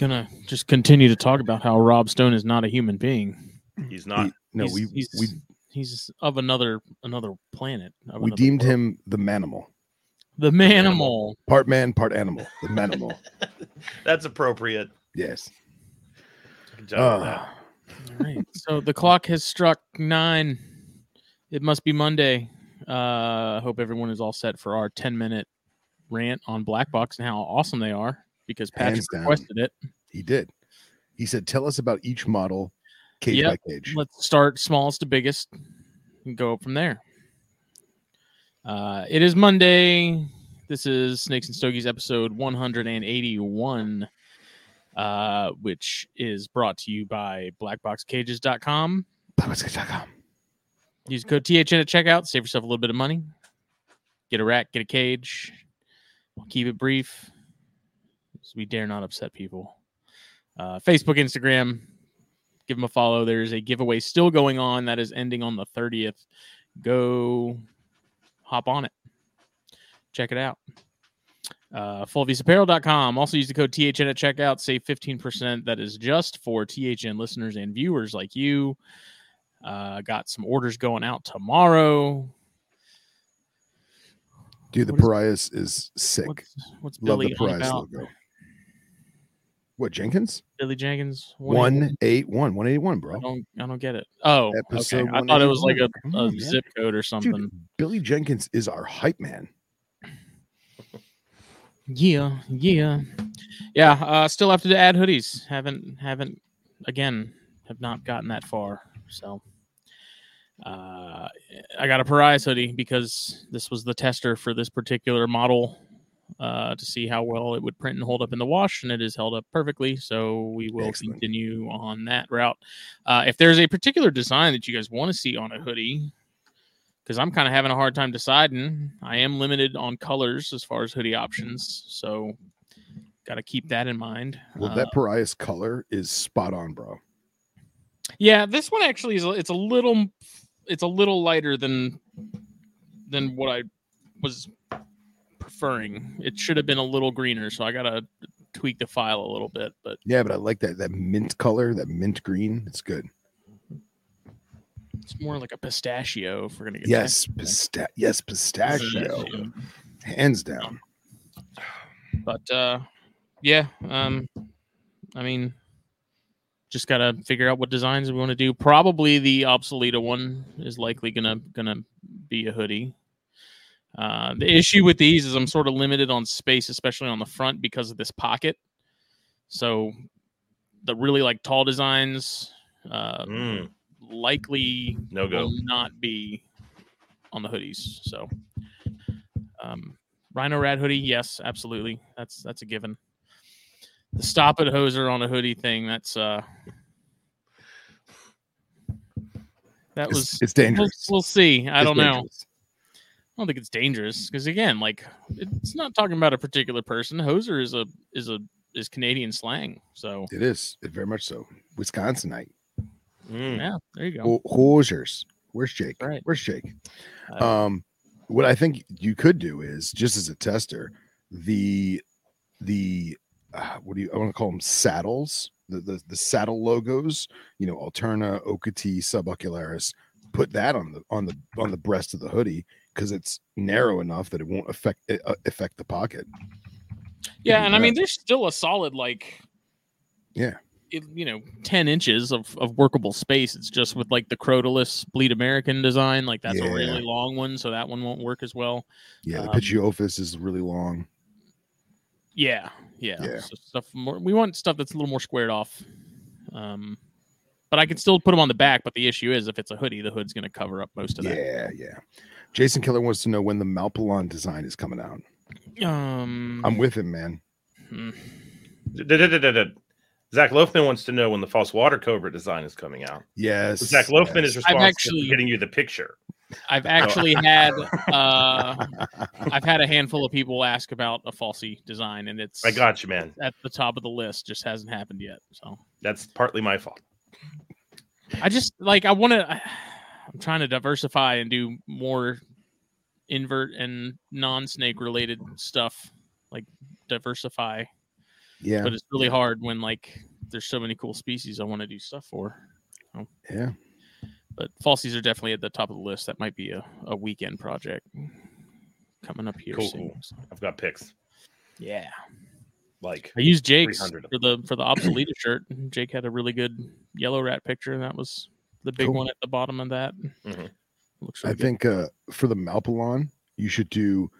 Gonna just continue to talk about how Rob Stone is not a human being. He's not. He- no, he's, we he's, we he's of another another planet. of we another deemed world. him the manimal, the manimal. part man, part animal. The manimal. That's appropriate. yes. Good job Uh. All right. So the clock has struck nine. It must be Monday. Uh, I hope everyone is all set for our 10 minute rant on Black Box and how awesome they are because Patrick requested it. he did. He said, "Tell us about each model, cage Yep. by cage." Let's start smallest to biggest and go from there. Uh, it is Monday. This is Snakes and Stogies episode 181, uh, which is brought to you by blackboxcages.com. Use code THN at checkout. Save yourself a little bit of money. Get a rack, get a cage. We'll keep it brief. 'Cause We dare not upset people. Uh, Facebook, Instagram, give them a follow. There's a giveaway still going on that is ending on the 30th. Go hop on it. Check it out. Uh, fulviusapparel.com. Also use the code THN at checkout. Save 15%. That is just for THN listeners and viewers like you. Uh, got some orders going out tomorrow. Dude, the What is- Pariahs is sick. What's, what's Love Billy the Pariahs about? logo. What Jenkins? Billy Jenkins. One eight one, one eighty one, I bro. don't. I don't get it. Oh, Episode okay. I thought it was like a, a on, man. zip code or something. Dude, Billy Jenkins is our hype man. Yeah, yeah, yeah. Uh, still have to add hoodies. Haven't, haven't. Again, have not gotten that far. So, uh, I got a Pariahs hoodie because this was the tester for this particular model uh, to see how well it would print and hold up in the wash, and it is held up perfectly. So we will Excellent. continue on that route. Uh, if there's a particular design that you guys want to see on a hoodie, because I'm kind of having a hard time deciding. I am limited on colors as far as hoodie options, so got to keep that in mind. Well, Uh, that Pariah's color is spot on, bro. yeah, this one actually is. It's a little, it's a little lighter than than what I was preferring. It should have been a little greener, so I gotta tweak the file a little bit. But Yeah, but I like that that mint color, that mint green. It's good. it's more like a pistachio. If we're gonna get Yes, pista- yes, pistachio. Pistachio. Hands down. but uh yeah um i mean just gotta figure out what designs we want to do probably the obsoleta one is likely gonna gonna be a hoodie uh the issue with these is i'm sort of limited on space especially on the front because of this pocket so the really like tall designs uh Mm, likely no go. will not be on the hoodies. So, um, Rhino Rad hoodie, yes, absolutely. That's that's a given. The stop it hoser on a hoodie thing, that's uh, that It's, was. it's We'll, dangerous. we'll see. I It's don't know. dangerous. I don't think it's dangerous because again, like it's not talking about a particular person. Hoser is a is a is Canadian slang. So It is. It very much so. Wisconsinite. Mm, yeah, there you go. Ho- Hoosiers. Where's Jake? Right. Where's Jake? Uh, Um, what I think you could do is just as a tester, the the uh, what do you I want to call them saddles, the, the the saddle logos, you know, Alterna, Okati, Subocularis, put that on the on the on the breast of the hoodie because it's narrow enough that it won't affect uh, affect the pocket. Yeah, and I mean, there's still a solid like, Yeah. it, you know, ten inches of, of workable space. It's just with like the Crotalus Bleed American design, like that's a really long one, so that one won't work as well. Yeah, the Um, Pituophis is really long. Yeah, yeah. Yeah. So stuff more. We want stuff that's a little more squared off. Um, but I can still put them on the back. But the issue is, if it's a hoodie, the hood's going to cover up most of that. Yeah, yeah. Jason Keller wants to know when the Malpolon design is coming out. Um, I'm with him, man. hmm. Zac Loughman wants to know when the false water cobra design is coming out. Yes. Zac Loughman yes. is responsible actually- for getting you the picture. I've actually had uh, I've had a handful of people ask about a falsy design, and it's I got you, man. at the top of the list. Just hasn't happened yet. So That's partly my fault. I just like I want to. I'm trying to diversify and do more invert and non-snake related stuff, like diversify. yeah. But it's really hard when like there's so many cool species I want to do stuff for. Yeah. But falsies are definitely at the top of the list. That might be a, a weekend project coming up here Cool, soon. so, I've got pics. Yeah. Like I used Jake's 300 for the for the obsolete shirt. Jake had a really good yellow rat picture, and that was the big Cool. one at the bottom of that. Mhm. Looks I good. think uh, for the Malpolon, you should do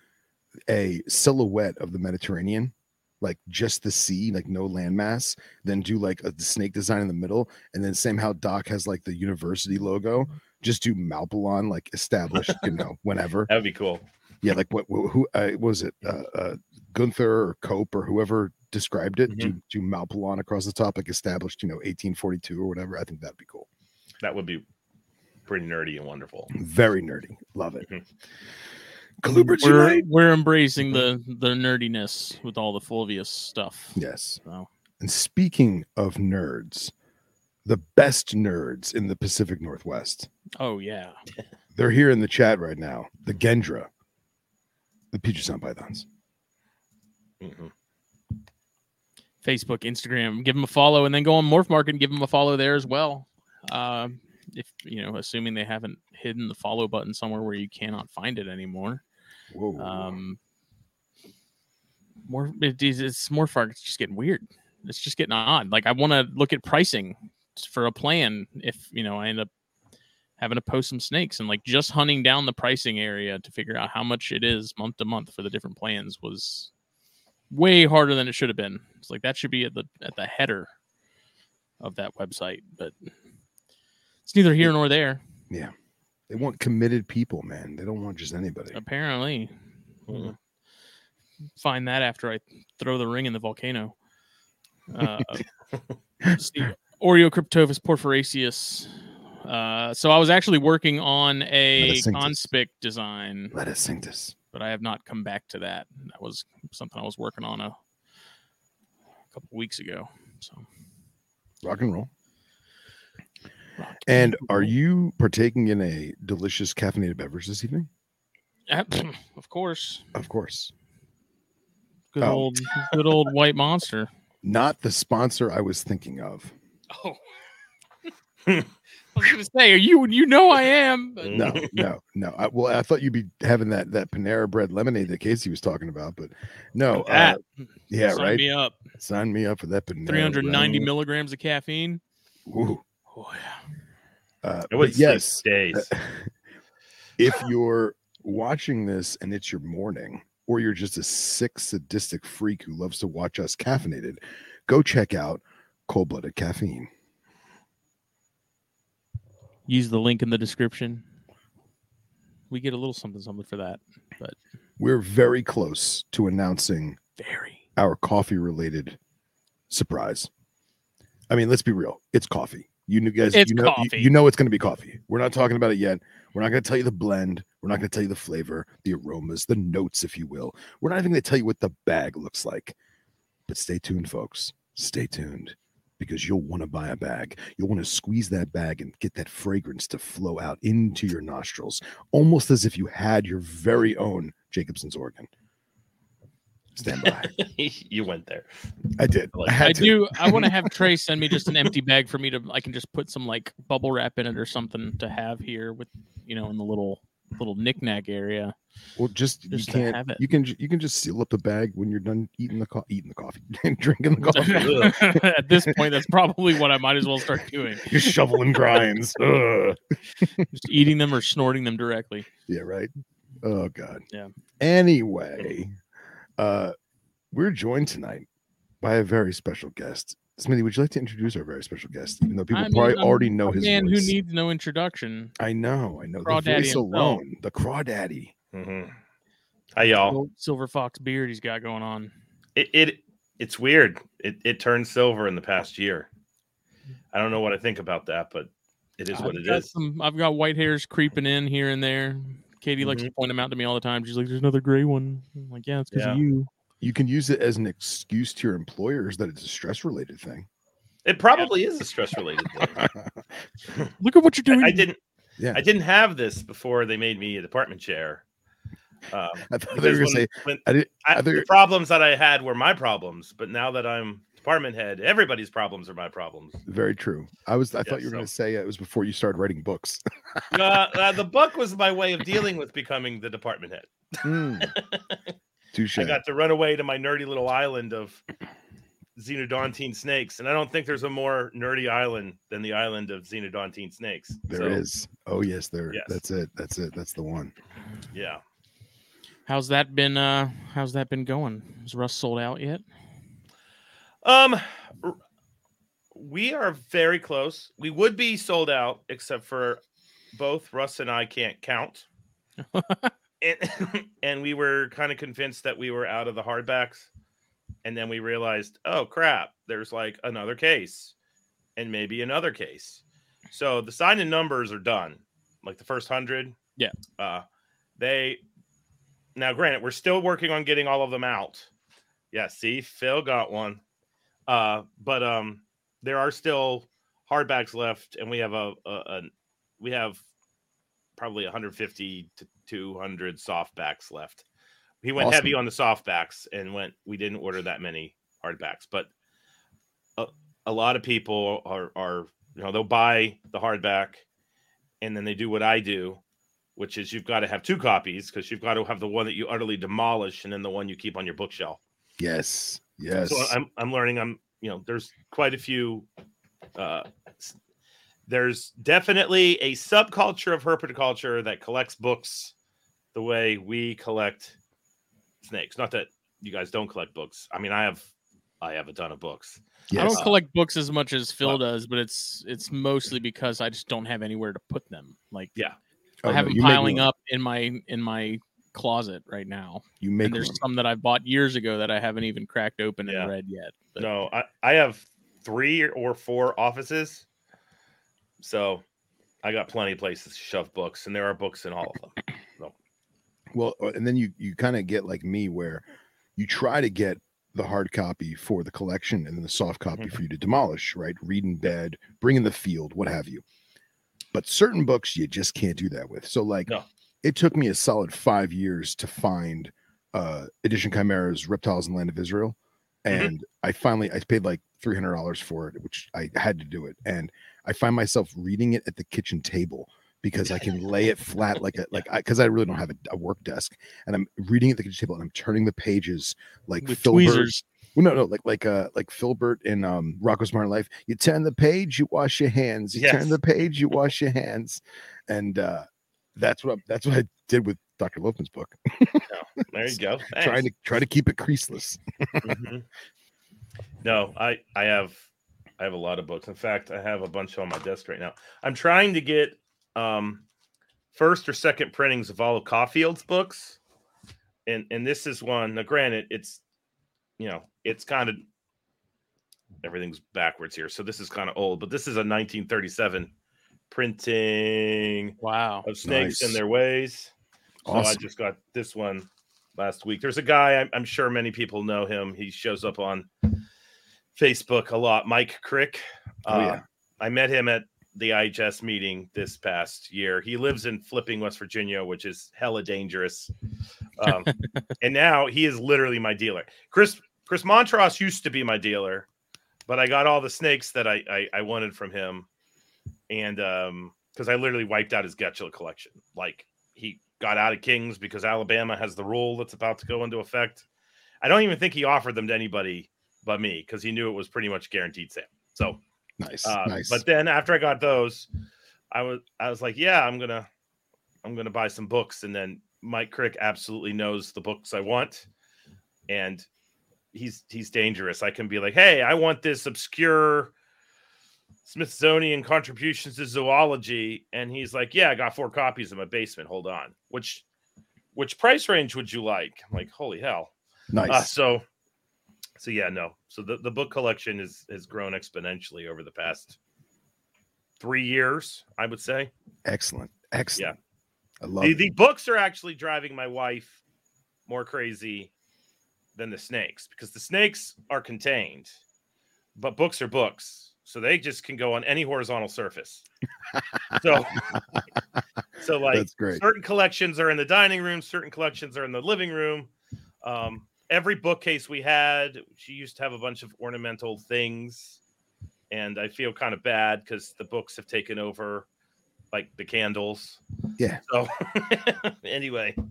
a silhouette of the Mediterranean, like just the sea, like no landmass. Then do like a snake design in the middle, and then same how Doc has like the university logo. Just do Malpolon like established, you know, whenever. that'd be cool. Yeah, like what who, who uh, was it? Uh, uh, Gunther or Cope or whoever described it. Do do Malpolon across the top, like established, you know, 1842 or whatever. I think that'd be cool. That would be pretty nerdy and wonderful. Very nerdy. Love it. Mhm. Colubrids we're we're embracing the the nerdiness with all the Fulvius stuff. Yes. So And speaking of nerds, the best nerds in the Pacific Northwest. oh yeah. They're here in the chat right now. The Gendra, the Puget Sound Pythons. Mhm. Facebook, Instagram, give them a follow, and then go on Morph Market and give them a follow there as well. Um, if you know, assuming they haven't hidden the follow button somewhere where you cannot find it anymore. Whoa. Um, more it is it's more far. It's just getting weird. It's just getting odd. Like I want to look at pricing for a plan. If you know, I end up having to post some snakes and like just hunting down the pricing area to figure out how much it is month to month for the different plans was way harder than it should have been. It's like that should be at the at the header of that website, but it's neither here nor there. Yeah. They want committed people, man. They don't want just anybody. Apparently, Mhm. find that after I throw the ring in the volcano. Uh, let's see. Porphyraceus. Uh, so I was actually working on a this. conspic design, Let us sing this. but I have not come back to that. That was something I was working on a couple weeks ago. So, Rock and roll. And are you partaking in a delicious caffeinated beverage this evening? Uh, of course, Of course. good Oh. old, good old white monster. Not the sponsor I was thinking of. Oh. I was gonna say, are you? You know I am. But No, no, no. I, well, I thought you'd be having that that Panera bread lemonade that Casey was talking about, but no. Uh, yeah, sign right. Sign me up. Sign me up for that Panera. 390 milligrams of caffeine. Ooh. Oh yeah. Uh, I would but yes, days. if you're watching this and it's your morning, or you're just a sick, sadistic freak who loves to watch us caffeinated, go check out Cold Blooded Caffeine. Use the link in the description. We get a little something something for that. But we're very close to announcing Very. our coffee related surprise. I mean, let's be real. It's coffee. You guys, It's you know, you- You, know it's going to be coffee. We're not talking about it yet. We're not going to tell you the blend. We're not going to tell you the flavor, the aromas, the notes, if you will. We're not even going to tell you what the bag looks like. But stay tuned, folks. Stay tuned because you'll want to buy a bag. You'll want to squeeze that bag and get that fragrance to flow out into your nostrils, almost as if you had your very own Jacobson's organ. Stand by. you went there. I did. Like, I I do. I want to have Trey send me just an empty bag for me to. I can just put some like bubble wrap in it or something to have here with, you know, in the little little knickknack area. Well, just, Just you can't. have it. You can. You can just seal up the bag when you're done eating the co- eating the coffee and drinking the coffee. At this point, that's probably what I might as well start doing. you're shoveling grinds. Just eating them or snorting them directly. Yeah. Right. Oh God. Yeah. Anyway, uh, we're joined tonight by a very special guest. Smithy, would you like to introduce our very special guest? Even though people I mean, probably I'm already know a his man voice. who needs no introduction. I know. I know. Crawdaddy the voice himself. alone. The crawdaddy. Mhm. Hi, y'all. Silver fox beard he's got going on. It, it it's weird. It it turned silver in the past year. I don't know what I think about that, but it is what I've it got is. Some, I've got white hairs creeping in here and there. Katie likes to point them out to me all the time. She's like, "There's another gray one." I'm like, "Yeah, it's because Yeah. of you." You can use it as an excuse to your employers that it's a stress related thing. It probably is a stress related thing. Look at what you're doing. I didn't. Yeah. I didn't have this before they made me a department chair. Um, I thought they were gonna say when I didn't. I, I the problems that I had were my problems, but now that I'm department head, everybody's problems are my problems. Very true. I was. I Yeah, thought you were going to say it was before you started writing books. uh, uh, the book was my way of dealing with becoming the department head. Mm. Touche. I got to run away to my nerdy little island of xenodontine snakes, and I don't think there's a more nerdy island than the island of xenodontine snakes. There is. So, Oh yes, there. Yes. That's it. That's it. That's the one. Yeah. How's that been? Uh, how's that been going? Is Russ sold out yet? Um, we are very close. We would be sold out, except for both Russ and I can't count. and, and we were kind of convinced that we were out of the hardbacks. And then we realized, oh crap, there's like another case and maybe another case. So the sign and numbers are done, like the first hundred. Yeah. Uh, they now, granted, we're still working on getting all of them out. Yeah, see, Phil got one. Uh, but um, there are still hardbacks left, and we have a, a, a we have probably 150 to 200 softbacks left. He went heavy on the softbacks and went. We didn't order that many hardbacks, but a, a lot of people are are you know they'll buy the hardback, and then they do what I do, which is you've got to have two copies because you've got to have the one that you utterly demolish and then the one you keep on your bookshelf. Yes. Yes. So I'm I'm learning. I'm you know there's quite a few. Uh, there's definitely a subculture of herpetoculture that collects books the way we collect snakes. Not that you guys don't collect books. I mean, I have I have a ton of books. I don't collect books as much as Phil Well- does, but it's it's mostly because I just don't have anywhere to put them. Like, Yeah. Oh, I no, have them you make piling up in my in my closet right now. You make and there's room. some that I've bought years ago that I haven't even cracked open Yeah. and read yet. But No, I I have three or four offices, so I got plenty of places to shove books, and there are books in all of them. Well, uh, and then you you kind of get like me where you try to get the hard copy for the collection and then the soft copy Mhm. for you to demolish, right? Read in bed, bring in the field, what have you. But certain books you just can't do that with. So like No. It took me a solid 5 years to find uh Edition Chimera's Reptiles in Land of Israel Mhm. and I finally I paid like $300 for it, which I had to do it. And I find myself reading it at the kitchen table because I can lay it flat like a like I because I really don't have a, a work desk and I'm reading at the kitchen table and I'm turning the pages like with Filbert. tweezers, Well, no, no, like like uh like Filbert in um Rocko's Modern Life. You turn the page, you wash your hands. You Yes. turn the page, you wash your hands, and uh that's what I, that's what I did with Dr. Loughman's book. There you go. Trying to try to keep it creaseless. Mhm. No, I I have I have a lot of books. In fact, I have a bunch on my desk right now. I'm trying to get um first or second printings of all of Kauffeld's books. And and this is one. Now granted, it's you know, it's kind of everything's backwards here. So this is kind of old, but this is a 1937 printing wow. of snakes and their ways. So I just got this one last week. There's a guy I'm, I'm sure many people know him. He shows up on Facebook a lot. Mike Crick. Oh, Uh, yeah. I met him at the IHS meeting this past year. He lives in Flipping, West Virginia, which is hella dangerous. Um, and now he is literally my dealer. Chris Chris Montross used to be my dealer, but I got all the snakes that I I, I wanted from him, and um because I literally wiped out his Getula collection. Like he got out of Kings because Alabama has the rule that's about to go into effect. I don't even think he offered them to anybody but me because he knew it was pretty much guaranteed sale. So Nice. uh, nice. But then after I got those, I was I was like, yeah, I'm gonna I'm gonna buy some books. And then Mike Crick absolutely knows the books I want, and he's he's dangerous. I can be like, hey, I want this obscure Smithsonian contributions to zoology, and he's like, yeah, I got four copies in my basement. Hold on, which which price range would you like? I'm like, holy hell. nice. Uh, so so yeah, no. So the, the book collection is has grown exponentially over the past three years, I would say. Excellent. Excellent. Yeah, I love The, it. the books are actually driving my wife more crazy than the snakes because the snakes are contained, but books are books. So they just can go on any horizontal surface. so, so like great. certain collections are in the dining room, certain collections are in the living room. Um, every bookcase we had, she used to have a bunch of ornamental things, and I feel kind of bad because the books have taken over, like the candles. Yeah. So anyway, Yeah,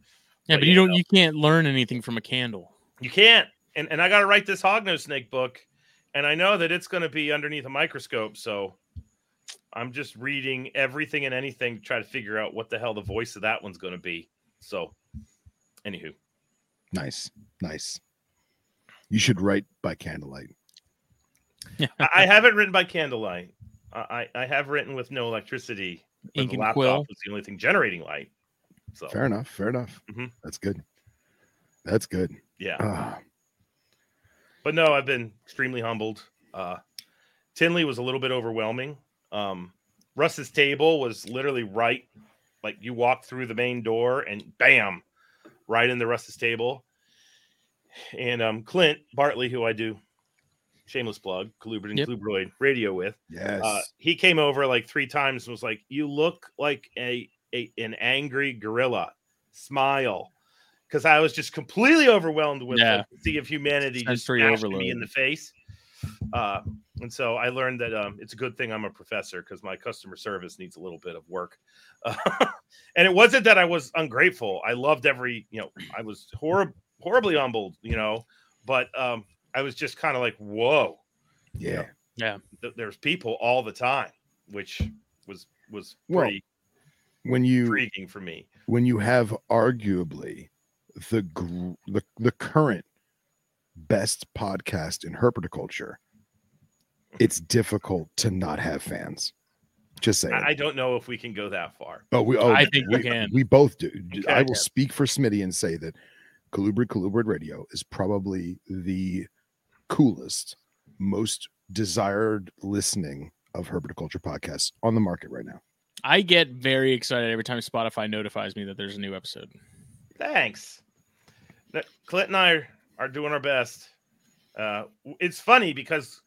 But but you yeah, don't. no. You can't learn anything from a candle. you can't, and and I got to write this hognose snake book, and I know that it's going to be underneath a microscope, so. I'm just reading everything and anything to try to figure out what the hell the voice of that one's going to be. So, anywho, Nice. Nice. You should write by candlelight. I, I haven't written by candlelight. I, I I have written with no electricity. Ink the and laptop quill. was the only thing generating light. So Fair enough. Fair enough. Mhm. That's good. That's good. yeah, Ah, but no, I've been extremely humbled. Uh, Tinley was a little bit overwhelming. Um, Russ's table was literally right, like you walk through the main door and bam, right in the Russ's table. And um, Clint Bartley, who I do shameless plug, Colubrid and Yep. Colubroid radio with, yes. uh, he came over like three times and was like, "You look like a, a an angry gorilla. Smile." Because I was just completely overwhelmed with Yeah. the sea of humanity just Sensory smashing me in the face. Uh, and so I learned that um, it's a good thing I'm a professor because my customer service needs a little bit of work. and it wasn't that I was ungrateful. I loved every, you know, I was horrib- horribly humbled, you know, but um, I was just kind of like, whoa yeah. th- there's people all the time, which was was Well, pretty When you intriguing for me. when you have arguably the the, the current best podcast in herpetoculture, it's difficult to not have fans. Just saying. I, I don't know if we can go that far. oh, we, oh, I think we, we can. We both do. Okay. I will speak for Smitty and say that Colubrid Colubrid Radio is probably the coolest, most desired listening of herpetoculture podcasts on the market right now. I get very excited every time Spotify notifies me that there's a new episode. Thanks. Clint and I are, doing our best. Uh, it's funny because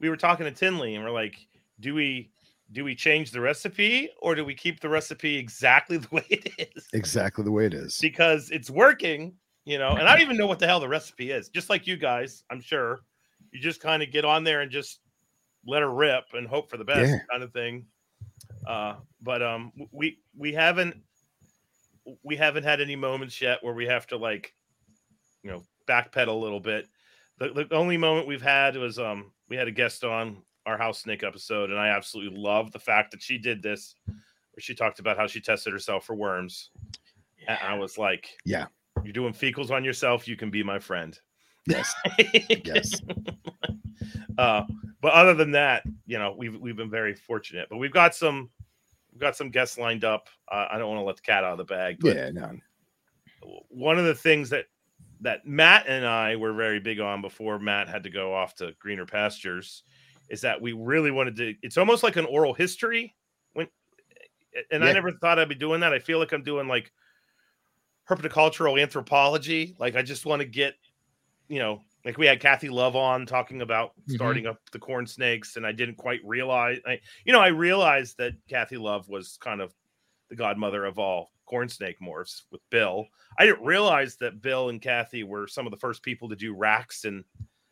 we were talking to Tinley and we're like, do we do we change the recipe or do we keep the recipe exactly the way it is? Exactly the way it is. because it's working, you know. And I don't even know what the hell the recipe is. Just like you guys, I'm sure. You just kind of get on there and just let her rip and hope for the best Yeah. kind of thing. Uh, but um, we we haven't we haven't had any moments yet where we have to like, you know, backpedal a little bit. The, the only moment we've had was um we had a guest on our house snake episode, and I absolutely love the fact that she did this. Where she talked about how she tested herself for worms. And I was like, Yeah. you're doing fecals on yourself. You can be my friend. Yes. Yes. Uh, but other than that, you know, we've we've been very fortunate. But we've got some we've got some guests lined up. Uh, I don't want to let the cat out of the bag. But Yeah. No. one of the things that that Matt and I were very big on before Matt had to go off to greener pastures is that we really wanted to. It's almost like an oral history. When and I never thought I'd be doing that. I feel like I'm doing like herpetocultural anthropology. Like I just want to get, you know, like we had Kathy Love on talking about Mhm. starting up the corn snakes, and I didn't quite realize. I, you know, I realized that Kathy Love was kind of the godmother of all corn snake morphs with Bill. I didn't realize that Bill and Kathy were some of the first people to do racks and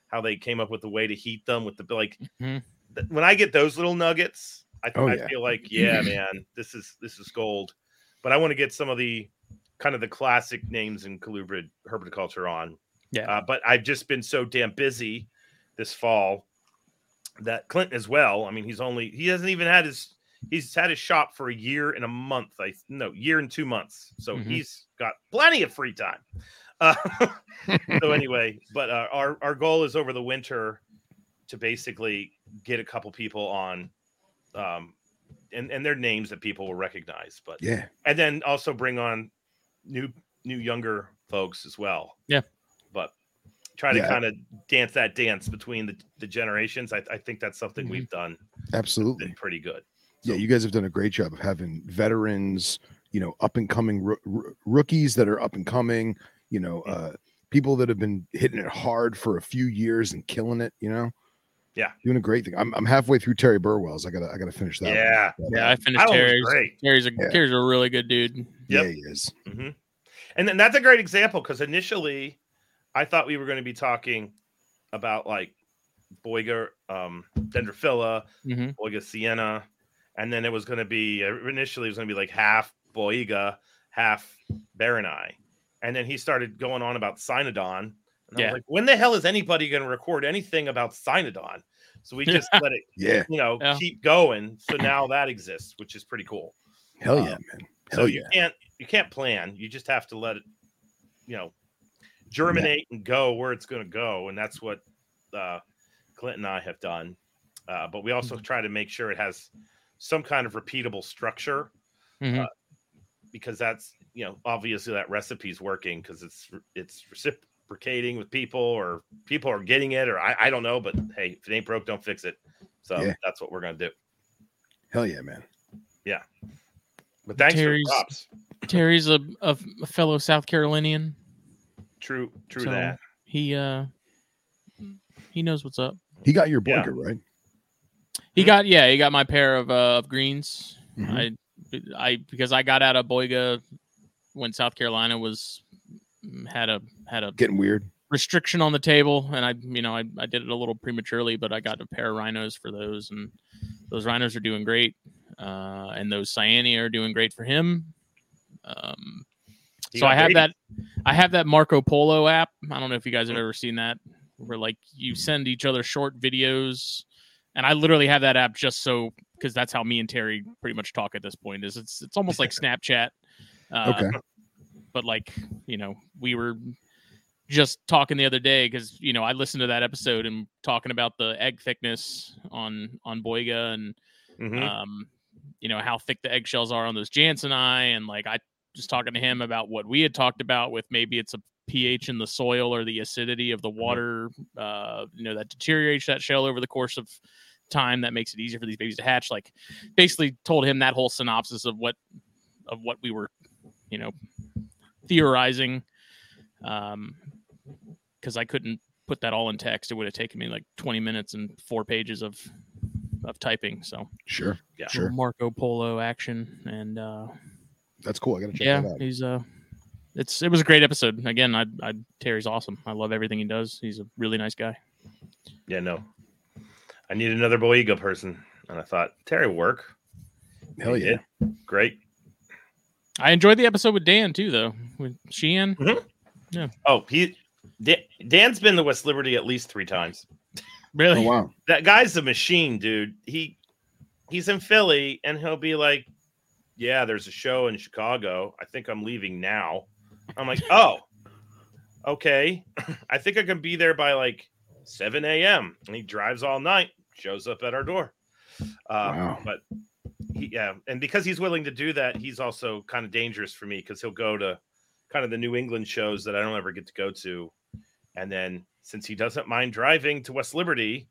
how they came up with the way to heat them with the like. Mhm. th- When I get those little nuggets, I, Oh, I yeah. feel like, yeah, man, this is this is gold. But I want to get some of the kind of the classic names in colubrid herpetoculture on. Yeah. Uh, but I've just been so damn busy this fall that Clinton as well. I mean, he's only he hasn't even had his he's had his shop for a year and a month. I no year and two months. So Mhm. he's got plenty of free time. Uh, so anyway, but uh, our our goal is over the winter to basically get a couple people on, um, and and their names that people will recognize. But Yeah. and then also bring on new new younger folks as well. Yeah. But try to Yeah. kind of dance that dance between the, the generations. I, I think that's something Mhm. we've done Absolutely. been pretty good. Yeah, you guys have done a great job of having veterans, you know, up and coming roo- roo- rookies that are up and coming, you know, Mm. uh, people that have been hitting it hard for a few years and killing it, you know. Yeah. doing a great thing. I'm, I'm halfway through Terry Burwell's. I gotta I gotta finish that. one. Yeah. Yeah, I I finished was Terry's. great. Terry's a Yeah. Terry's a really good dude. yeah, he is. hmm And then that's a great example because initially I thought we were going to be talking about like Boiga, um, Dendrophila, hmm Boiga cyanea, and then it was going to be uh, initially it was going to be like half Boiga, half Barani, and then he started going on about Cynodon. And I Yeah. was like, when the hell is anybody going to record anything about Cynodon? So we just let it, Yeah, you know, Yeah. keep going. So now that exists, which is pretty cool. hell Um, yeah, man. So Hell you yeah. can't you can't plan. You just have to let it, you know, germinate and go where it's going to go, and that's what uh, Clint and I have done. Uh, but we Mm-hmm. also try to make sure it has some kind of repeatable structure hmm Uh, because that's you know obviously that recipe's working because it's it's reciprocating with people or people are getting it or I, I don't know but hey if it ain't broke don't fix it so Yeah. that's what we're gonna do Hell yeah, man. Yeah. But thanks Terry's- for the props Terry's a, a, a fellow South Carolinian. True true So, that He uh he knows what's up. He got your Yeah. right? He Mhm. got yeah, he got my pair of uh, of greens. Mhm. I I because I got out of Boiga when South Carolina was had a had a Getting weird. restriction on the table and I you know I, I did it a little prematurely but I got a pair of rhinos for those and those rhinos are doing great uh and those cyanea are doing great for him um He so I have baby. that I have that Marco Polo app I don't know if you guys have ever seen that where like you send each other short videos and I literally have that app just so because that's how me and Terry pretty much talk at this point is it's it's almost like Snapchat uh, Okay. but like you know we were just talking the other day because you know I listened to that episode and talking about the egg thickness on on Boiga and Mhm. um you know how thick the eggshells are on those Jansen eye and like I just talking to him about what we had talked about with maybe it's a pH in the soil or the acidity of the water uh you know that deteriorates that shell over the course of time that makes it easier for these babies to hatch like basically told him that whole synopsis of what of what we were you know theorizing um because i couldn't put that all in text it would have taken me like 20 minutes and four pages of of typing so Sure. Yeah. Sure. marco polo action and uh That's cool. I gotta check yeah that out. he's uh it's it was a great episode again i i terry's awesome i love everything he does he's a really nice guy Yeah, no. I need another Boiga person. And I thought, Terry will work. Hell He yeah. did. Great. i enjoyed the episode with dan too though with sheehan Yeah. Oh, he Dan, Dan's been to West Liberty at least three times. really Oh wow. That guy's a machine, dude. He he's in Philly and he'll be like, Yeah, there's a show in Chicago. I think I'm leaving now. I'm like, Oh, okay. I think I can be there by like 7 a.m. And he drives all night, shows up at our door. Uh, Wow. But he, yeah, and because he's willing to do that, he's also kind of dangerous for me because he'll go to kind of the New England shows that I don't ever get to go to. And then since he doesn't mind driving to West Liberty,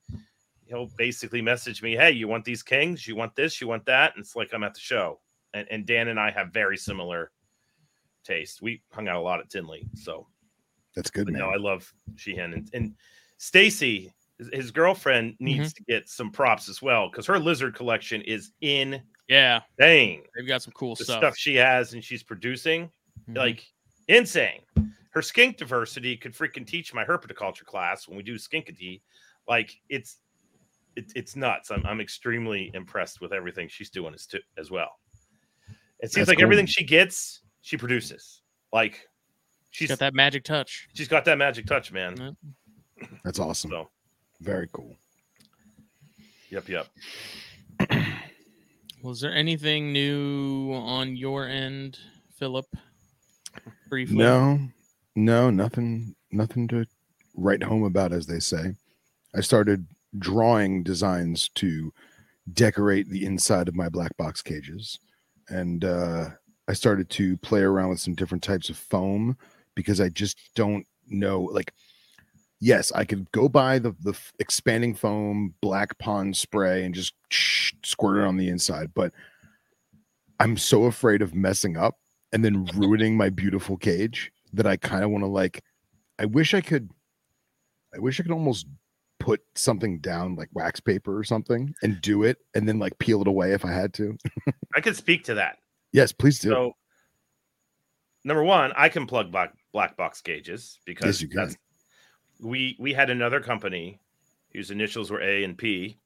he'll basically message me, Hey, you want these kings? You want this? You want that? And it's like I'm at the show. And, and Dan and I have very similar taste. We hung out a lot at Tinley. So That's good, but man. no, I love Sheehan and, and Stacy, his, his girlfriend, needs to get some props as well because her lizard collection is in. yeah dang, they've got some cool The stuff, stuff. she has and she's producing, Mhm. like insane. Her skink diversity could freaking teach my herpetoculture class when we do skinkity. Like it's it, it's nuts. I'm I'm extremely impressed with everything she's doing as to, as well. It seems That's like cool. everything she gets, she produces. Like she's she's got that magic touch she's got that magic touch, man. Yeah. That's awesome. So Very cool. yep, yep. Was there anything new on your end, Philip? Briefly. No, no, nothing, nothing to write home about, as they say. I started drawing designs to decorate the inside of my black box cages, and uh, I started to play around with some different types of foam because I just don't know. Like, yes, I could go buy the the expanding foam black pond spray and just squirt it on the inside, but I'm so afraid of messing up and then ruining my beautiful cage that I kind of want to like. I wish I could. I wish I could almost put something down like wax paper or something and do it and then like peel it away if I had to. I could speak to that. yes, please do. So, number one, I can plug black black box gauges because Yes, we we had another company whose initials were A and P,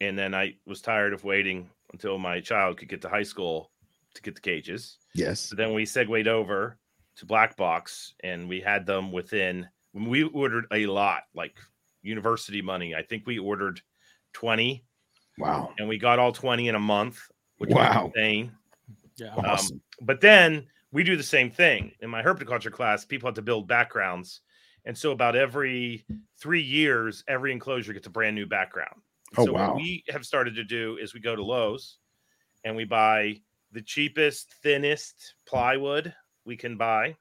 and then I was tired of waiting until my child could get to high school to get the cages. yes. So then we segued over to black box, and we had them within. We ordered a lot, like university money. I think we ordered twenty, Wow. and we got all twenty in a month, which Wow. was insane. Yeah. Um, awesome. But then we do the same thing in my herpetoculture class. People have to build backgrounds, and so about every three years, every enclosure gets a brand new background. Oh, so wow. what we have started to do is we go to Lowe's and we buy the cheapest, thinnest plywood we can buy.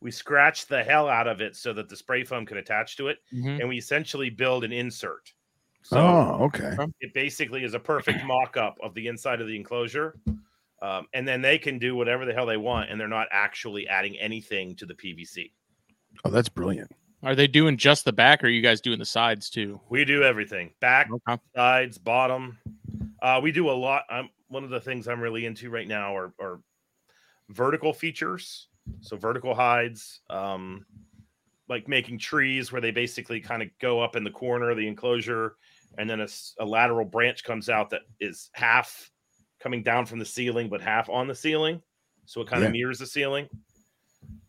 We scratch the hell out of it so that the spray foam can attach to it, Mhm. and we essentially build an insert. So oh, okay. it basically is a perfect mock-up of the inside of the enclosure um, and then they can do whatever the hell they want and they're not actually adding anything to the pvc Oh, that's brilliant. Are they doing just the back, or are you guys doing the sides too? we do everything back Okay. sides bottom uh, we do a lot i'm one of the things i'm really into right now are, are vertical features so vertical hides um, like making trees where they basically kind of go up in the corner of the enclosure and then a lateral branch comes out that is half coming down from the ceiling but half on the ceiling so it kind Yeah. of mirrors the ceiling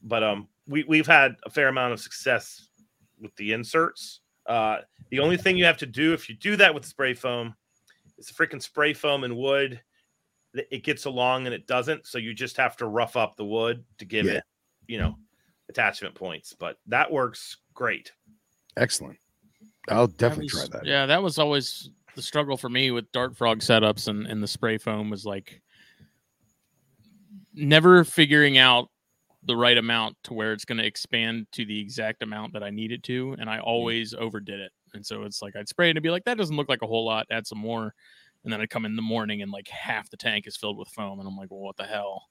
but um we, we've had a fair amount of success with the inserts uh the only thing you have to do if you do that with spray foam is the freaking spray foam and wood it gets along and it doesn't so you just have to rough up the wood to give Yeah. it you know attachment points but that works great Excellent. I'll That definitely was- try that. Yeah, that was always the struggle for me with Dart Frog setups and, and the spray foam was like never figuring out the right amount to where it's going to expand to the exact amount that I need it to. And I mm. always overdid it. And so it's like I'd spray it and be like, that doesn't look like a whole lot, add some more. And then I'd come in the morning and like half the tank is filled with foam. And I'm like, well, what the hell?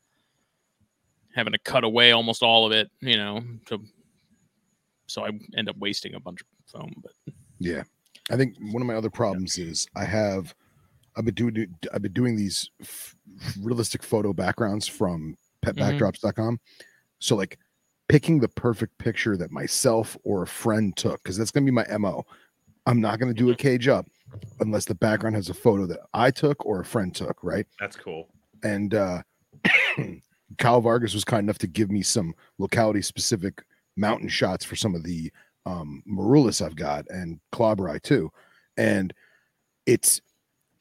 Having to cut away almost all of it, you know. So, so I end up wasting a bunch of foam. But Yeah. I think one of my other problems is I have I've been doing I've been doing these f- realistic photo backgrounds from mm-hmm. petbackdrops.com. So like picking the perfect picture that myself or a friend took cuz that's going to be my MO. I'm not going to do a mm-hmm. cage up unless the background has a photo that I took or a friend took, right? that's cool and uh Kyle Vargas was kind enough to give me some locality specific mountain shots for some of the um Morulus I've got and Klauberi too. And it's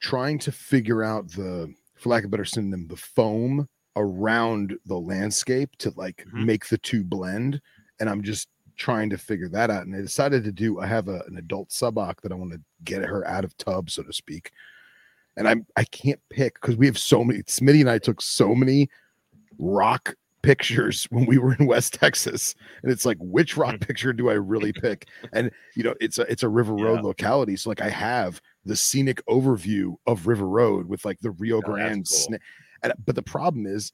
trying to figure out the for lack of a better synonym, the foam around the landscape to like Mhm. make the two blend. And I'm just trying to figure that out. And I decided to do I have a, an adult suboc that I want to get her out of tub, so to speak. And I'm I can't pick because we have so many. Smitty and I took so many rock pictures when we were in West Texas, and it's like which rock mm. picture do I really pick? And you know, it's a it's a River Road Yeah. locality, so like I have the scenic overview of River Road with like the Rio Oh, Grande. cool. sna- and but the problem is,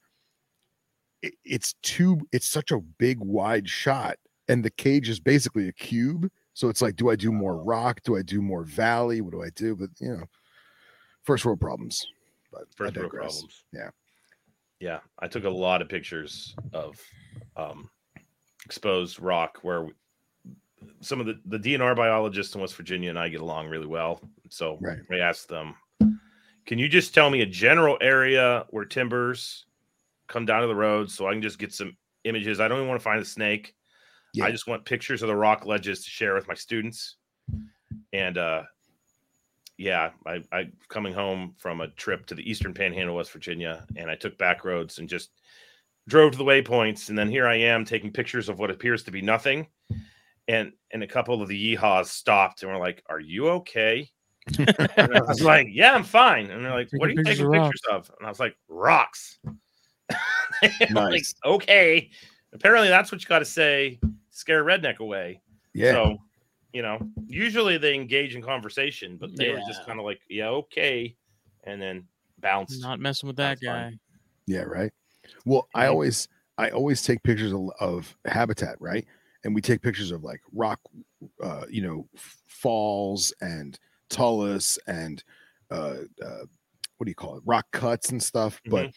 it, it's too it's such a big wide shot, and the cage is basically a cube. So it's like, do I do more rock? Do I do more valley? What do I do? But you know, first world problems. But first world problems Yeah. yeah i took a lot of pictures of um exposed rock where we- some of the the dnr biologists in west virginia and i get along really well so Right. i asked them can you just tell me a general area where timbers come down to the road so i can just get some images i don't even want to find a snake Yeah. i just want pictures of the rock ledges to share with my students and uh yeah, I, I coming home from a trip to the Eastern Panhandle, West Virginia, and I took back roads and just drove to the waypoints, and then here I am taking pictures of what appears to be nothing, and and a couple of the yeehaws stopped and were like, "Are you okay?" And I was like, "Yeah, I'm fine." And they're like, "What are you Taking taking pictures of pictures of?" And I was like, "Rocks." I'm like, Nice. okay. Apparently, that's what you got to say. To Scare redneck away. Yeah. So, you know, usually they engage in conversation, but they were just kind of like, yeah, okay. And then bounced. Not messing with that That's fine. guy. Yeah, right. Well, I always I always take pictures of, of habitat, right? And we take pictures of like rock, uh, you know, falls and talus and uh, uh, what do you call it, rock cuts and stuff. But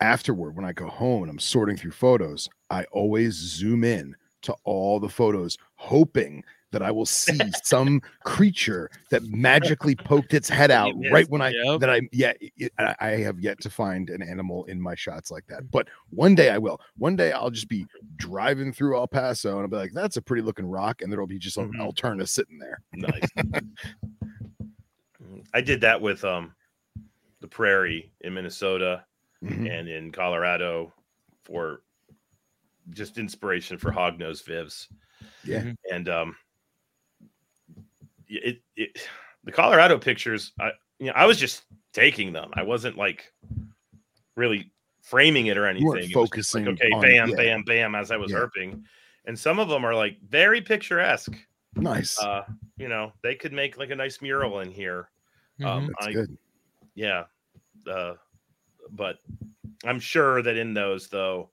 afterward, when I go home and I'm sorting through photos, I always zoom in to all the photos, hoping that I will see some creature that magically poked its head out right when I Yep. that I yeah it, I have yet to find an animal in my shots like that. But one day I will. One day I'll just be driving through El Paso and I'll be like, "That's a pretty looking rock," and there'll be just an Mhm. Alterna sitting there. Nice. I did that with um the prairie in Minnesota Mhm. and in Colorado for just inspiration for hognose vivs. Yeah. Mhm. And um it, it the Colorado pictures I you know I was just taking them. I wasn't like really framing it or anything. It focusing like, okay, on- bam, yeah. bam, bam as I was Yeah. herping. And some of them are like very picturesque. Nice. Uh, you know, they could make like a nice mural in here. Um, Mhm. That's I, good. yeah. Uh, but I'm sure that in those though,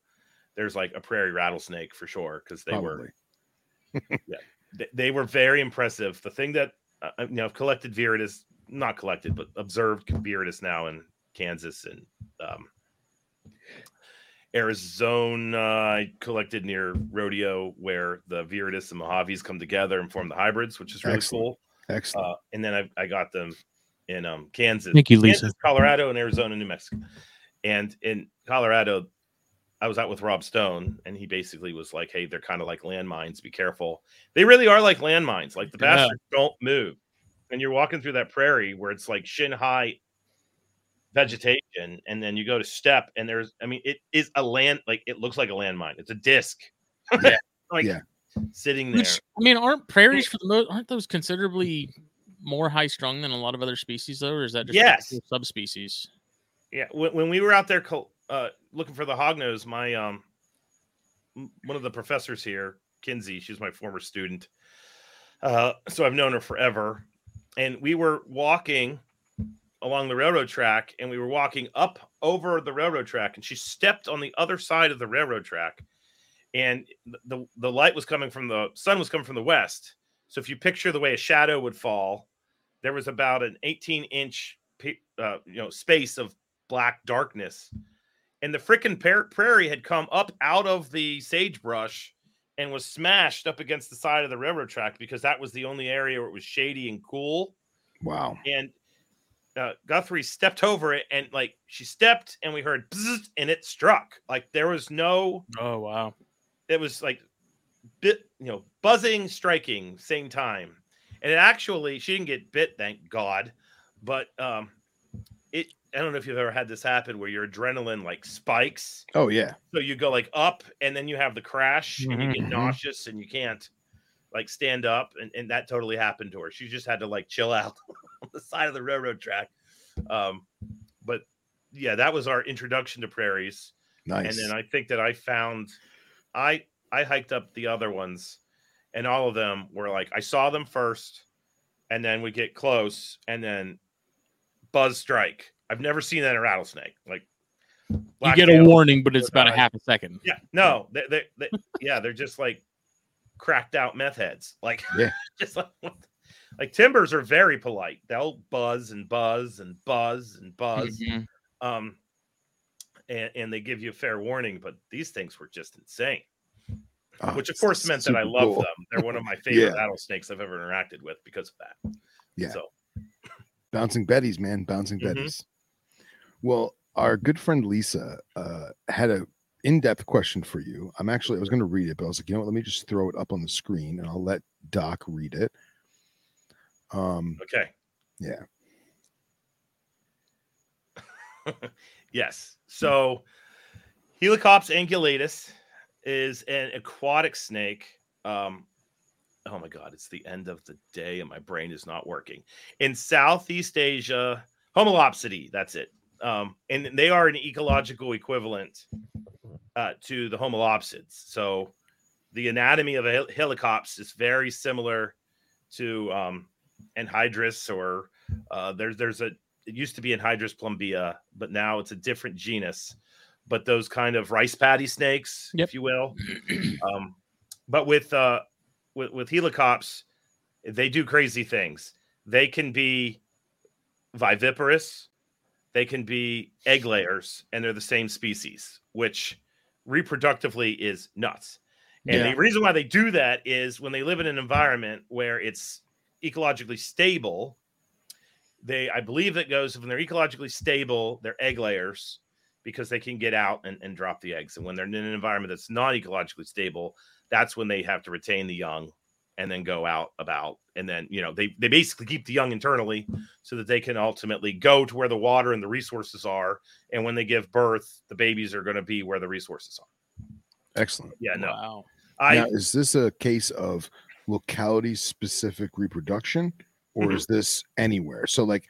there's like a prairie rattlesnake for sure because they were Probably. they, they were very impressive. The thing that uh, you know, I've collected Viridis, not collected, but observed Viridis now in Kansas and um, Arizona. I collected near Rodeo where the Viridis and Mojaves come together and form the hybrids, which is really Excellent. cool. Excellent. Uh, and then I, I got them in um, Kansas, Thank you, Lisa. Kansas, Colorado, and Arizona, New Mexico. And in Colorado, I was out with Rob Stone, and he basically was like, "Hey, they're kind of like landmines. Be careful. They really are like landmines. Like the Yeah. don't move, and you're walking through that prairie where it's like shin high vegetation, and then you go to step, and there's, I mean, it is a land like it looks like a landmine. It's a disc, Yeah. like Yeah. sitting there. Which I mean, aren't prairies for the most aren't those considerably more high strung than a lot of other species though, or is that just Yes. a subspecies? Yeah, when, when we were out there col- uh, looking for the hognose, my um, one of the professors here, Kinsey, she's my former student, uh, so I've known her forever, and we were walking along the railroad track, and we were walking up over the railroad track, and she stepped on the other side of the railroad track, and the the light was coming from the sun was coming from the west. So if you picture the way a shadow would fall, there was about an 18 inch uh, you know space of black darkness and the frickin' prairie had come up out of the sagebrush and was smashed up against the side of the railroad track because that was the only area where it was shady and cool wow. and uh, Guthrie stepped over it and like she stepped and we heard and it struck like there was no Oh wow. it was like bit you know buzzing striking same time and it actually she didn't get bit thank god but um it i don't know if you've ever had this happen where your adrenaline like spikes Oh yeah. so you go like up and then you have the crash and you get Mhm. nauseous and you can't like stand up and, and that totally happened to her she just had to like chill out on the side of the railroad track um but yeah that was our introduction to prairies Nice. and then I think that I found I I hiked up the other ones, and all of them were like I saw them first, and then we get close, and then buzz strike. I've never seen that in a rattlesnake. Like You get a warning, but it's about a half a second. Yeah, no, they, they, they yeah, they're just like cracked out meth heads. Like Yeah. just like like timbers are very polite. They'll buzz and buzz and buzz and buzz Mhm. um and, and they give you a fair warning but these things were just insane Oh, which of course meant that i love cool. them they're one of my favorite Yeah. rattlesnakes i've ever interacted with because of that Yeah. so Bouncing Betties, man, bouncing Mhm. Betties. Well, our good friend Lisa uh, had a in-depth question for you. I'm actually I was going to read it, but I was like, you know what? Let me just throw it up on the screen, and I'll let Doc read it. Um, okay yeah. yes so helicops angulatus is an aquatic snake um oh my god it's the end of the day and my brain is not working in southeast asia homalopsidae that's it um and they are an ecological equivalent uh to the homalopsids so the anatomy of a hel- helicops is very similar to um, Enhydris, or uh, there's there's a it used to be Enhydris plumbea, but now it's a different genus. But those kind of rice paddy snakes, Yep. if you will. um, but with uh, with with helicops, they do crazy things. They can be viviparous, they can be egg layers, and they're the same species, which reproductively is nuts. And Yeah. the reason why they do that is when they live in an environment where it's ecologically stable, they I believe it goes when they're ecologically stable, they're egg layers because they can get out and, and drop the eggs. And when they're in an environment that's not ecologically stable, that's when they have to retain the young and then go out about and then you know they they basically keep the young internally so that they can ultimately go to where the water and the resources are and when they give birth the babies are going to be where the resources are Excellent. yeah no Wow. i now, is this a case of locality specific reproduction or Mhm. is this anywhere? So, like,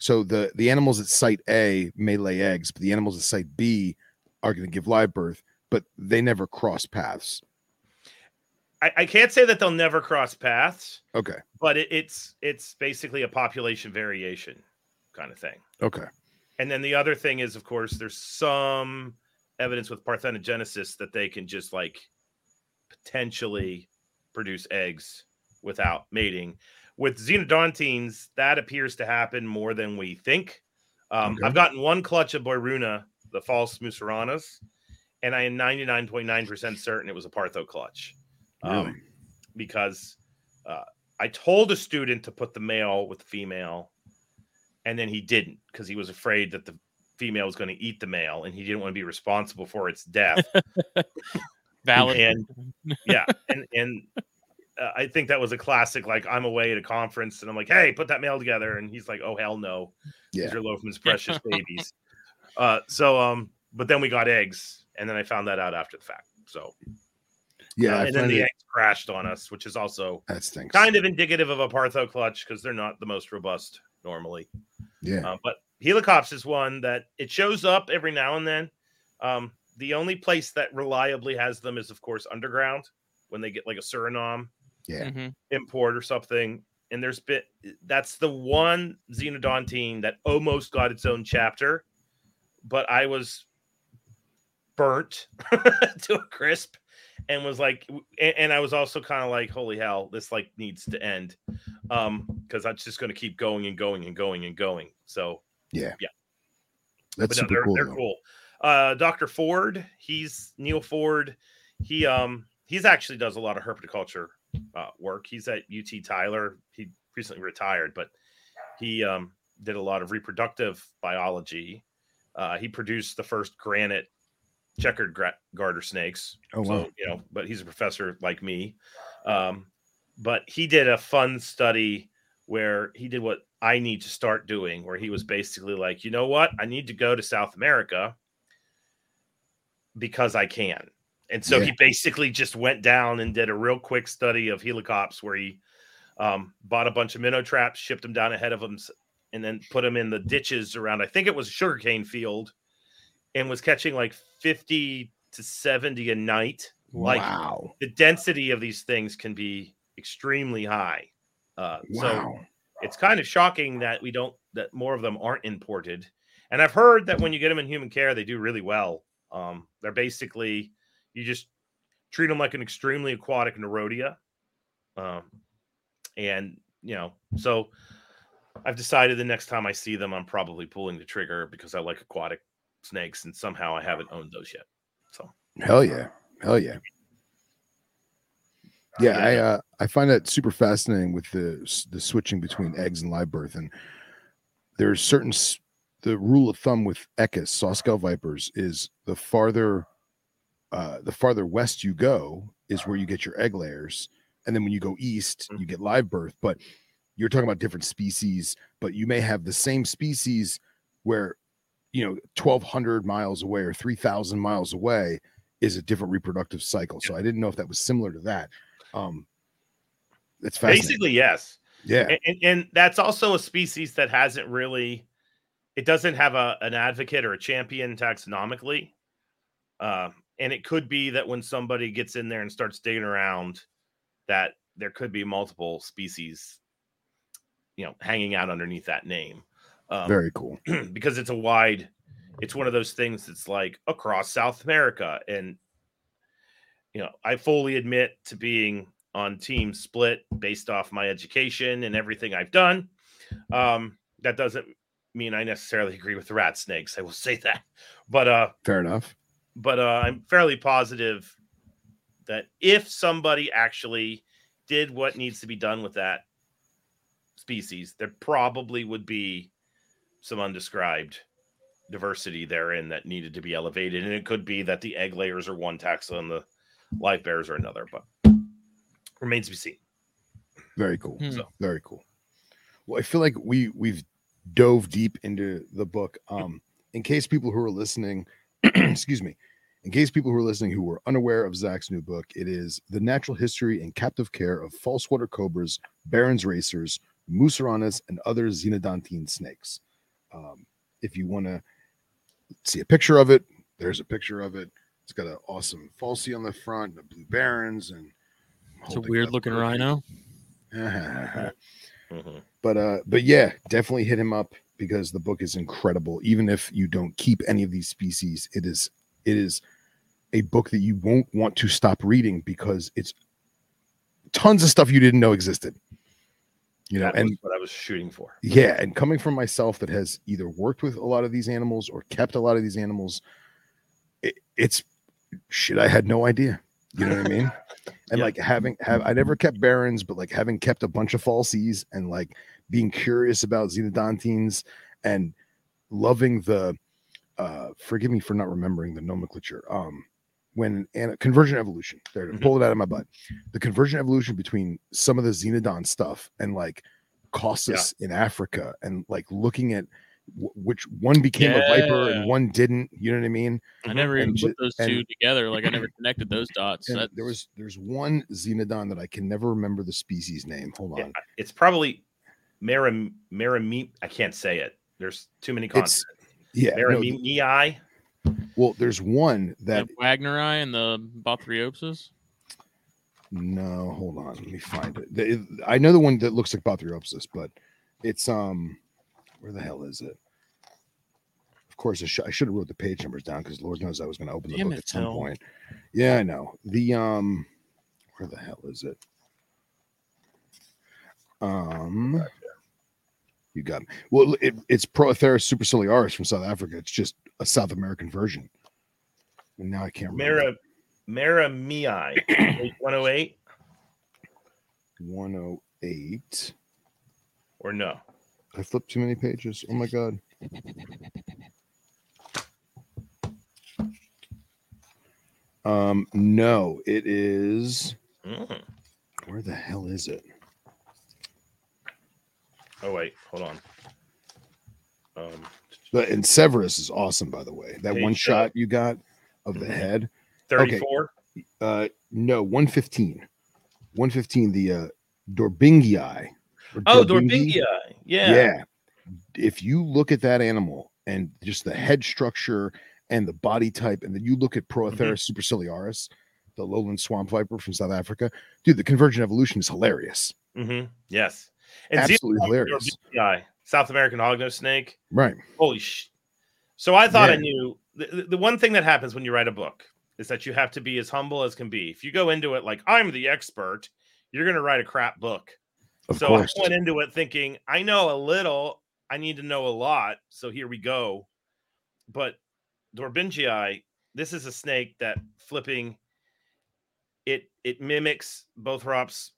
so the the animals at site A may lay eggs, but the animals at site B are going to give live birth, but they never cross paths. I, I can't say that they'll never cross paths Okay. but it, it's it's basically a population variation kind of thing Okay. and then the other thing is of course there's some evidence with parthenogenesis that they can just like potentially produce eggs without mating with xenodontines that appears to happen more than we think um, Okay. i've gotten one clutch of boiruna the false musaranas and i am 99.9% certain it was a partho clutch Really? um, because uh, I told a student to put the male with the female, and then he didn't because he was afraid that the female was going to eat the male, and he didn't want to be responsible for its death. Valid. and yeah, and and uh, I think that was a classic. Like I'm away at a conference, and I'm like, "Hey, put that male together," and he's like, "Oh hell no, Yeah. these are Loughman's precious babies." Uh, so um, but then we got eggs, and then I found that out after the fact. So Yeah. uh, and then the eggs crashed on us, which is also that stinks. kind of indicative of a partho clutch because they're not the most robust normally. Yeah. Uh, but helicops is one that it shows up every now and then. Um, the only place that reliably has them is, of course, underground when they get like a Suriname Yeah. Mhm. import or something. And there's been that's the one xenodontine that almost got its own chapter, but I was burnt to a crisp and was like and, and I was also kind of like, holy hell, this like needs to end. Um, because that's just gonna keep going and going and going and going. So Yeah. Yeah. That's no, super they're, cool. they're cool. Uh, Dr. Ford, he's Neil Ford. He um he's actually does a lot of herpetoculture uh, work. He's at UT Tyler. He recently retired, but he um did a lot of reproductive biology. Uh, he produced the first granite checkered gra- garter snakes. Oh, so wow. you know, but he's a professor like me. Um, but he did a fun study where he did what I need to start doing, where he was basically like, you know what, I need to go to South America because I can. And so Yeah. he basically just went down and did a real quick study of helicops where he um, bought a bunch of minnow traps, shipped them down ahead of him, and then put them in the ditches around, I think it was a sugarcane field, and was catching like 50 to 70 a night. Like wow. the density of these things can be extremely high. Uh, So it's kind of shocking that we don't that more of them aren't imported. And I've heard that when you get them in human care, they do really well. Um, they're basically you just treat them like an extremely aquatic Nerodia. Um, and you know, so I've decided the next time I see them, I'm probably pulling the trigger because I like aquatic snakes, and somehow I haven't owned those yet. So Hell yeah. Hell yeah. Yeah. I uh, I find that super fascinating with the the switching between eggs and live birth, and there's certain the rule of thumb with echis sawscale vipers is the farther uh, the farther west you go is where you get your egg layers, and then when you go east you get live birth. But you're talking about different species, but you may have the same species where you know 1200 miles away or 3000 miles away is a different reproductive cycle. So I didn't know if that was similar to that. Um, it's fascinating. basically, yes. yeah, and, and, and that's also a species that hasn't really it doesn't have a an advocate or a champion taxonomically uh, and it could be that when somebody gets in there and starts digging around, that there could be multiple species, you know, hanging out underneath that name. Um, Very cool. because it's a wide it's one of those things that's like across south america and you know i fully admit to being on team split based off my education and everything i've done um that doesn't mean i necessarily agree with the rat snakes i will say that but uh Fair enough. but uh, I'm fairly positive that if somebody actually did what needs to be done with that species, there probably would be some undescribed diversity therein that needed to be elevated. And it could be that the egg layers are one taxa and the live bears are another, but remains to be seen. Very cool. Hmm. So- Very cool. Well, I feel like we we've dove deep into the book. Um, in case people who are listening, excuse me, in case people who are listening who were unaware of Zac's new book, it is the natural history and captive care of false water cobras, barons racers, musaranas, and other xenodontine snakes. Um, if you want to see a picture of it, there's a picture of it. It's got an awesome falsie on the front, the blue barons, and It's a weird looking rhino. rhino. Mhm. but uh but yeah definitely hit him up because the book is incredible even if you don't keep any of these species it is it is a book that you won't want to stop reading because it's tons of stuff you didn't know existed you know That and what I was shooting for. yeah and coming from myself that has either worked with a lot of these animals or kept a lot of these animals it, it's shit i had no idea you know what i mean and Yeah. like having have i never kept barons but like having kept a bunch of falsies and like being curious about xenodontines and loving the uh forgive me for not remembering the nomenclature um when and conversion evolution there to Mhm. pull it out of my butt the conversion evolution between some of the xenodon stuff and like Causus in Africa and like looking at w- which one became a viper and one didn't. You know what I mean? I never And even ju- put those and- two together. Like I never connected those dots. And there was there's one xenodon that I can never remember the species name. Hold Yeah, on. it's probably Maram Marameme. I can't say it. There's too many It's consonants. yeah. no, th- Marameme. Well, there's one that the Wagneri and the Bothriopsis. no, hold on, let me find it. I know the one that looks like Bothriopsis, but it's um where the hell is it? Of course, I, sh- I should have wrote the page numbers down because Lord knows I was going to open the Damn book at some Phil. point. Yeah, I know. The um, where the hell is it? Um, you got me. Well, it, it's Proatheris superciliaris from South Africa. It's just a South American version. And now I can't remember. Mara Maramei. 108 108. or no? I flipped too many pages. Oh my god. Um, no, it is. Mm. Where the hell is it? Oh wait, hold on. Um, and Severus is awesome, by the way. That Page one shot you got of the Mhm. head. 34. Uh, no, 115. 115, the uh Dorbignyi. Oh, Dorbignyi. Yeah. yeah. If you look at that animal and just the head structure and the body type, and then you look at Proatheris superciliaris, the lowland swamp viper from South Africa, dude, the convergent evolution is hilarious. Mm-hmm. Yes. And Absolutely Xenodon hilarious. Dorbingia, South American hognose snake. Right. Holy sh! So I thought I knew the, the- the one thing that happens when you write a book is that you have to be as humble as can be. If you go into it like I'm the expert, you're going to write a crap book. Of so course. I went into it thinking I know a little, I need to know a lot. So here we go. But Dorbignyi, this is a snake that flipping it it mimics Bothrops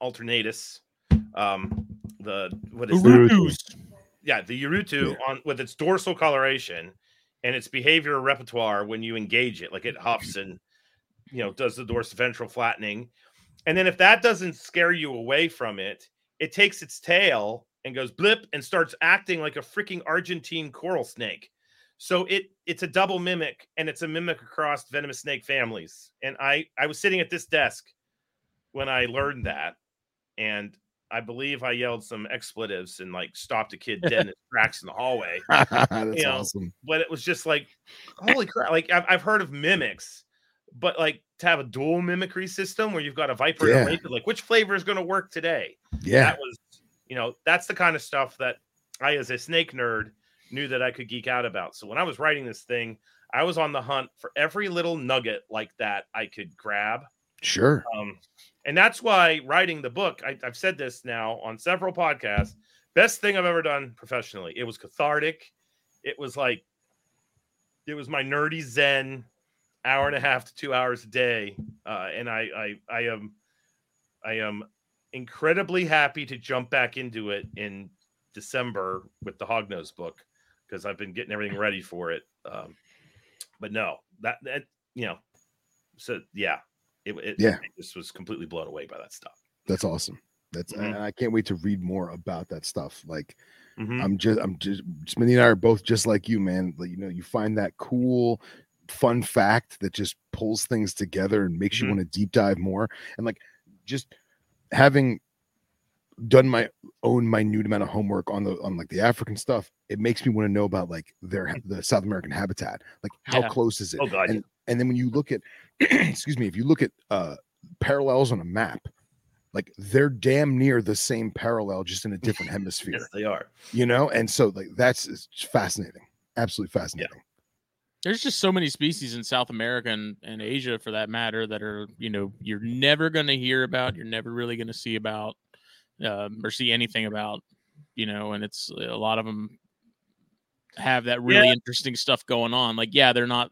alternatus. Um the what is that? Urutus. yeah, the Urutu Yeah. on with its dorsal coloration and its behavior repertoire when you engage it, like it hops and you know does the dorsiventral flattening. And then if that doesn't scare you away from it, it takes its tail and goes blip and starts acting like a freaking Argentine coral snake. So it it's a double mimic and it's a mimic across venomous snake families. And I I was sitting at this desk when I learned that, and I believe I yelled some expletives and like stopped a kid dead in his tracks in the hallway. That's you know, awesome. But it was just like, holy crap! Like I've I've heard of mimics, but like to have a dual mimicry system where you've got a viper Yeah. and a like which flavor is going to work today? Yeah. That was, you know, that's the kind of stuff that I, as a snake nerd, knew that I could geek out about. So when I was writing this thing, I was on the hunt for every little nugget like that I could grab. Sure. Um, and that's why writing the book, I, I've said this now on several podcasts, best thing I've ever done professionally. It was cathartic. It was like, it was my nerdy zen hour and a half to two hours a day. Uh, and I, I, I am, I am incredibly happy to jump back into it in December with the Hognose book because I've been getting everything ready for it. Um, but no, that, that, you know, so yeah, it, it Yeah. I just was completely blown away by that stuff. That's awesome. That's Mhm. and I can't wait to read more about that stuff. Like Mhm. I'm just I'm just Smitty and I are both just like you, man. Like, you know, you find that cool fun fact that just pulls things together and makes Mhm. you want to deep dive more. And like just having done my own minute amount of homework on the on like the African stuff, it makes me want to know about like their the South American habitat. Like how Yeah. close is it? Oh god, and and then when you look at excuse me if you look at uh parallels on a map like they're damn near the same parallel just in a different hemisphere yes, they are. you know and so like that's it's fascinating absolutely fascinating Yeah. There's just so many species in South America and, and Asia, for that matter, that are you know you're never going to hear about. You're never really going to see about um, or see anything about. You know, and it's a lot of them have that really Yeah. interesting stuff going on. Like, yeah, they're not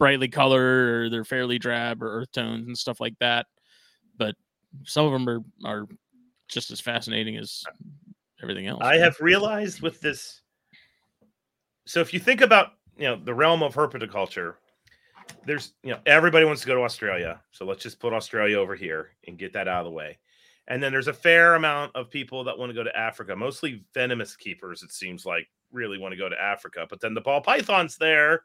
brightly colored or they're fairly drab or earth tones and stuff like that, but some of them are are just as fascinating as everything else. I have realized with this. So if you think about you know the realm of herpetoculture, there's you know everybody wants to go to Australia, so let's just put Australia over here and get that out of the way. And then there's a fair amount of people that want to go to Africa, mostly venomous keepers. It seems like really want to go to Africa, but then the ball python's there.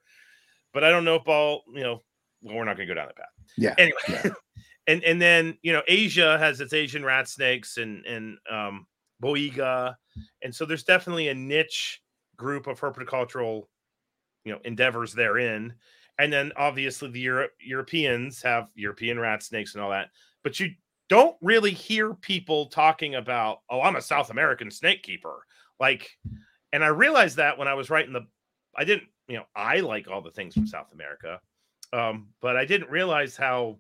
But I don't know if ball, you know, well, we're not going to go down that path. yeah Anyway, Yeah. and and then you know Asia has its Asian rat snakes and and um, boiga, and so there's definitely a niche group of herpetocultural, you know, endeavors therein. And then obviously the Euro- Europeans have European rat snakes and all that, but you don't really hear people talking about, oh, I'm a South American snake keeper. Like, and I realized that when I was writing the, I didn't, you know, I like all the things from South America, um, but I didn't realize how,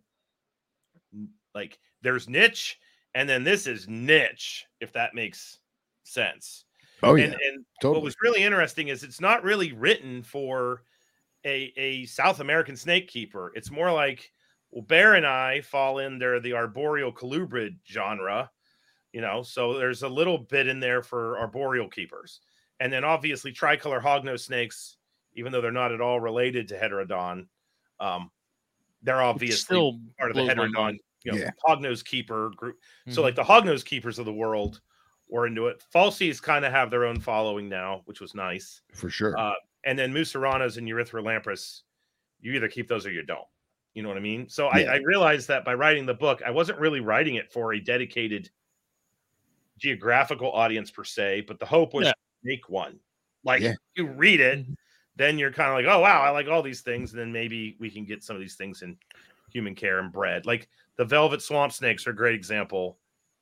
like, there's niche, and then this is niche, if that makes sense. oh yeah And and what was really interesting is it's not really written for a a South American snake keeper. It's more like well, Bear and I fall under the arboreal colubrid genre, you know. So there's a little bit in there for arboreal keepers, and then obviously tricolor hognose snakes, even though they're not at all related to heterodon, um, they're Which obviously still part of the heterodon, you know, Yeah. hognose keeper group. So Mhm. like the hognose keepers of the world were into it. Falsies kind of have their own following now, which was nice. for sure Uh, and then Musaranas and Erythrolamprus, you either keep those or you don't. You know what I mean? So Yeah. I, I realized that by writing the book, I wasn't really writing it for a dedicated geographical audience per se, but the hope was Yeah. to make one. Like Yeah. you read it, Mhm. Then you're kind of like, oh wow, I like all these things, and then maybe we can get some of these things in human care and bred. Like the velvet swamp snakes are a great example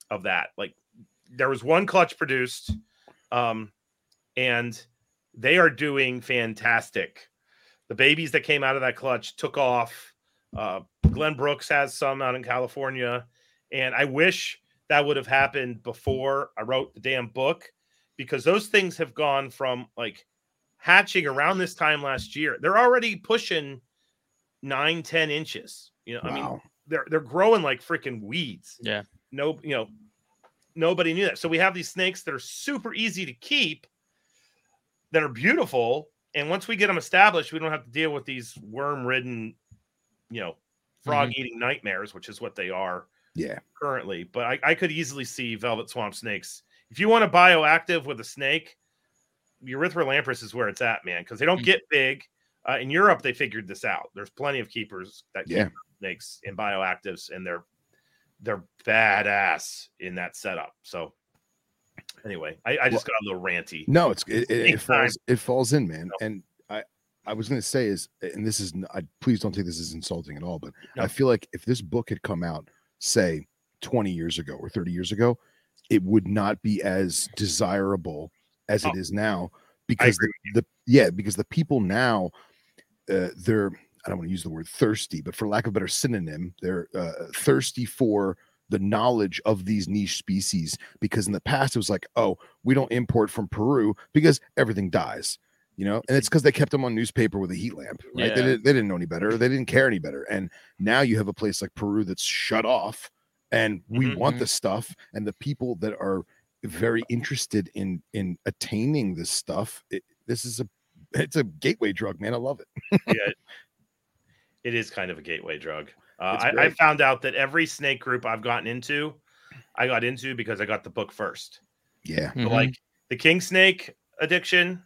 of that. Like there was one clutch produced, um, and they are doing fantastic. The babies that came out of that clutch took off. Uh, Glenn Brooks has some out in California, and I wish that would have happened before I wrote the damn book because those things have gone from like hatching around this time last year. They're already pushing nine, 10 inches. You know, I mean, they're they're growing like freaking weeds. Yeah. No, you know, nobody knew that. So we have these snakes that are super easy to keep, that are beautiful, and once we get them established, we don't have to deal with these worm-ridden, you know, frog-eating mm-hmm. nightmares, which is what they are yeah currently. But I, I could easily see velvet swamp snakes. If you want a bioactive with a snake, Erythrolamprus is where it's at, man, because they don't Mm. get big. Uh, in Europe, they figured this out. There's plenty of keepers that keep Yeah. snakes in bioactives, and they're they're badass in that setup. So anyway, I, I just got a little ranty. no it's it, it, it falls it falls in man No. and i I was going to say is, and this is, I, please don't take this as insulting at all, but No. I feel like if this book had come out, say, 20 years ago or 30 years ago, it would not be as desirable as it Oh, is now because the, the yeah because the people now uh, they're I don't want to use the word thirsty, but for lack of a better synonym, they're uh, thirsty for the knowledge of these niche species because in the past it was like, oh, we don't import from Peru because everything dies, you know, and it's because they kept them on newspaper with a heat lamp, right? Yeah. They, didn't, they didn't know any better, they didn't care any better, and now you have a place like Peru that's shut off, and we Mhm. want the stuff, and the people that are very interested in in attaining this stuff. It, this is a it's a gateway drug, man. I love it. yeah, it is kind of a gateway drug. Uh, I, I found out that every snake group I've gotten into, I got into because I got the book first. Yeah, So, Mhm. like the king snake addiction,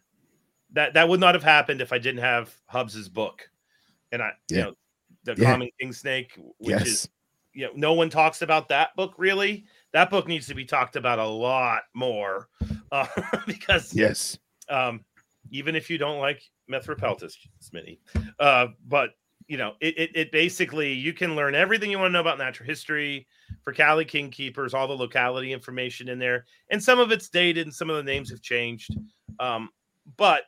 that that would not have happened if I didn't have Hubbs's book, and I, you Yeah. know, the Yeah. common king snake, which yes, is you know, no one talks about that book really. That book needs to be talked about a lot more, uh, because yes, um, even if you don't like Methropeltis, Smitty. Uh, but you know, it, it it basically you can learn everything you want to know about natural history for Cali King Keepers, all the locality information in there, and some of it's dated and some of the names have changed. Um, but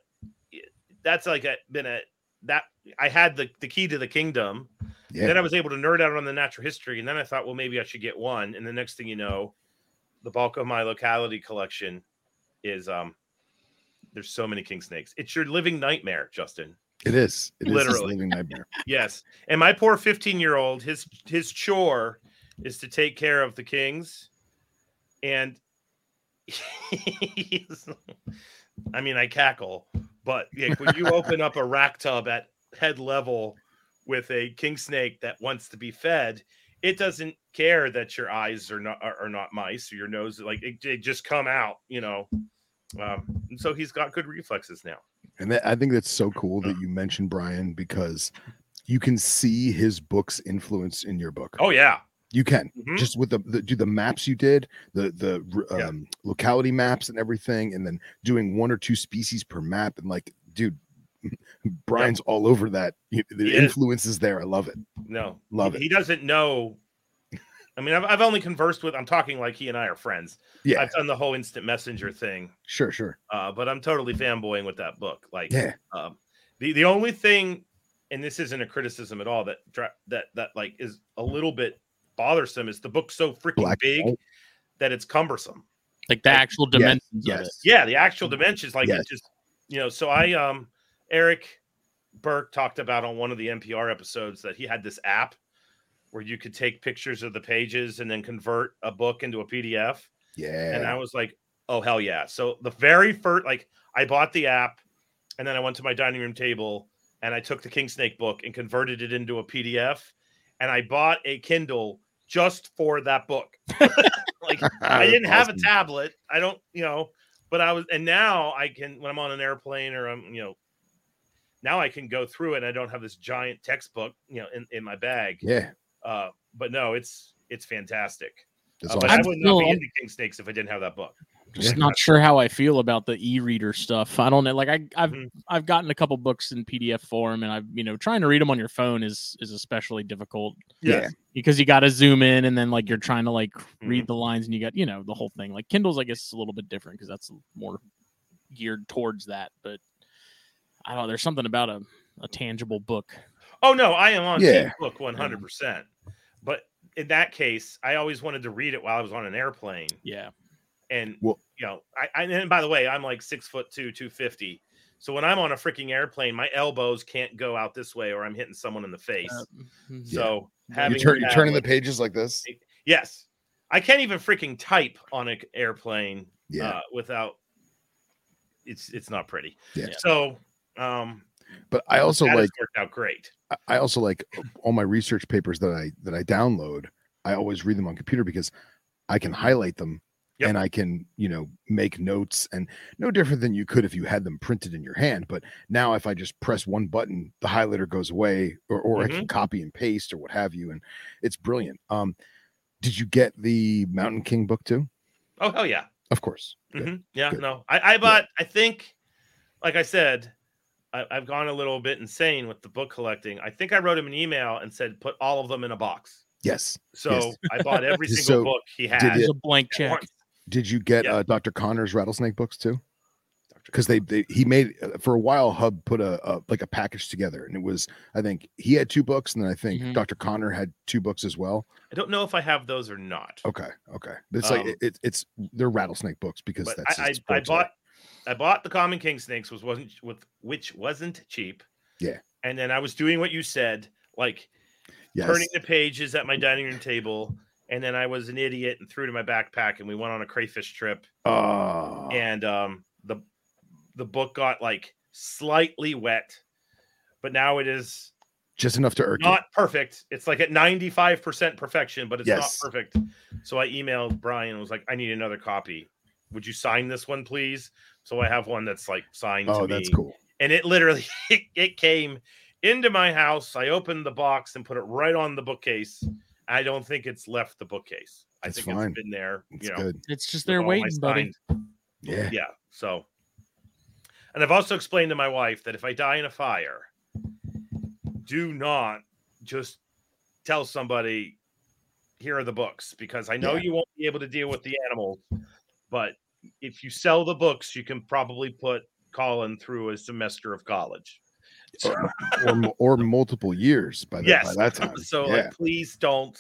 that's like a, been a that I had the the key to the kingdom. Yeah. Then I was able to nerd out on the natural history, and then I thought, well, maybe I should get one. And the next thing you know, the bulk of my locality collection is um. There's so many king snakes. It's your living nightmare, Justin. It is. It is Literally. living nightmare. Yes, and my poor 15 year old, his his chore is to take care of the kings, and I mean, I cackle, but yeah, when you open up a rack tub at head level with a king snake that wants to be fed, it doesn't care that your eyes are not are, are not mice or your nose like it, they just come out, you know. Um, and so he's got good reflexes now. And that, I think that's so cool that you mentioned Brian because you can see his book's influence in your book. Oh yeah, You can Mhm. just with the, the do the maps you did, the the r- Yeah. um, locality maps and everything, and then doing one or two species per map, and like, dude, Brian's all over that. The He influence is there. I love it. No, Love he, it. He doesn't know. I mean, I've, I've only conversed with. I'm talking like he and I are friends. Yeah, I've done the whole instant messenger thing, sure, sure. uh, but I'm totally fanboying with that book. Like, Yeah, um, the the only thing, and this isn't a criticism at all, that that that like is a little bit bothersome is the book's so freaking Black big white. that it's cumbersome. like the Like, actual dimensions of it. yes. Yeah, the actual dimensions, like Yes. it just you know. So I um Eric Burke talked about on one of the NPR episodes that he had this app where you could take pictures of the pages and then convert a book into a PDF. yeah. And I was like, oh hell yeah. So the very first like I bought the app and then I went to my dining room table and I took the King Snake book and converted it into a PDF. And I bought a Kindle just for that book. like I didn't have a tablet. I don't, you know, but I was, and now I can, when I'm on an airplane or I'm, you know, now I can go through it. And I don't have this giant textbook, you know, in, in my bag. Yeah, Uh, but no, it's it's fantastic. that's Uh, but awesome. I would not be still- into King Snakes if I didn't have that book. Just Yeah. not sure how I feel about the e-reader stuff. I don't know. Like I, I've Mhm. I've gotten a couple books in PDF form, and I've you know trying to read them on your phone is is especially difficult Yeah. because you got to zoom in, and then like you're trying to like Mm-hmm. read the lines, and you got you know the whole thing. Like Kindles, I guess is a little bit different because that's more geared towards that. But I don't. know. There's something about a a tangible book. Oh no, I am on Yeah. Team Book 100. percent But in that case, I always wanted to read it while I was on an airplane. Yeah. And Well- you know, I, I and by the way, I'm like six foot two, two fifty. So when I'm on a freaking airplane, my elbows can't go out this way, or I'm hitting someone in the face. Uh, so you having turn, you're turning the pages like this. Yes, I can't even freaking type on an airplane Yeah, uh, without. It's it's not pretty. Yeah. So um, but I also like worked out great. I- I also like all my research papers that I that I download. I always read them on computer because I can highlight them Yep. and I can you know make notes and no different than you could if you had them printed in your hand. But now if I just press one button, the highlighter goes away, or or I Mm-hmm. can copy and paste or what have you, and it's brilliant. Um, did you get the Mountain King book too? Oh hell yeah. Of course. Mhm. Yeah, Good. no, I, I bought. I think, like I said, I, I've gone a little bit insane with the book collecting. I think I wrote him an email and said put all of them in a box. Yes. So Yes. I bought every So, single book he had. did There's a blank check. once. Did you get Yeah. uh, Dr. Connor's rattlesnake books too? Because they, they he made uh, for a while. Hub put a, a like a package together, and it was I think he had two books, and then I think Mhm. Dr. Connor had two books as well. I don't know if I have those or not. Okay, okay, but it's like Um, it, it, it's they're rattlesnake books because that's I, I, I bought I bought the common king snakes was wasn't with which wasn't cheap. Yeah. And then I was doing what you said, like yes. turning the pages at my dining room table. And then I was an idiot and threw it in my backpack and we went on a crayfish trip. Oh, And um the the book got like slightly wet, but now it is just enough to irk not perfect. It's like at 95% perfection, but it's Yes. not perfect. So I emailed Brian and was like, I need another copy. Would you sign this one, please? So I have one that's like signed Oh, to that's me. cool. And it literally it, it came into my house. I opened the box and put it right on the bookcase. I don't think it's left the bookcase. I That's think fine. it's been there. It's you know, good. It's just there waiting, buddy. Yeah. yeah. So, and I've also explained to my wife that if I die in a fire, do not just tell somebody, here are the books, because I know Yeah. you won't be able to deal with the animals. But if you sell the books, you can probably put Colin through a semester of college. So, or m- or multiple years by, the, yes. by that time. so yeah, like, please don't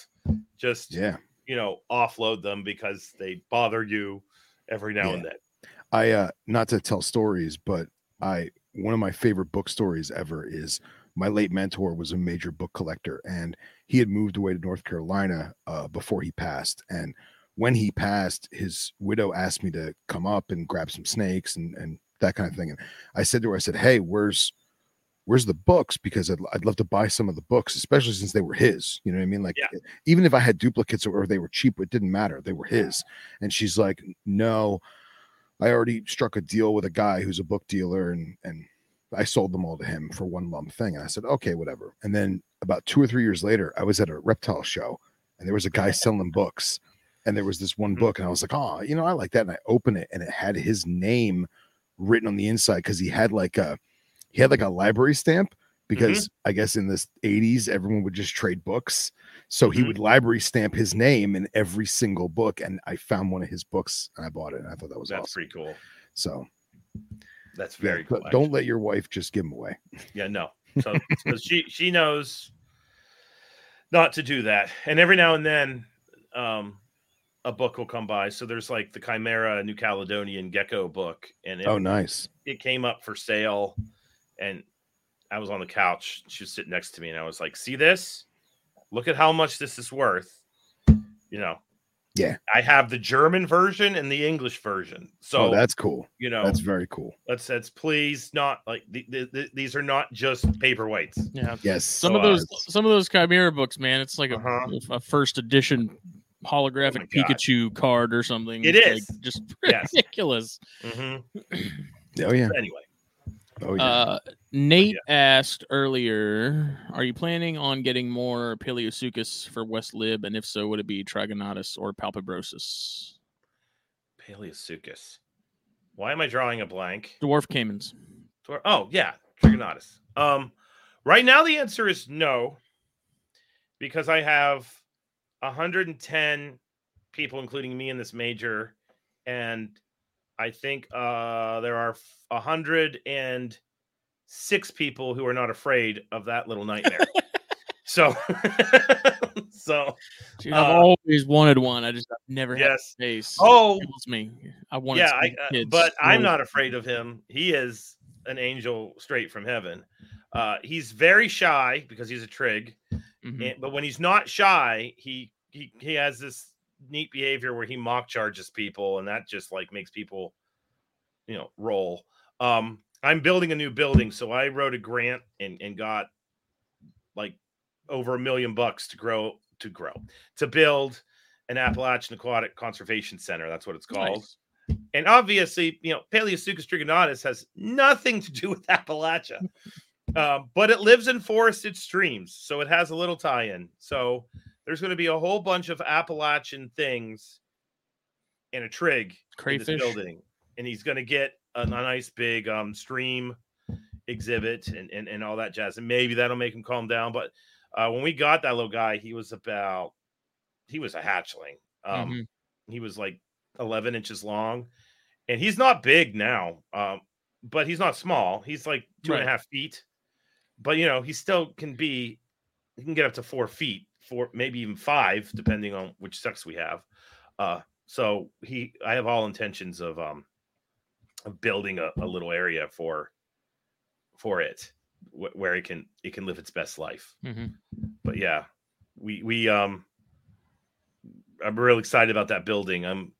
just, yeah. you know, offload them because they bother you every now and then. I uh not to tell stories, but I one of my favorite book stories ever is my late mentor was a major book collector and he had moved away to North Carolina uh before he passed and when he passed his widow asked me to come up and grab some snakes and and that kind of thing and I said to her I said hey where's where's the books because I'd, I'd love to buy some of the books especially since they were his you know what I mean like Yeah. even if I had duplicates or they were cheap it didn't matter they were his and she's like no I already struck a deal with a guy who's a book dealer and and I sold them all to him for one lump thing. And I said, okay, whatever. And then about two or three years later, I was at a reptile show and there was a guy selling books. And there was this one Mhm. book, and I was like, oh, you know, I like that. And I opened it and it had his name written on the inside because he had like a he had like a library stamp because I guess in this 80s everyone would just trade books. So he Mhm. would library stamp his name in every single book. And I found one of his books and I bought it. And I thought that was That's awesome. pretty cool. So That's very but cool. don't let your wife just give them away. Yeah, no. So, so she she knows not to do that. And every now and then, um, a book will come by. So there's like the Chimaira New Caledonian Gecko book, and it, Oh, nice. it came up for sale, and I was on the couch. She was sitting next to me, and I was like, "See this? Look at how much this is worth." You know. Yeah. I have the German version and the English version. So oh, that's cool. you know, That's very cool. let's let's please not like the, the, the, these are not just paperweights. Yeah. Yes. Some So, of uh, those some of those Chimaira books, man, it's like a, Uh-huh. a first edition holographic Oh. Pikachu card or something. It It's, is. like, just Yes. ridiculous. Mhm. oh yeah. Anyway, Oh yeah. Uh, Nate asked earlier, "Are you planning on getting more Paleosuchus for West Lib, and if so, would it be Trigonatus or Palpebrosus?" Paleosuchus. Why am I drawing a blank? Dwarf caimans. Dwar- Oh yeah, Trigonatus. Um, right now the answer is no, because I have 110 people, including me in this major, and I think uh, there are 106 people who are not afraid of that little nightmare. so, so Dude, I've Uh, always wanted one. I just I've never had yes. space. Oh, It kills me. I want. yeah, I, uh, but I'm not afraid of him. He is an angel straight from heaven. Uh, he's very shy because he's a trig, Mm-hmm. and- but when he's not shy, he he he has this neat behavior where he mock charges people, and that just like makes people, you know, roll. Um, I'm building a new building, so I wrote a grant and and got like over a million bucks to grow to grow to build an Appalachian Aquatic Conservation Center. That's what it's called. And obviously, you know, Paleosuchus trigonatus has nothing to do with Appalachia, um, but it lives in forested streams, so it has a little tie-in. So there's going to be a whole bunch of Appalachian things and a trig in this crayfish. building, and he's going to get a, a nice big um, stream exhibit and, and and all that jazz, and maybe that'll make him calm down. But uh, when we got that little guy, he was about he was a hatchling. Um, Mhm. He was like 11 inches long, and he's not big now, um, but he's not small. He's like two and a half feet, but you know he still can be. He can get up to four feet, four maybe even five, depending on which sex we have. Uh, so he, I have all intentions of um of building a, a little area for for it wh- where it can it can live its best life Mhm. but yeah we we um i'm really excited about that building i'm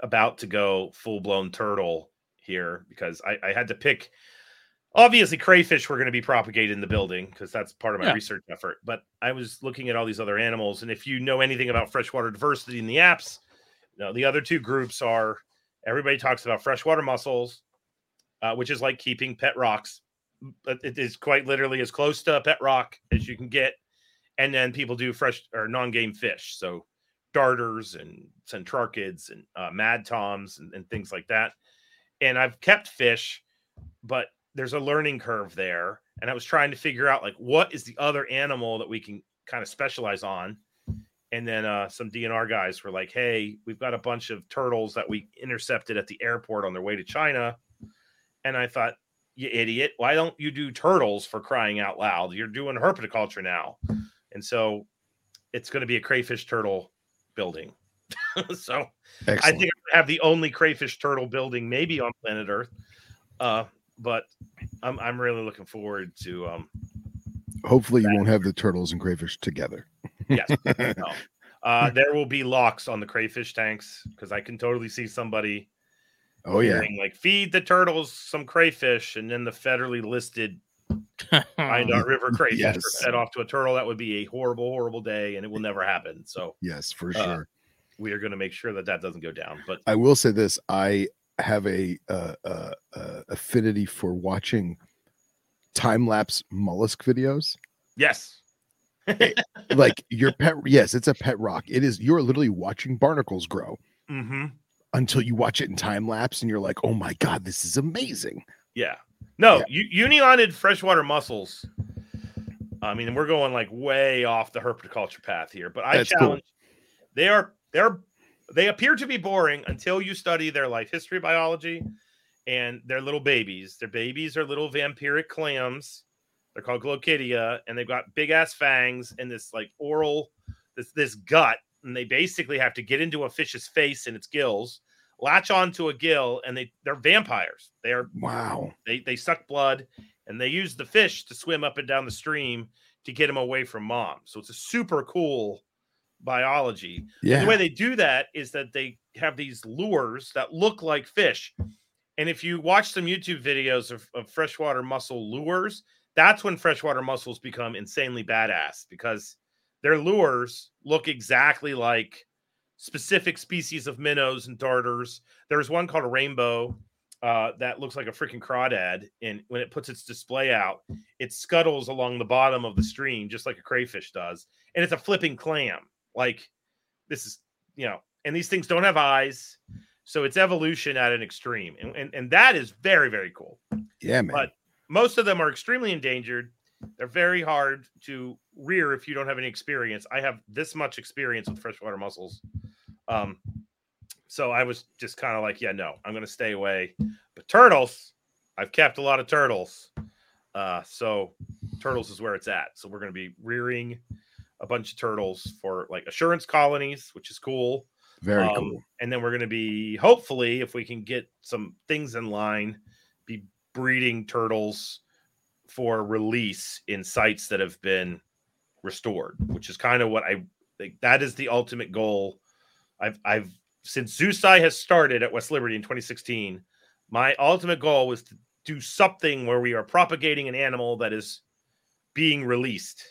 about to go full-blown turtle here because i i had to pick obviously crayfish were going to be propagated in the building because that's part of my Yeah. research effort but i was looking at all these other animals and if you know anything about freshwater diversity in the apps you know, the other two groups are everybody talks about freshwater mussels uh, which is like keeping pet rocks but it is quite literally as close to a pet rock as you can get and then people do fresh or non-game fish so darters and centrarchids and uh, mad toms and, and things like that. And i've kept fish but there's a learning curve there. And i was trying to figure out like what is the other animal that we can kind of specialize on? And then uh, some dnr guys were like hey we've got a bunch of turtles that we intercepted at the airport on their way to china. And i thought you idiot. Why don't you do turtles for crying out loud? You're doing herpetoculture now. And so it's going to be a crayfish turtle building so I think I have the only crayfish turtle building maybe on planet Earth. Uh, but I'm I'm really looking forward to um Hopefully, you won't have the turtles and crayfish together. yes. no. Uh there will be locks on the crayfish tanks because I can totally see somebody Oh yeah, like feed the turtles some crayfish and then the federally listed Guyandotte River crayfish Yes. fed off to a turtle. That would be a horrible, horrible day and it will never happen. So yes, for Uh, sure. we are going to make sure that that doesn't go down. But I will say this: I have a uh, uh, uh, affinity for watching time lapse mollusk videos. yes, Like your pet, yes, it's a pet rock. It is. You're literally watching barnacles grow hmm until you watch it in time lapse, and you're like, "Oh my god, this is amazing!" Yeah. No, Yeah. u- freshwater mussels. I mean, we're going like way off the herpetoculture path here, but I That's cool. challenge. They are they're they appear to be boring until you study their life history biology and they're little babies. Their babies are little vampiric clams. They're called Glochidia, and they've got big ass fangs and this like oral this this gut, and they basically have to get into a fish's face and its gills, latch onto a gill, and they they're vampires. They are Wow. they they suck blood and they use the fish to swim up and down the stream to get them away from mom. So it's a super cool biology. Yeah. The way they do that is that they have these lures that look like fish. And if you watch some YouTube videos of, of freshwater mussel lures, that's when freshwater mussels become insanely badass because their lures look exactly like specific species of minnows and darters. There's one called a rainbow uh, that looks like a freaking crawdad. And when it puts its display out, it scuttles along the bottom of the stream just like a crayfish does. And it's a flipping clam. Like this is, you know, and these things don't have eyes. So it's evolution at an extreme. And, and, and that is very, very cool. yeah, man. But most of them are extremely endangered. They're very hard to rear if you don't have any experience. I have this much experience with freshwater mussels. Um, so I was just kind of like, yeah, no, I'm going to stay away. But turtles, I've kept a lot of turtles. Uh, so turtles is where it's at. So we're going to be rearing a bunch of turtles for like assurance colonies, which is cool. Very Um, cool. And then we're going to be hopefully, if we can get some things in line, be breeding turtles for release in sites that have been restored, which is kind of what I think that is the ultimate goal. I've I've since Zeusai has started at West Liberty in 2016, my ultimate goal was to do something where we are propagating an animal that is being released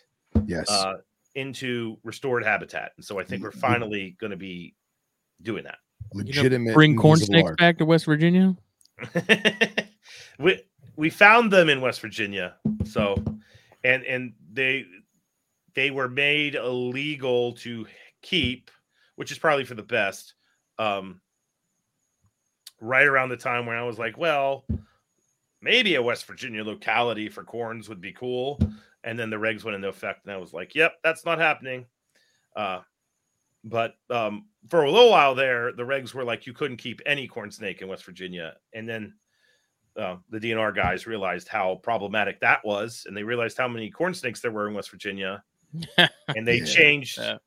Yes. uh, into restored habitat. And so I think we're finally going to be doing that. You know, bring corn snakes back to West Virginia. we we found them in West Virginia. So and and they they were made illegal to keep, which is probably for the best. Um right around the time where I was like, well, maybe a West Virginia locality for corns would be cool. And then the regs went into effect, and I was like, "Yep, that's not happening." Uh, but um, for a little while there, the regs were like you couldn't keep any corn snake in West Virginia, and then uh, the DNR guys realized how problematic that was, and they realized how many corn snakes there were in West Virginia, and they Yeah. changed Yeah.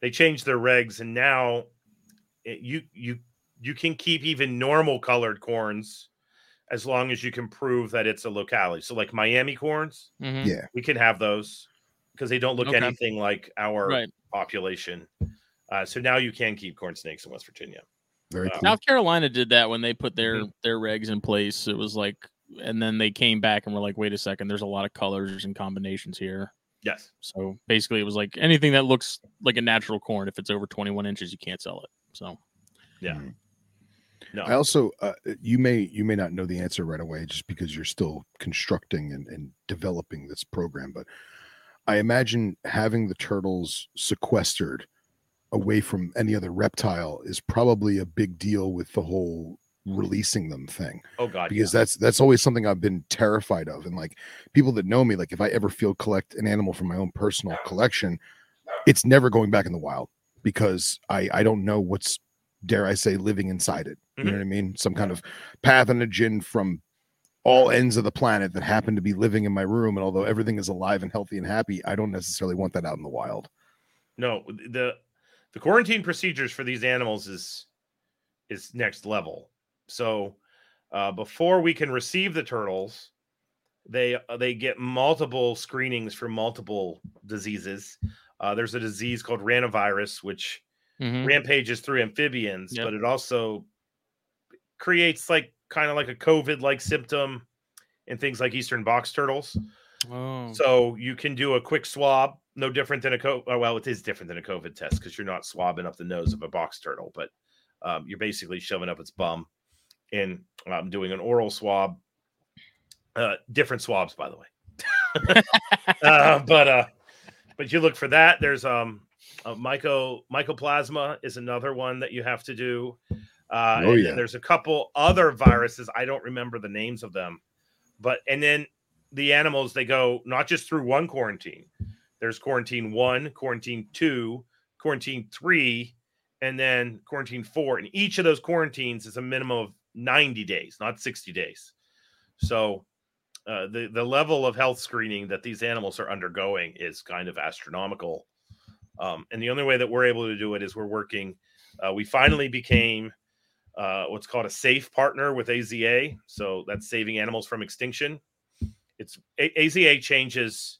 they changed their regs, and now it, you you you can keep even normal colored corns as long as you can prove that it's a locality. So like Miami corns, Mhm. Yeah. we can have those because they don't look Okay. anything like our Right. population. Uh, so now you can keep corn snakes in West Virginia. Very Uh, cool. South Carolina did that when they put their Mhm. their regs in place. It was like, and then they came back and were like, wait a second, there's a lot of colors and combinations here. Yes. So basically, it was like anything that looks like a natural corn, if it's over 21 inches, you can't sell it. So Yeah. Mhm. No. I also, uh, you may you may not know the answer right away, just because you're still constructing and, and developing this program. But I imagine having the turtles sequestered away from any other reptile is probably a big deal with the whole releasing them thing oh God. because yeah. that's that's always something I've been terrified of. And like people that know me, like if I ever feel collect an animal from my own personal collection, it's never going back in the wild because I I don't know what's dare I say living inside it. You know mm-hmm. what I mean? Some kind of pathogen from all ends of the planet that happened to be living in my room. And although everything is alive and healthy and happy, I don't necessarily want that out in the wild. no the the quarantine procedures for these animals is is next level. So uh, before we can receive the turtles, they uh, they get multiple screenings for multiple diseases. Uh, there's a disease called ranavirus, which mhm. rampages through amphibians, Yep. but it also creates like kind of like a COVID like symptom in things like eastern box turtles. oh, So you can do a quick swab, no different than a co- oh, well, it is different than a COVID test because you're not swabbing up the nose of a box turtle, but um, you're basically shoving up its bum and um, doing an oral swab. Uh, different swabs, by the way. uh, but uh, but you look for that. There's um, uh, myco mycoplasma is another one that you have to do. Uh, Oh, yeah. there's a couple other viruses. I don't remember the names of them, but and then the animals they go not just through one quarantine. There's quarantine one, quarantine two, quarantine three, and then quarantine four. And each of those quarantines is a minimum of 90 days, not 60 days. So uh, the the level of health screening that these animals are undergoing is kind of astronomical. Um, and the only way that we're able to do it is we're working. Uh, we finally became uh, what's called a safe partner with AZA. So that's saving animals from extinction. It's A- AZA changes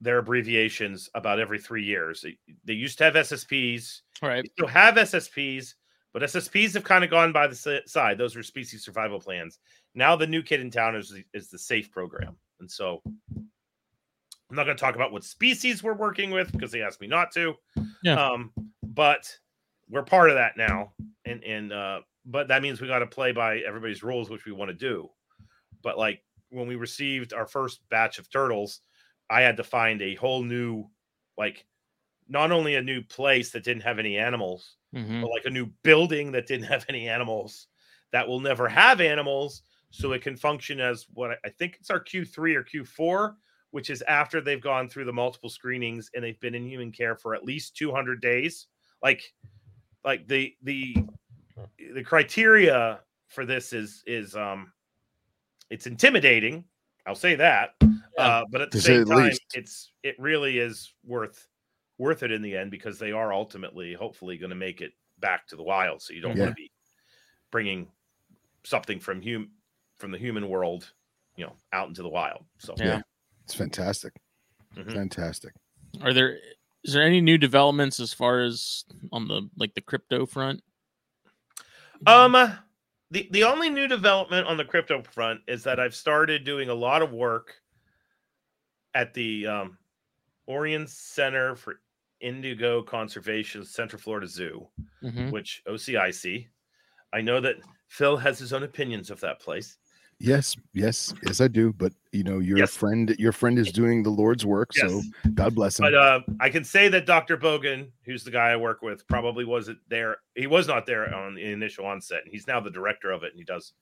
their abbreviations about every three years. They, they used to have SSPs. all right. They have SSPs, but SSPs have kind of gone by the side. Those were species survival plans. Now the new kid in town is the, is the safe program, and so I'm not going to talk about what species we're working with because they asked me not to. Yeah. Um, but we're part of that now, and and uh, but that means we got to play by everybody's rules, which we want to do. But like when we received our first batch of turtles, I had to find a whole new, like, not only a new place that didn't have any animals, Mhm. but like a new building that didn't have any animals that will never have animals so it can function as what I- I think it's our Q3 or Q4 which is after they've gone through the multiple screenings and they've been in human care for at least 200 days like like the the the criteria for this is is um it's intimidating I'll say that uh but at the To same the time least. it's it really is worth worth it in the end because they are ultimately hopefully going to make it back to the wild so you don't Yeah. want to be bringing something from hum from the human world you know out into the wild so Yeah. It's fantastic. Mhm. Fantastic. Are there is there any new developments as far as on the like the crypto front? Um, the the only new development on the crypto front is that I've started doing a lot of work at the um, Orianne Center for Indigo Conservation, Central Florida Zoo, Mhm. which OCIC. I know that Phil has his own opinions of that place. Yes, yes, yes, I do. But you know, your Yes. friend, your friend is doing the Lord's work, so God bless him. But uh, I can say that Dr. Bogan, who's the guy I work with, probably wasn't there. He was not there on the initial onset, and he's now the director of it, and he does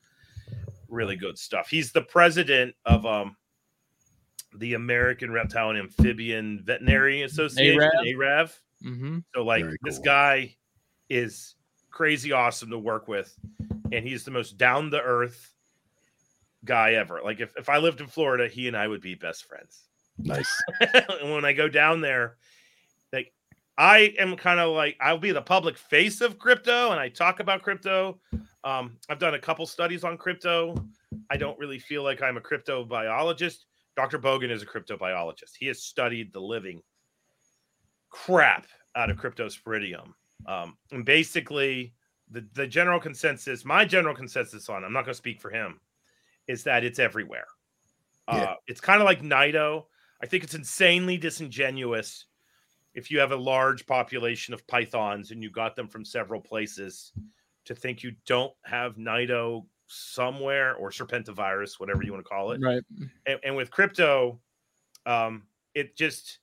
really good stuff. He's the president of um the American Reptile and Amphibian Veterinary Association, ARAV. ARAV. Mm-hmm. So like Very this guy is crazy awesome to work with, and he's the most down to earth guy ever. Like if, if I lived in Florida, he and I would be best friends. Nice. and when I go down there, like I am kind of like I'll be the public face of crypto and I talk about crypto. Um, I've done a couple studies on crypto. I don't really feel like I'm a crypto biologist. Dr. Bogan is a cryptobiologist. He has studied the living crap out of cryptosporidium. Um, and basically, the, the general consensus, my general consensus on, I'm not going to speak for him, is that it's everywhere. Yeah. Uh, it's kind of like Nido. I think it's insanely disingenuous if you have a large population of pythons and you got them from several places to think you don't have Nido somewhere or serpentivirus, whatever you want to call it. Right. and, and with crypto um it just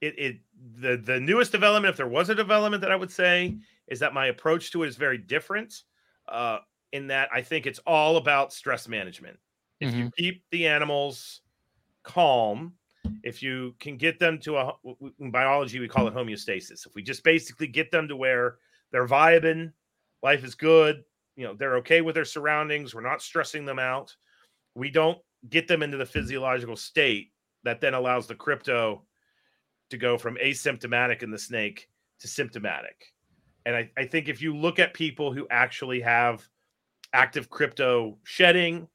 it, it the the newest development if there was a development that i would say is that my approach to it is very different uh in that i think it's all about stress management. If you keep the animals calm if you can get them to a in biology we call it homeostasis. If we just basically get them to where they're vibing life is good you know they're okay with their surroundings we're not stressing them out we don't get them into the physiological state that then allows the crypto to go from asymptomatic in the snake to symptomatic. And I, I think if you look at people who actually have active crypto shedding,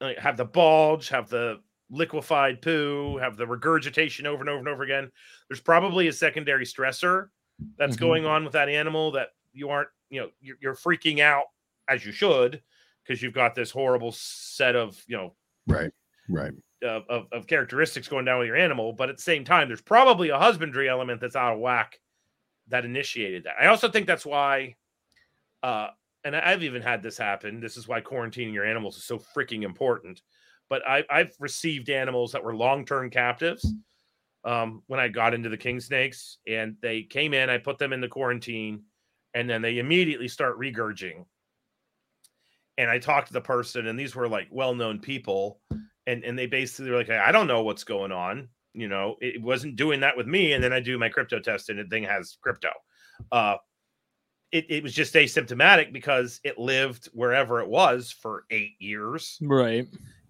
like have the bulge, have the liquefied poo, have the regurgitation over and over and over again, there's probably a secondary stressor that's Mhm. going on with that animal that you aren't, you know, you're, you're freaking out as you should because you've got this horrible set of, you know, Right. Right. of, of, of characteristics going down with your animal, but at the same time, there's probably a husbandry element that's out of whack that initiated that. I also think that's why, uh, and I've even had this happen. This is why quarantining your animals is so freaking important. But I, I've received animals that were long term captives um, when I got into the king snakes, and they came in. I put them into quarantine, and then they immediately start regurging. And I talked to the person, and these were like well known people and and they basically were like, I don't know what's going on. You know, it wasn't doing that with me. And then I do my crypto test, and the thing has crypto. Uh, it, it was just asymptomatic because it lived wherever it was for eight years. Right.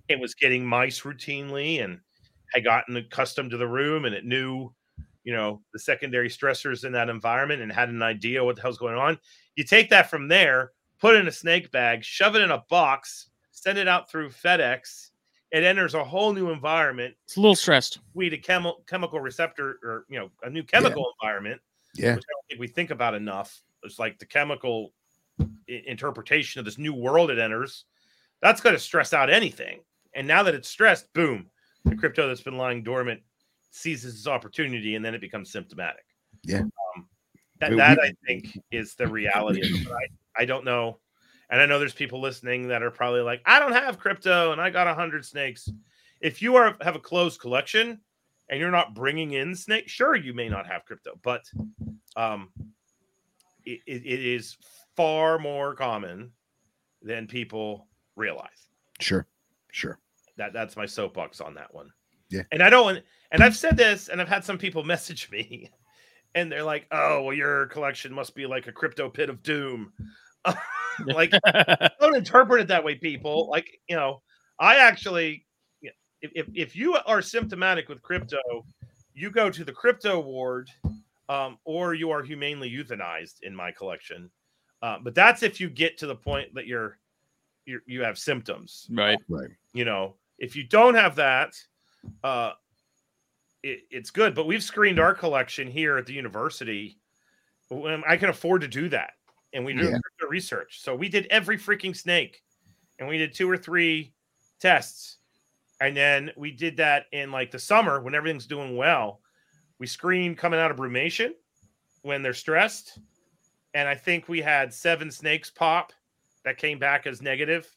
It was getting mice routinely, and had gotten accustomed to the room, and it knew, you know, the secondary stressors in that environment, and had an idea what the hell's going on. You take that from there, put it in a snake bag, shove it in a box, send it out through FedEx it enters a whole new environment It's a little stressed. we a chemi- chemical receptor or you know a new chemical environment Yeah. which i don't think we think about enough it's like the chemical i- interpretation of this new world it enters that's going to stress out anything and now that it's stressed boom the crypto that's been lying dormant seizes its opportunity and then it becomes symptomatic Yeah. um, that, that we- i think is the reality of it. But I, I don't know and I know there's people listening that are probably like, I don't have crypto and I got a hundred snakes. If you are have a closed collection and you're not bringing in snakes, sure you may not have crypto, but um, it, it, it is far more common than people realize. Sure. Sure. That that's my soapbox on that one. Yeah. And I don't and I've said this and I've had some people message me and they're like, "Oh, well your collection must be like a crypto pit of doom." like don't interpret it that way, people. Like, you know, I actually, if, if, if you are symptomatic with crypto, you go to the crypto ward um, or you are humanely euthanized in my collection. Uh, but that's if you get to the point that you're, you're you have symptoms. right. Right. You know, if you don't have that, uh, it, it's good. But we've screened our collection here at the university. When I can afford to do that, and we do Yeah. research. So we did every freaking snake, and we did two or three tests, and then we did that in like the summer when everything's doing well. We screen coming out of brumation when they're stressed, and I think we had seven snakes pop that came back as negative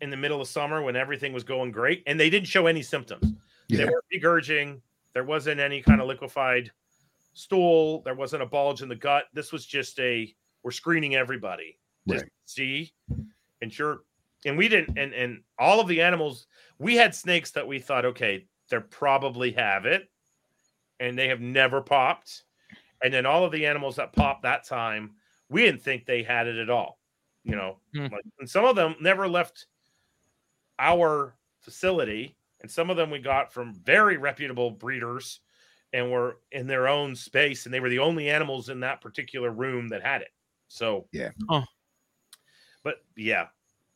in the middle of summer when everything was going great, and they didn't show any symptoms. They weren't regurging. There wasn't any kind of liquefied stool. There wasn't a bulge in the gut. This was just a we're screening everybody. Just Right. see, and sure, and we didn't and and all of the animals we had snakes that we thought okay they probably have it and they have never popped and then all of the animals that popped that time we didn't think they had it at all you know Hmm. like, and some of them never left our facility and some of them we got from very reputable breeders and were in their own space and they were the only animals in that particular room that had it. So Yeah. Huh. but yeah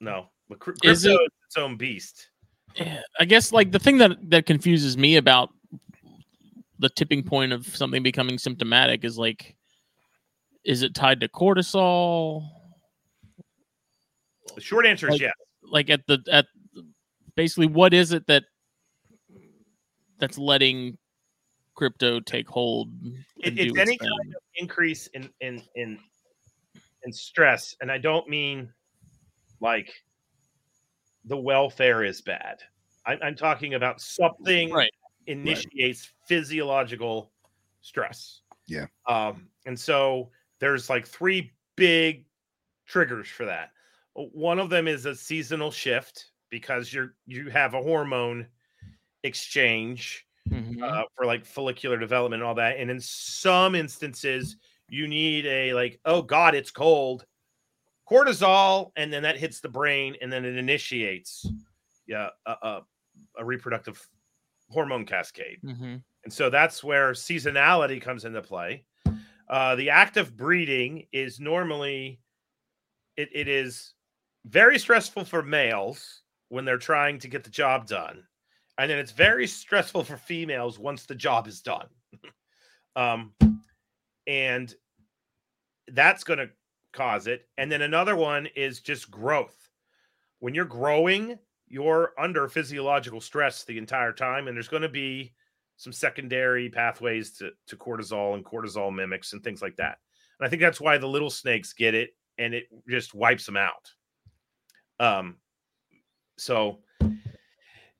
no. But crypto Is is it- its own beast. Yeah, I guess like the thing that that confuses me about the tipping point of something becoming symptomatic is like is it tied to cortisol? The short answer is yes. like at the at basically what is it that that's letting crypto take hold It- it's any thing? kind of increase in in in in stress and i don't mean like the welfare is bad i'm, I'm talking about something Right. initiates physiological stress Yeah. um and so there's like three big triggers for that one of them is a seasonal shift because you're you have a hormone exchange Mhm. uh, for like follicular development and all that. And in some instances, you need a like, oh God, it's cold, cortisol, and then that hits the brain, and then it initiates, yeah, a, a, a reproductive hormone cascade. Mhm. And so that's where seasonality comes into play. Uh, the act of breeding is normally it, it is very stressful for males when they're trying to get the job done. And then it's very stressful for females once the job is done. um, and that's going to cause it. And then another one is just growth. When you're growing, you're under physiological stress the entire time, and there's going to be some secondary pathways to, to cortisol and cortisol mimics and things like that. And I think that's why the little snakes get it and it just wipes them out. Um, so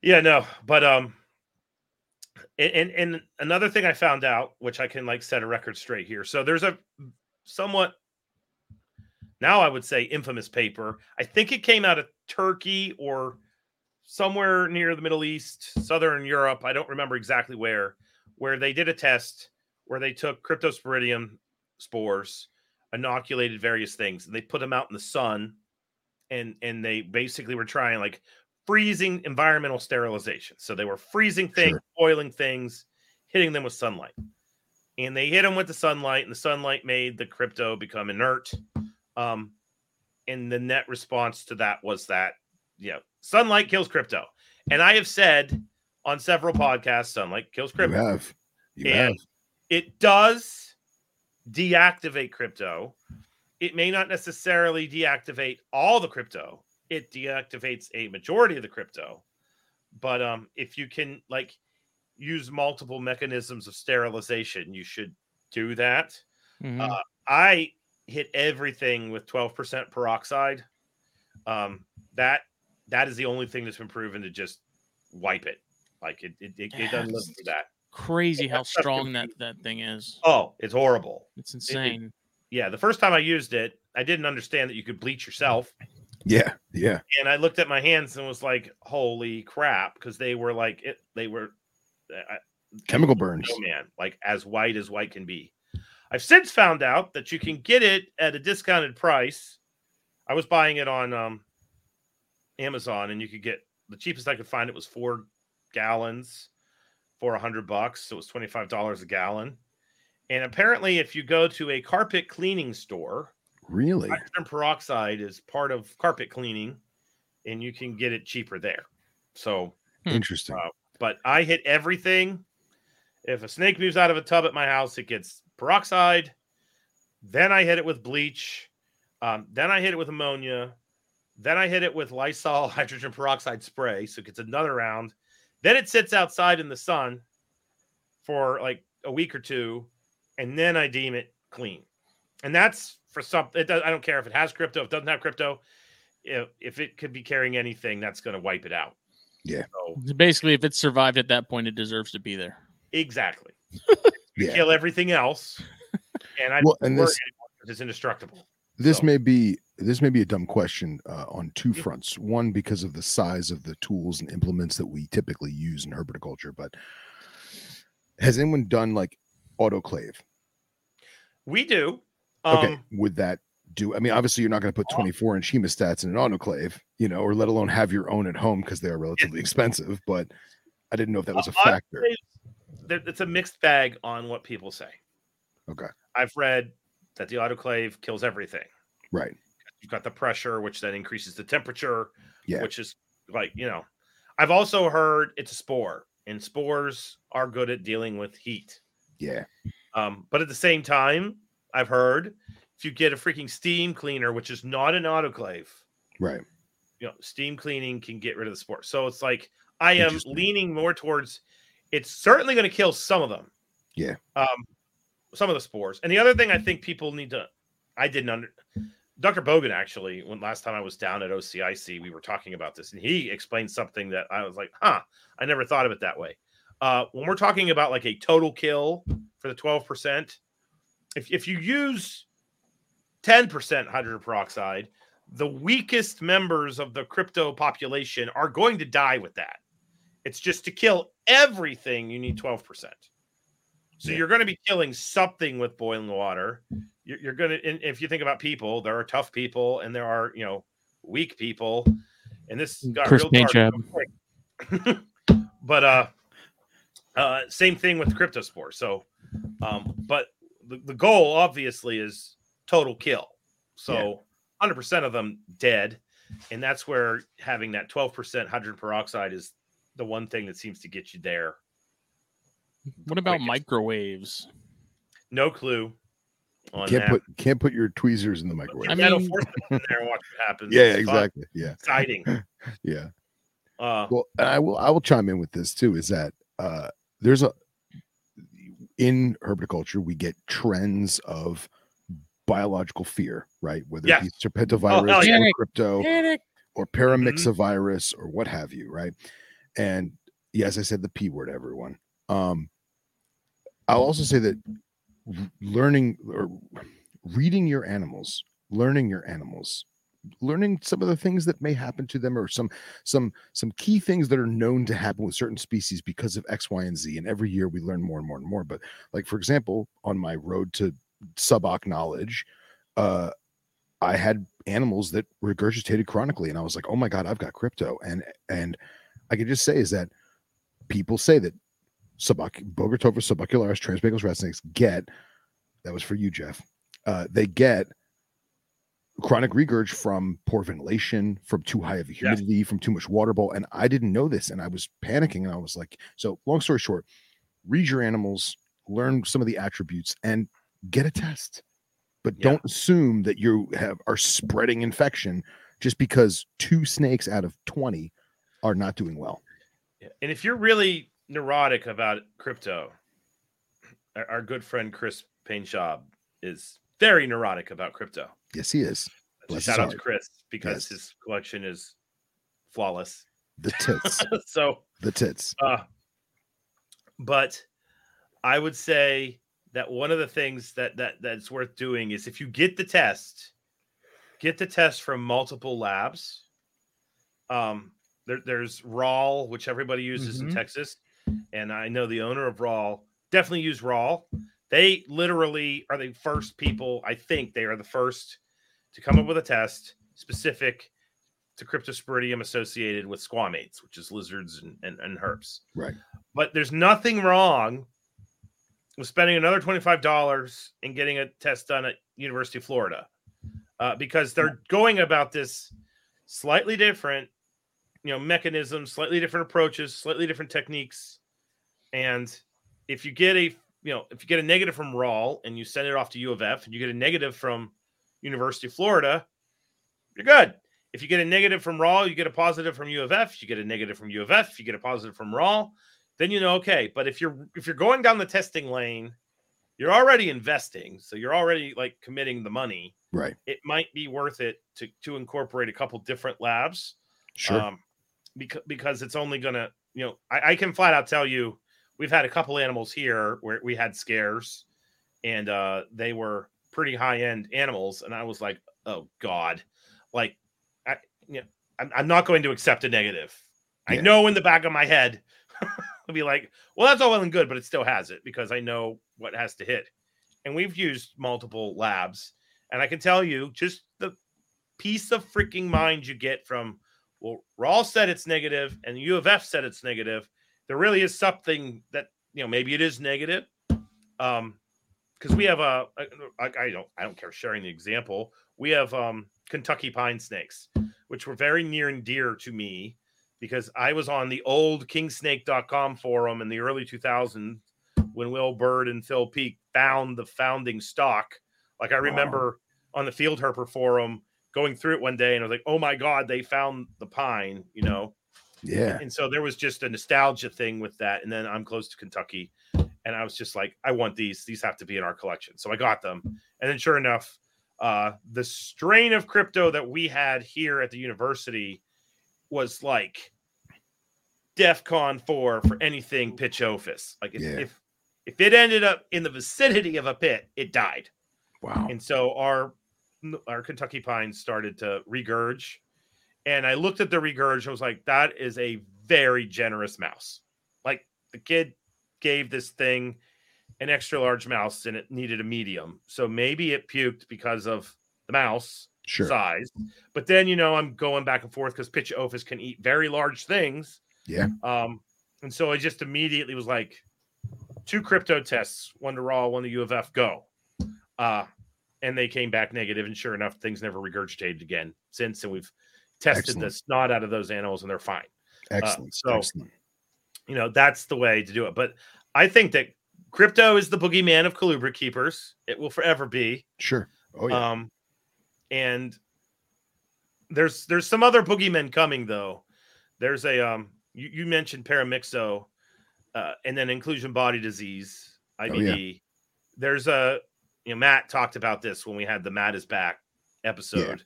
yeah, no, but um, and and, another thing I found out, which I can like set a record straight here. So there's a somewhat now I would say infamous paper. I think it came out of Turkey or somewhere near the Middle East, Southern Europe. I don't remember exactly where, where they did a test where they took cryptosporidium spores, inoculated various things, and they put them out in the sun, and and they basically were trying like freezing environmental sterilization. So they were freezing things, Sure. boiling things, hitting them with sunlight, and they hit them with the sunlight, and the sunlight made the crypto become inert. Um, and the net response to that was that yeah, sunlight kills crypto. And I have said on several podcasts, sunlight kills You crypto. have. You And have. It does deactivate crypto. It may not necessarily deactivate all the crypto. It deactivates a majority of the crypto. But um, if you can like use multiple mechanisms of sterilization, you should do that. Mhm. Uh, I hit everything with 12% peroxide. Um, that that is the only thing that's been proven to just wipe it. Like it it, it, it doesn't live through that. Crazy how strong that that thing is. Oh, it's horrible. It's insane. Yeah, the first time I used it, I didn't understand that you could bleach yourself. Yeah. Yeah. And I looked at my hands and was like, "Holy crap!" Because they were like it. They were uh, Chemical burns. oh man, like as white as white can be. I've since found out that you can get it at a discounted price. I was buying it on um, Amazon, and you could get the cheapest I could find. It was four gallons for a hundred bucks, so it was twenty five dollars a gallon. And apparently, if you go to a carpet cleaning store, Really? hydrogen peroxide is part of carpet cleaning, and you can get it cheaper there. So Hmm. Interesting. uh, but I hit everything. If a snake moves out of a tub at my house, it gets peroxide. Then I hit it with bleach. Um, then I hit it with ammonia. Then I hit it with Lysol hydrogen peroxide spray. So it gets another round. Then it sits outside in the sun for like a week or two. And then I deem it clean. And that's for some, it does, I don't care if it has crypto, if it doesn't have crypto. If, if it could be carrying anything, that's going to wipe it out. Yeah. So Basically, if it survived at that point, it deserves to be there. Exactly. Yeah. Kill everything else, and I Well, and this- anymore 'cause it's indestructible. this So- may be this may be a dumb question uh, on two fronts. One, because of the size of the tools and implements that we typically use in herpetoculture, but has anyone done like autoclave? We do. Um, Okay, would that do? I mean, obviously, you're not going to put 24 inch hemostats in an autoclave, you know, or let alone have your own at home because they are relatively expensive. But I didn't know if that was a Uh, factor. It's a mixed bag on what people say. Okay, I've read that the autoclave kills everything. right. You've got the pressure, which then increases the temperature, Yeah. which is like, you know, I've also heard it's a spore, and spores are good at dealing with heat. Yeah, Um, but at the same time, I've heard if you get a freaking steam cleaner, which is not an autoclave, right. you know, steam cleaning can get rid of the spores. So it's like I am leaning more towards it's certainly going to kill some of them. Yeah. Um, some of the spores. And the other thing I think people need to, I didn't under, Dr. Bogan actually, when last time I was down at OCIC, we were talking about this and he explained something that I was like, huh, I never thought of it that way. Uh, when we're talking about like a total kill for the 12%, if, if you use 10% hydrogen peroxide, the weakest members of the crypto population are going to die with that. It's just to kill everything, you need 12%. So Yeah. you're going to be killing something with boiling water. You're, you're going to, if you think about people, there are tough people and there are, you know, weak people. And this got Chris real dark but uh, uh, same thing with cryptospore. So, um, but the, the goal obviously is total kill. So, 100% of them dead. And that's where having that 12% hydrogen peroxide is the one thing that seems to get you there. What about quickest. microwaves? No clue on Can't that. put can't put your tweezers in the microwave. I I mean, mean- force it in there and watch what happens. yeah, It's fun, exactly. Yeah, exciting. yeah. Uh, Well, and I will I will chime in with this too. Is that uh there's a in herpetoculture we get trends of biological fear, right? Whether Yes. it be serpentovirus hell or yeah. crypto Panic. or paramyxovirus or what have you, right? And yes, I said the p word, everyone. Um, I'll also say that learning or reading your animals, learning your animals, learning some of the things that may happen to them, or some some some key things that are known to happen with certain species because of X, Y, and Z. And every year we learn more and more and more. But like for example, on my road to suboc knowledge, uh, I had animals that regurgitated chronically, and I was like, "Oh my god, I've got crypto." And and I can just say is that people say that suboc Bogertophis subocularis Trans-Pecos rat get that was for you, Jeff. Uh, they get chronic regurg from poor ventilation, from too high of a humidity, from too much water bowl, and I didn't know this, and I was panicking, and I was like, "So, long story short, read your animals, learn some of the attributes, and get a test." but Yeah. don't assume that you have are spreading infection just because two snakes out of 20 are not doing well. Yeah. And if you're really neurotic about crypto, our, our good friend Chris Painshaw is very neurotic about crypto. Yes, he is. Bless shout out to. Chris because Yes. his collection is flawless. The tits. so, the tits. uh, but I would say that one of the things that that that's worth doing is if you get the test, get the test from multiple labs. Um, there, there's Rawl, which everybody uses in Mhm. Texas, and I know the owner of Rawl definitely use Rawl. They literally are the first people. I think they are the first to come up with a test specific to cryptosporidium associated with squamates, which is lizards and, and, and herps. Right. But there's nothing wrong with spending another $25 and getting a test done at University of Florida uh, because they're going about this slightly different, you know, mechanisms, slightly different approaches, slightly different techniques. And if you get a, you know, if you get a negative from Rawl and you send it off to U of F and you get a negative from University of Florida, you're good. If you get a negative from Raw, you get a positive from U of F. You get a negative from U of F. You get a positive from Raw, then you know okay. But if you're if you're going down the testing lane, you're already investing, so you're already like committing the money. Right. It might be worth it to to incorporate a couple different labs, Sure. um, because because it's only gonna you know I, I can flat out tell you we've had a couple animals here where we had scares, and uh, they were pretty high end animals, and I was like, oh God, like I, you know, I'm, I'm not going to accept a negative. I know in the back of my head, I'll be like, well, that's all well and good, but it still has it because I know what has to hit. And we've used multiple labs, and I can tell you just the peace of freaking mind you get from, well, Rawl said it's negative, and U of F said it's negative. There really is something that you know maybe it is negative, um, because we have a, a I, I don't I don't care sharing the example. We have um Kentucky pine snakes, which were very near and dear to me because I was on the old kingsnake.com forum in the early 2000s when Will Bird and Phil Peak found the founding stock. Like I Wow. remember on the Field Herper forum going through it one day and I was like, oh my God, they found the pine, you know? Yeah. And so there was just a nostalgia thing with that. And then I'm close to Kentucky. And I was just like, I want these. These have to be in our collection. So I got them. And then sure enough, uh, the strain of crypto that we had here at the university was like DEFCON 4 for anything Pituophis. Like if, Yeah. if if it ended up in the vicinity of a pit, it died. Wow. And so our our Kentucky pines started to regurge. And I looked at the regurge and was like, that is a very generous mouse. Like the kid gave this thing an extra large mouse and it needed a medium. So maybe it puked because of the mouse Sure. size. But then, you know, I'm going back and forth because Pituophis can eat very large things. Yeah. Um, and so I just immediately was like, two crypto tests, one to Raw, one to U of F, go. Uh, and they came back negative, and sure enough, things never regurgitated again since. And we've tested Excellent. the snot out of those animals, and they're fine. Excellent. so- Excellent. You know, that's the way to do it. But I think that crypto is the boogeyman of colubrid keepers. It will forever be. Sure. Oh yeah. Um, and there's there's some other boogeymen coming though. There's a um you, you mentioned paramyxo, uh, and then inclusion body disease IBD. There's a you know Matt talked about this when we had the Matt is back episode.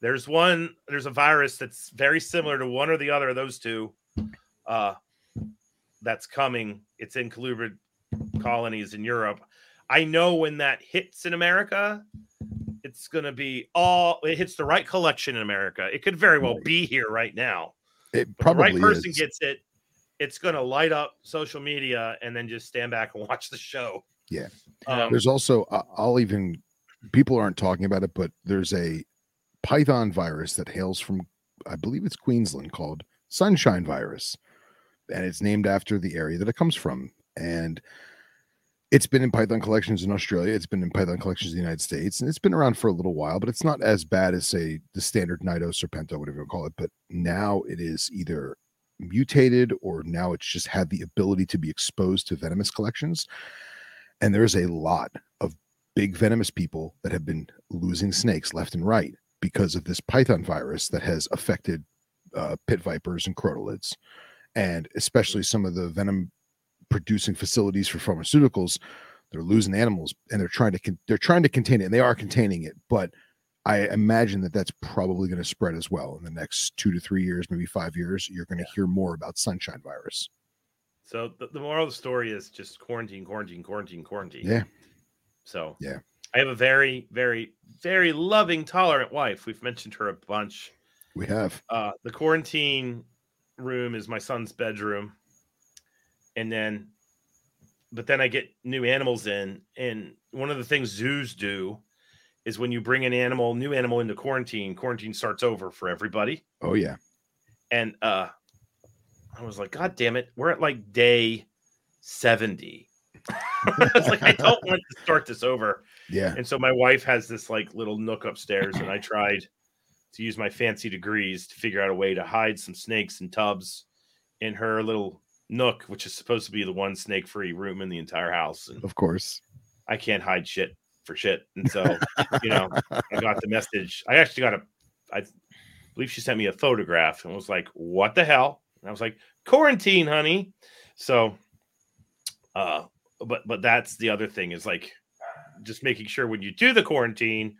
There's one there's a virus that's very similar to one or the other of those two. Uh, that's coming. It's in colubrid colonies in Europe. I know when that hits in America, it's going to be all it hits the right collection in America. It could very well be here right now. it probably the right person is. gets it, it's going to light up social media and then just stand back and watch the show. Yeah. Um, There's also I'll even people aren't talking about it, but there's a Python virus that hails from I believe it's Queensland called Sunshine virus, and it's named after the area that it comes from. And it's been in Python collections in Australia. It's been in Python collections in the United States, and it's been around for a little while. But it's not as bad as say the standard Nido Serpento, whatever you call it. But now it is either mutated or now it's just had the ability to be exposed to venomous collections. And there's a lot of big venomous people that have been losing snakes left and right because of this python virus that has affected uh, pit vipers and crotalids and especially some of the venom producing facilities for pharmaceuticals they're losing animals and they're trying to con- they're trying to contain it and they are containing it but i imagine that that's probably going to spread as well in the next two to three years maybe five years you're going to hear more about sunshine virus so the, the moral of the story is just quarantine, quarantine, quarantine, quarantine. Yeah. So Yeah. I have a very, very, very loving, tolerant wife. We've mentioned her a bunch. we have uh the quarantine room is my son's bedroom. And then but then i get new animals in and one of the things zoos do is when you bring an animal new animal into quarantine quarantine starts over for everybody. Oh yeah. And uh i was like god damn it we're at like day 70 I was like i don't want to start this over. Yeah. And so my wife has this like little nook upstairs, and I tried to use my fancy degrees to figure out a way to hide some snakes and tubs in her little nook, which is supposed to be the one snake free room in the entire house. And of course I can't hide shit for shit. And so, you know, I got the message. I actually got a, I believe she sent me a photograph and was like, what the hell? And I was like, quarantine, honey. So, uh, but, but that's the other thing is like just making sure when you do the quarantine,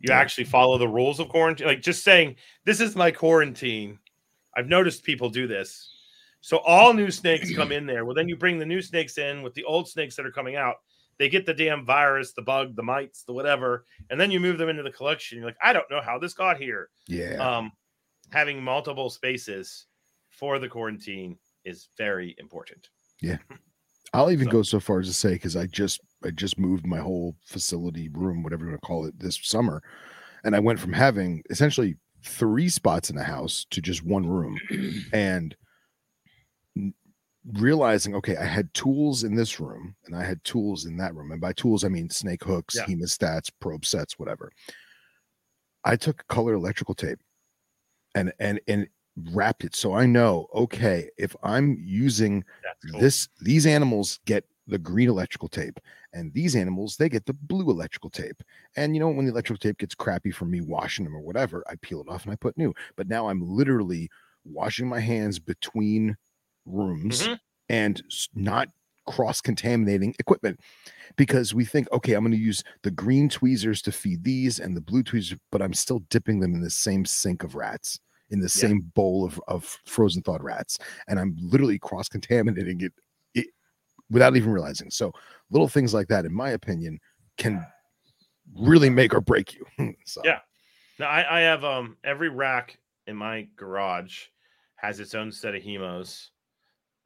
you Yeah. actually follow the rules of quarantine. Like just saying, this is my quarantine. I've noticed people do this. So all new snakes come in there. Well, then you bring the new snakes in with the old snakes that are coming out. they get the damn virus, the bug, the mites, the whatever, and then you move them into the collection. You're like, I don't know how this got here. Yeah. Um, having multiple spaces for the quarantine is very important. I'll even so- go so far as to say because I just I just moved my whole facility room, whatever you want to call it, this summer, and I went from having essentially three spots in the house to just one room, and realizing okay, I had tools in this room and I had tools in that room, and by tools I mean snake hooks, Yeah. hemostats, probe sets, whatever. I took color electrical tape and and and wrapped it. So I know okay if I'm using cool. this these animals get the green electrical tape and these animals they get the blue electrical tape. And you know when the electrical tape gets crappy from me washing them or whatever i peel it off and i put new. But now i'm literally washing my hands between rooms Mhm. and not cross contaminating equipment. Because we think okay i'm going to use the green tweezers to feed these and the blue tweezers but i'm still dipping them in the same sink of rats in the Yeah. same bowl of, of frozen thawed rats and i'm literally cross contaminating it, it without even realizing so little things like that in my opinion can really make or break you so Yeah. Now I, I have um every rack in my garage has its own set of hemos.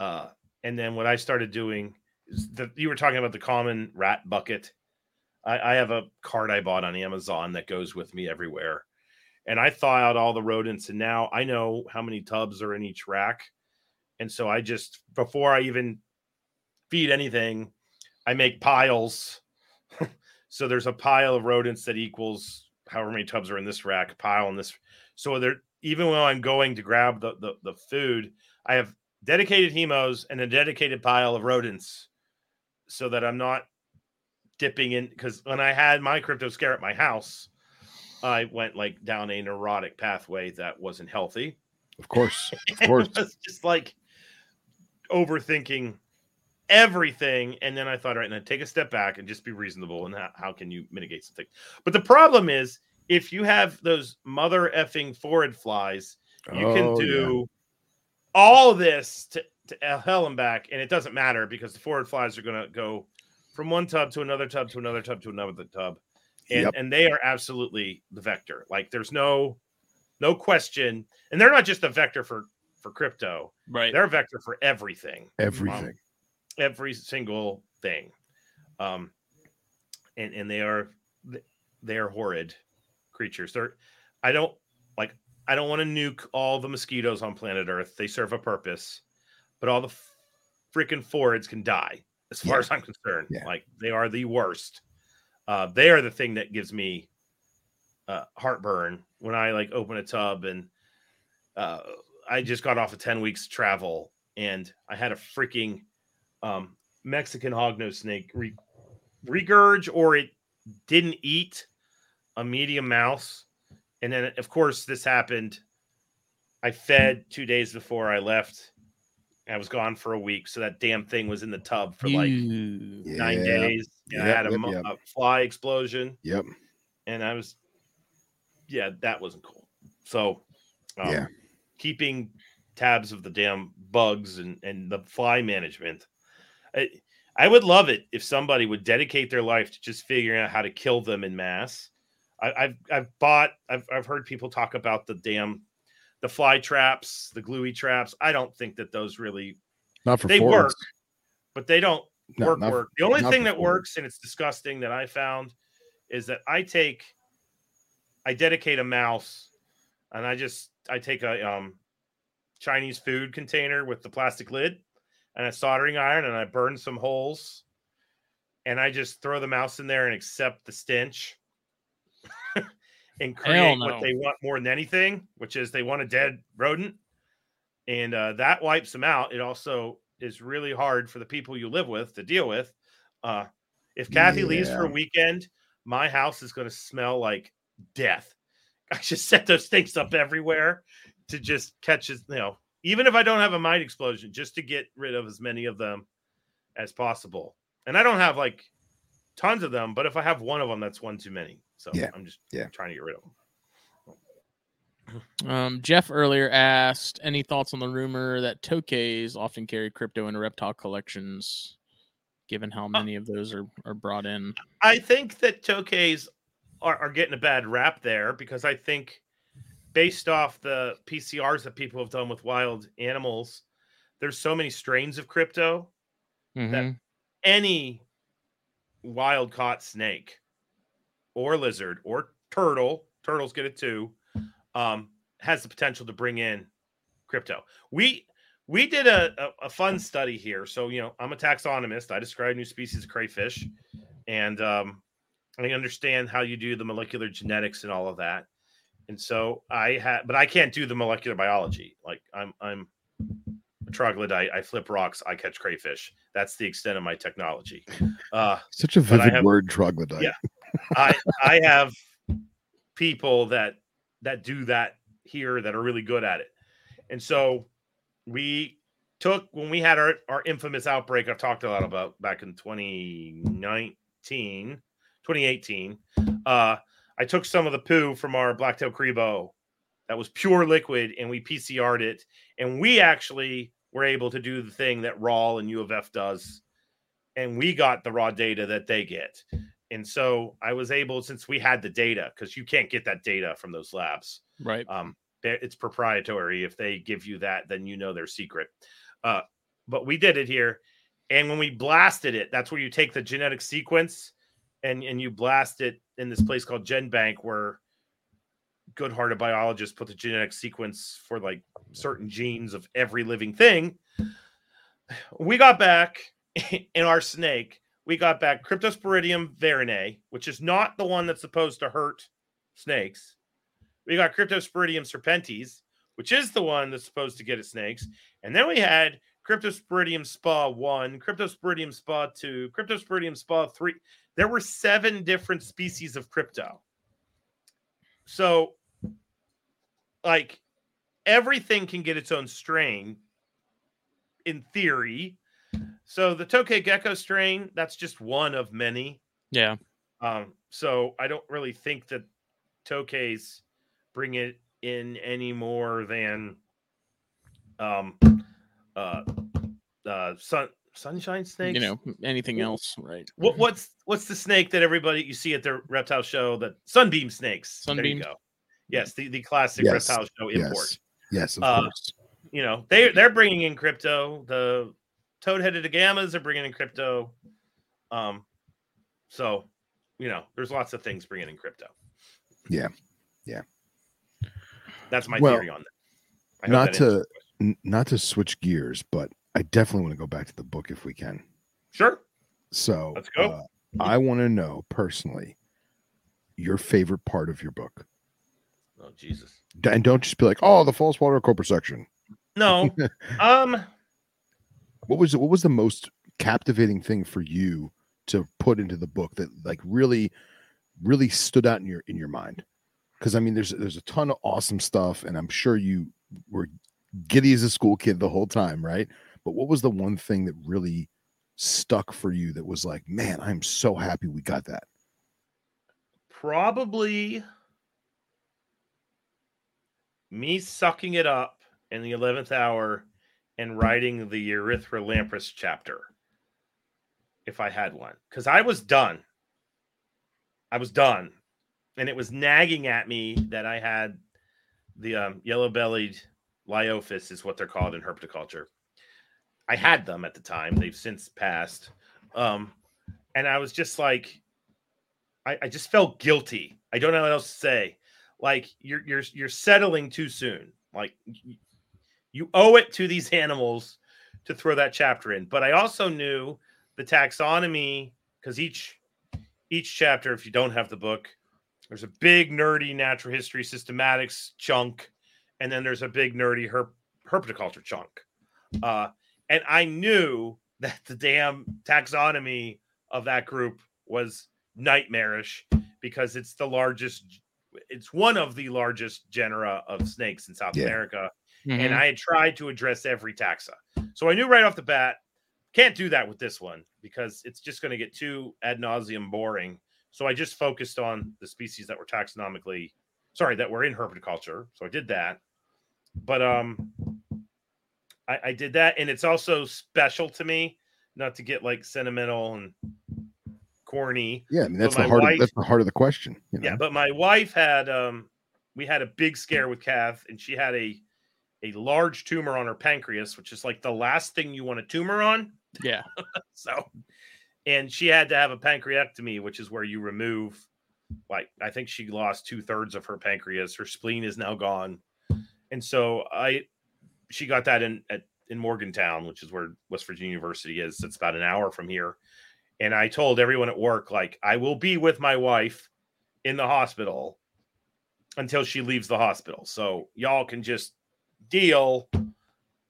Uh and then what I started doing is the you were talking about the common rat bucket. I, I have a card I bought on Amazon that goes with me everywhere. And I thaw out all the rodents and now I know how many tubs are in each rack. And so I just before I even feed anything, I make piles. so there's a pile of rodents that equals however many tubs are in this rack, pile in this. So there, even when I'm going to grab the, the the food, I have dedicated hemos and a dedicated pile of rodents, so that I'm not dipping in. Because when I had my crypto scare at my house, I went like down a neurotic pathway that wasn't healthy. of course of course just like overthinking everything. And then I thought, all right, now take a step back and just be reasonable. And how, how can you mitigate something? But the problem is, if you have those mother effing forward flies, you can Oh, yeah. do all this to, to hell and back, and it doesn't matter because the forward flies are going to go from one tub to another tub to another tub to another tub, and Yep. and they are absolutely the vector. Like there's no no question, and they're not just a vector for for crypto; Right. they're a vector for everything everything every single thing um and and they are they are horrid creatures they're i don't like i don't want to nuke all the mosquitoes on planet earth they serve a purpose but all the freaking forwards can die as far Yeah. as i'm concerned Yeah. like they are the worst uh they are the thing that gives me uh heartburn when i like open a tub and uh i just got off of 10 weeks travel and i had a freaking um, Mexican hognose snake re- regurge or it didn't eat a medium mouse. And then, of course, this happened. I fed two days before I left. I was gone for a week. So that damn thing was in the tub for like nine days. And I had a, yep, yep. a fly explosion. yep And I was, yeah, that wasn't cool. So, um, Yeah. keeping tabs of the damn bugs and, and the fly management. I, I would love it if somebody would dedicate their life to just figuring out how to kill them in mass. I, I've I've bought I've I've heard people talk about the damn the fly traps, the gluey traps. I don't think that those really not for they forwards. work, but they don't No, work work. The only thing that forward. works and it's disgusting that I found is that I take I dedicate a mouse and I just I take a um Chinese food container with the plastic lid and a soldering iron and I burn some holes and I just throw the mouse in there and accept the stench and create what they want more than anything, which is they want a dead rodent. And uh, that wipes them out. It also is really hard for the people you live with to deal with. Uh, if Kathy leaves for a weekend, my house is going to smell like death. I just set those things up everywhere to just catch it, you know, even if I don't have a mite explosion, just to get rid of as many of them as possible. And I don't have like tons of them, but if I have one of them, that's one too many. So Yeah, I'm just yeah. trying to get rid of them. Um, Jeff earlier asked any thoughts on the rumor that Tokays often carry crypto in reptile collections. given how many of those are, are brought in. I think that tokays are, are getting a bad rap there because I think based off the PCRs that people have done with wild animals, there's so many strains of crypto Mhm. any wild caught snake or lizard or turtle, turtles get it too, um, has the potential to bring in crypto. We we did a, a, a fun study here. So, you know, I'm a taxonomist. I describe new species of crayfish and um, I understand how you do the molecular genetics and all of that. And so I had, but I can't do the molecular biology. Like I'm, I'm a troglodyte. I flip rocks. I catch crayfish. That's the extent of my technology. Uh, Such a vivid have- word, troglodyte. Yeah. I I have people that that do that here that are really good at it. And so we took when we had our, our infamous outbreak I've talked a lot about back in 2019, 2018. Uh I took some of the poo from our blacktail cribo that was pure liquid and we PCR'd it and we actually were able to do the thing that RAL and U of F does and we got the raw data that they get. And so I was able, since we had the data, because you can't get that data from those labs. Right. Um, it's proprietary. If they give you that, then you know their secret. Uh, but we did it here, and when we blasted it, that's where you take the genetic sequence and and you blast it in this place called GenBank, where good-hearted biologists put the genetic sequence for like certain genes of every living thing. We got back in our snake, we got back Cryptosporidium varanii, which is not the one that's supposed to hurt snakes. We got Cryptosporidium serpentis, which is the one that's supposed to get at snakes. And then we had Cryptosporidium spa 1, Cryptosporidium spa 2, Cryptosporidium spa 3. There were seven different species of crypto. So, like, everything can get its own strain in theory. So the Tokay Gecko strain, that's just one of many. Yeah. Um, so I don't really think that Tokays bring it in any more than um uh uh sun sunshine snakes. You know, anything else, right? what what's what's the snake that everybody you see at the reptile show that sunbeam snakes. There you Sunbeam? go. Yes, the, the classic Yes, reptile show import Yes. Yes, of Uh, course. you know they they're bringing in crypto the toad-headed agamas are bringing in crypto um so you know there's lots of things bringing in crypto Yeah. Yeah. that's my Well, theory on that not that to- N- not to switch gears, but I definitely want to go back to the book if we can. sure So Let's go. uh, I want to know personally your favorite part of your book. oh jesus And don't just be like, oh, the false water cobra section. no um What was what was the most captivating thing for you to put into the book that like really, really stood out in your in your mind? Because I mean, there's there's a ton of awesome stuff, and I'm sure you were giddy as a school kid the whole time, right? But what was the one thing that really stuck for you that was like, man, I'm so happy we got that. probably me sucking it up in the 11th hour and writing the Erythrolamprus chapter if i had one because i was done i was done and it was nagging at me that i had the um, yellow-bellied Liophis is what they're called in herpetoculture i had them at the time they've since passed um, and i was just like I, I just felt guilty. I don't know what else to say. Like you're you're you're settling too soon. Like you owe it to these animals to throw that chapter in. But I also knew the taxonomy because each each chapter, if you don't have the book, there's a big nerdy natural history systematics chunk, and then there's a big nerdy herp, herpetoculture chunk. Uh, and I knew that the damn taxonomy of that group was nightmarish because it's the largest it's one of the largest genera of snakes in South Yeah. America Mhm. and I had tried to address every taxa. So I knew right off the bat can't do that with this one because it's just going to get too ad nauseum boring. So I just focused on the species that were taxonomically sorry that were in herpetoculture. So I did that. But um I, I did that and it's also special to me not to get like sentimental and corny. Yeah, I mean that's But the heart. wife- of, that's the heart of the question. You know? Yeah, but my wife had um we had a big scare with Kath and she had a a large tumor on her pancreas, which is like the last thing you want a tumor on. Yeah. So and she had to have a pancreatectomy, which is where you remove like I think she lost two thirds of her pancreas. Her spleen is now gone. And so I she got that in at in Morgantown, which is where West Virginia University is. It's about an hour from here. And I told everyone at work, like, I will be with my wife in the hospital until she leaves the hospital. So y'all can just deal.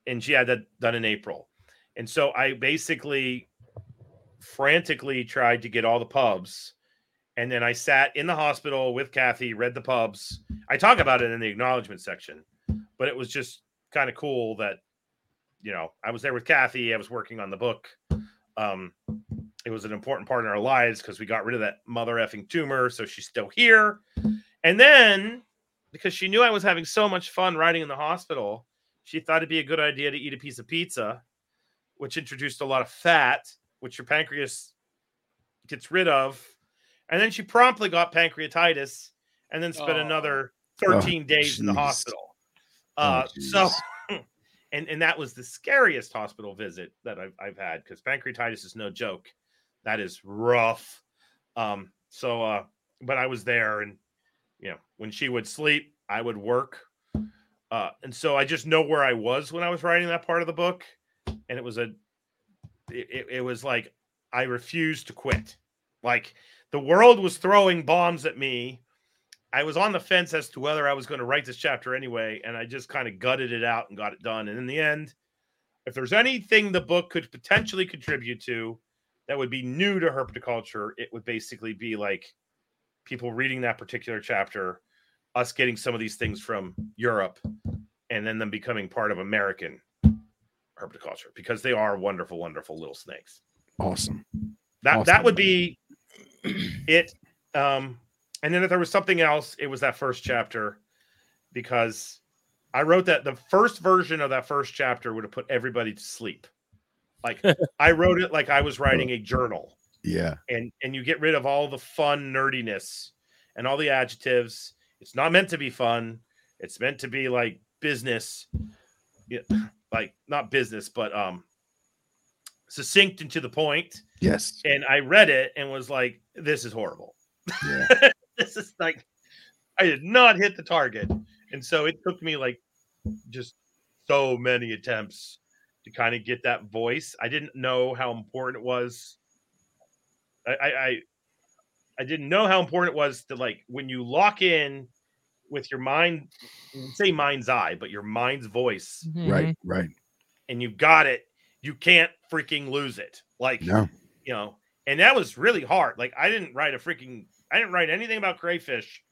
And she had that done in April. And so I basically frantically tried to get all the pubs. And then I sat in the hospital with Kathy, read the pubs. I talk about it in the acknowledgement section, but it was just kind of cool that, you know, I was there with Kathy. I was working on the book. Um, it was an important part in our lives because we got rid of that mother effing tumor. So she's still here. And then because she knew I was having so much fun riding in the hospital, she thought it'd be a good idea to eat a piece of pizza, which introduced a lot of fat, which your pancreas gets rid of. And then she promptly got pancreatitis and then spent Oh. another 13 days in the jeez. hospital. Oh, Uh, so, and, and that was the scariest hospital visit that I've, I've had because pancreatitis is no joke. That is rough. Um, so, uh, but I was there and, you know, when she would sleep, I would work. Uh, and so I just know where I was when I was writing that part of the book. And it was a, it, it- was like, I refused to quit. Like the world was throwing bombs at me. I was on the fence as to whether I was going to write this chapter anyway. And I just kind of gutted it out and got it done. And in the end, if there's anything the book could potentially contribute to that would be new to herpetoculture, it would basically be like people reading that particular chapter, us getting some of these things from Europe, and then them becoming part of American herpetoculture because they are wonderful, wonderful little snakes. awesome. That that would be it. Um, and then if there was something else, it was that first chapter because I wrote that the first version of that first chapter would have put everybody to sleep. Like I wrote it like I was writing a journal Yeah, and and you get rid of all the fun nerdiness and all the adjectives. It's not meant to be fun. It's meant to be like business, yeah, like not business, but um, succinct and to the point. yes, And I read it and was like, "This is horrible. yeah, this is like, I did not hit the target." And so it took me like just so many attempts to kind of get that voice. I didn't know how important it was. I, I, I, I didn't know how important it was to like when you lock in with your mind, say mind's eye, but your mind's voice, Mm-hmm. right, right. and you got it. You can't freaking lose it. Like No, you know, and that was really hard. Like I didn't write a freaking, I didn't write anything about crayfish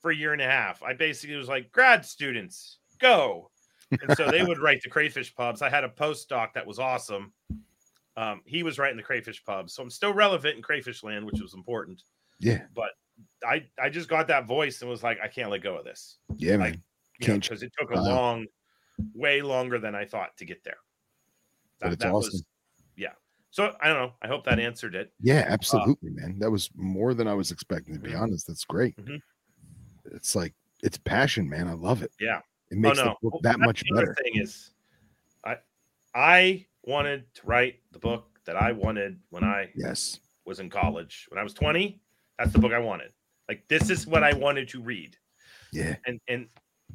for a year and a half. I basically was like, grad students, go. And so they would write the crayfish pubs. I had a postdoc that was awesome. Um, he was right in the crayfish pub, so I'm still relevant in crayfish land, which was important. yeah, but I I just got that voice and was like, I can't let go of this yeah, Like, man. Because it took a Wow. long, way longer than I thought to get there. But it's awesome. yeah. So I don't know. I hope that answered it. Yeah, absolutely, man. That was more than I was expecting. To be Mhm. honest, that's great. Mhm. It's like it's passion, man. I love it. Yeah. it makes oh, no. Well, that that's much the better. Thing is, I I wanted to write the book that I wanted when I Yes, was in college. When I was 20, that's the book I wanted. Like this is what I wanted to read. yeah, And and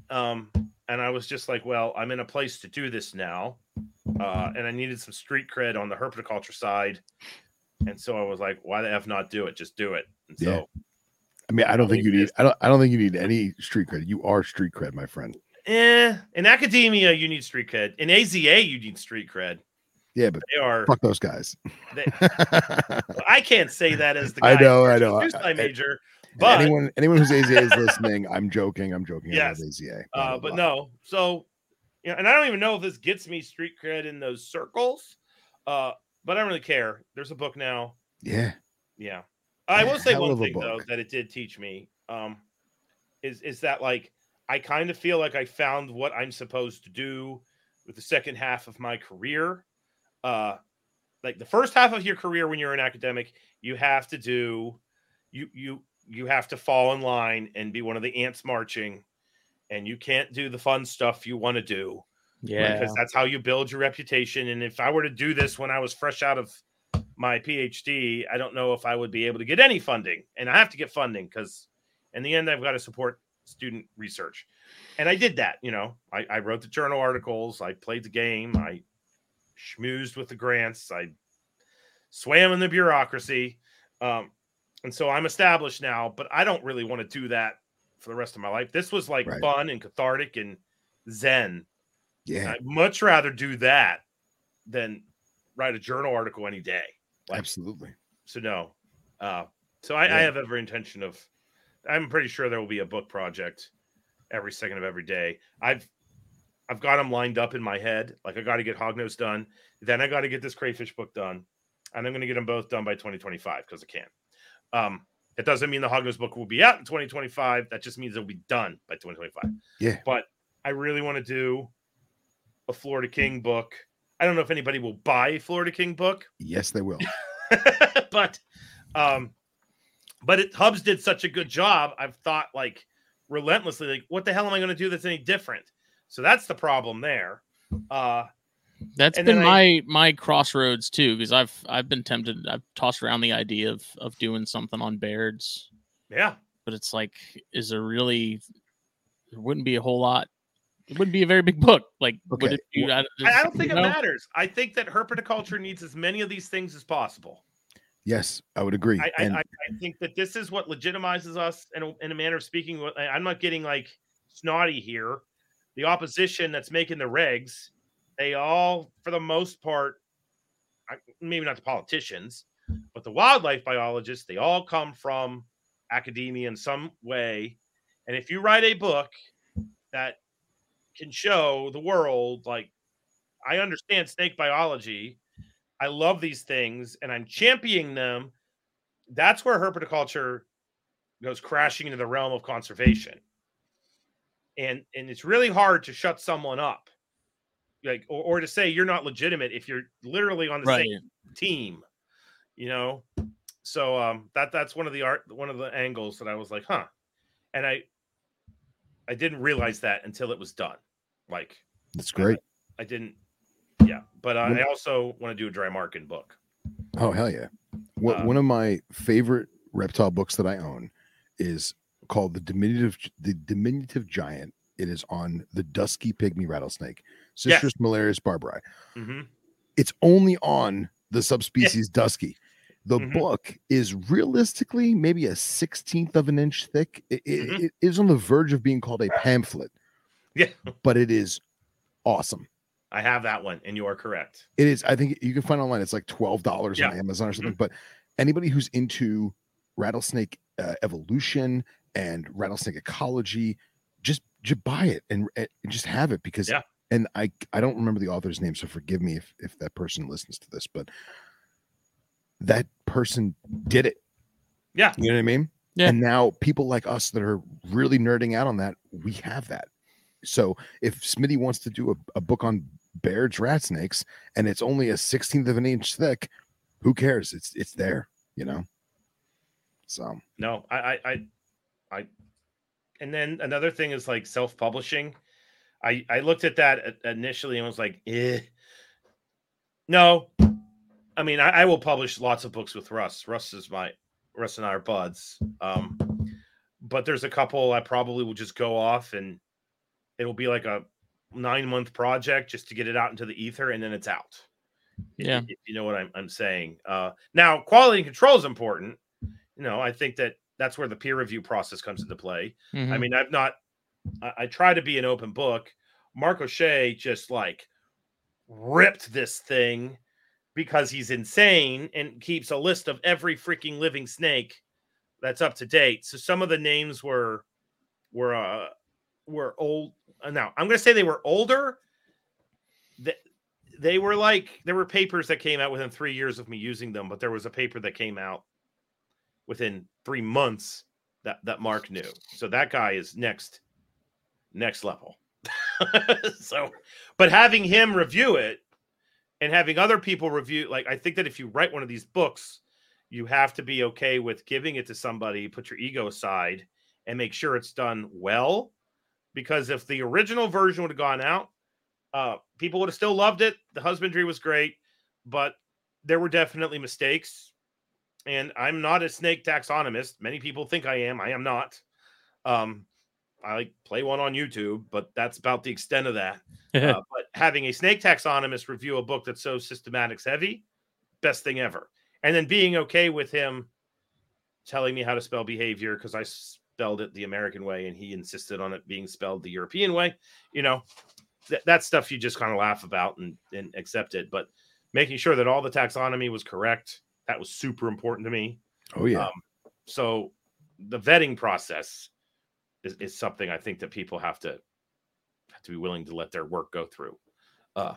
um and I was just like, well, I'm in a place to do this now. Uh and I needed some street cred on the herpetoculture side. And so I was like, why the F not do it? Just do it. And so Yeah. I mean, I don't think you need. I don't. I don't think you need any street cred. You are street cred, my friend. eh, in academia, you need street cred. In AZA, you need street cred. Yeah, but They are fuck those guys. they, I can't say that as the guy I know, I know. I- sci I- major, but anyone, anyone who's AZA is listening, I'm joking. I'm joking. Yes. AZA. uh, but no. So, you know, and I don't even know if this gets me street cred in those circles. Uh, but I don't really care. There's a book now. Yeah, Yeah. I will say one thing though that it did teach me um is is that like I kind of feel like I found what I'm supposed to do with the second half of my career. Uh like the first half of your career when you're an academic, you have to do you you you have to fall in line and be one of the ants marching and you can't do the fun stuff you want to do Yeah. because that's how you build your reputation and if i were to do this when i was fresh out of my phd i don't know if i would be able to get any funding and i have to get funding because in the end i've got to support student research and i did that you know I, I wrote the journal articles i played the game i schmoozed with the grants i swam in the bureaucracy um, and so i'm established now but i don't really want to do that for the rest of my life this was like Right. fun and cathartic and zen Yeah, I'd much rather do that than write a journal article any day. Like, absolutely. so no. Uh, so I, I have every intention of. I'm pretty sure there will be a book project every second of every day. I've I've got them lined up in my head. Like I got to get Hognose done, then I got to get this crayfish book done, and I'm going to get them both done by 2025 because I can. Um, it doesn't mean the Hognose book will be out in 2025. That just means it'll be done by 2025. Yeah. But I really want to do a Florida King book. I don't know if anybody will buy a Florida King book, Yes, they will. but um but it hubs did such a good job i've thought like relentlessly like what the hell am i going to do that's any different so that's the problem there uh That's and been then my my crossroads too, because I've I've been tempted. I've tossed around the idea of of doing something on Baird's, yeah but it's like, is there really? There wouldn't be a whole lot. It wouldn't be a very big book. Like, would Okay, it be, I, i, I don't think it know? matters i think that herpetoculture needs as many of these things as possible Yes, I would agree. I, I, and I, I think that this is what legitimizes us in a, in a manner of speaking. I'm not getting like snotty here. The opposition that's making the regs, they all, for the most part, maybe not the politicians, but the wildlife biologists, they all come from academia in some way. And if you write a book that can show the world, like, I understand snake biology, I love these things, and I'm championing them that's where herpetoculture goes crashing into the realm of conservation and and it's really hard to shut someone up like or, or to say you're not legitimate if you're literally on the Right. same team you know so um that that's one of the art one of the angles that i was like huh and i i didn't realize that until it was done like that's great. i didn't yeah but i, I also want to do a dry marking book Oh hell yeah! One Uh, one of my favorite reptile books that I own is called the diminutive the diminutive giant. It is on the dusky pygmy rattlesnake, Yeah. Sistrurus miliarius barbouri. hmm It's only on the subspecies dusky. The Mhm. book is realistically maybe a sixteenth of an inch thick. It, Mhm. it is on the verge of being called a pamphlet, yeah but it is awesome. i have that one and you are correct It is. I think you can find online. It's like twelve dollars on Amazon or something. But anybody who's into rattlesnake uh, evolution and rattlesnake ecology, just just buy it and, eh, and just have it because. Yeah. And I I don't remember the author's name, so forgive me if if that person listens to this, but that person did it. Yeah. You know what I mean? Yeah. And now people like us that are really nerding out on that, we have that. So if Smitty wants to do a, a book on Baird's rat snakes and it's only a 16th of an inch thick, who cares? It's it's there, you know. So No, I, I, I, and then another thing is like self-publishing. I, I looked at that initially and was like, eh. No, I mean, I, I will publish lots of books with Russ. Russ is my, Russ and I are buds. Um, but there's a couple I probably will just go off and it'll be like a nine month project just to get it out into the ether and then it's out. If- Yeah. if you know what I'm, I'm saying. Uh, now, quality control is important. You know, I think that that's where the peer review process comes into play. I Mhm. mean, I've not, I, I try to be an open book. Mark O'Shea just like ripped this thing because he's insane and keeps a list of every freaking living snake that's up to date. So some of the names were, were, uh, were old. uh, Now I'm going to say they were older. That they were like there were papers that came out within three years of me using them, but there was a paper that came out within three months that that Mark knew. So that guy is next next level. so, but having him review it and having other people review like I think that if you write one of these books, you have to be okay with giving it to somebody, put your ego aside and make sure it's done well because if the original version would have gone out, uh, people would have still loved it. The husbandry was great, but there were definitely mistakes. And I'm not a snake taxonomist. Many people think I am. I am not. Um, I like play one on YouTube, but that's about the extent of that. uh, but having a snake taxonomist review a book that's so systematics heavy, best thing ever. And then being okay with him telling me how to spell behavior because I spelled it the American way and he insisted on it being spelled the European way. You know, th- that stuff you just kind of laugh about and, and accept it. But making sure that all the taxonomy was correct, that was super important to me. Oh yeah. Um, so the vetting process is, is something I think that people have to have to be willing to let their work go through. Uh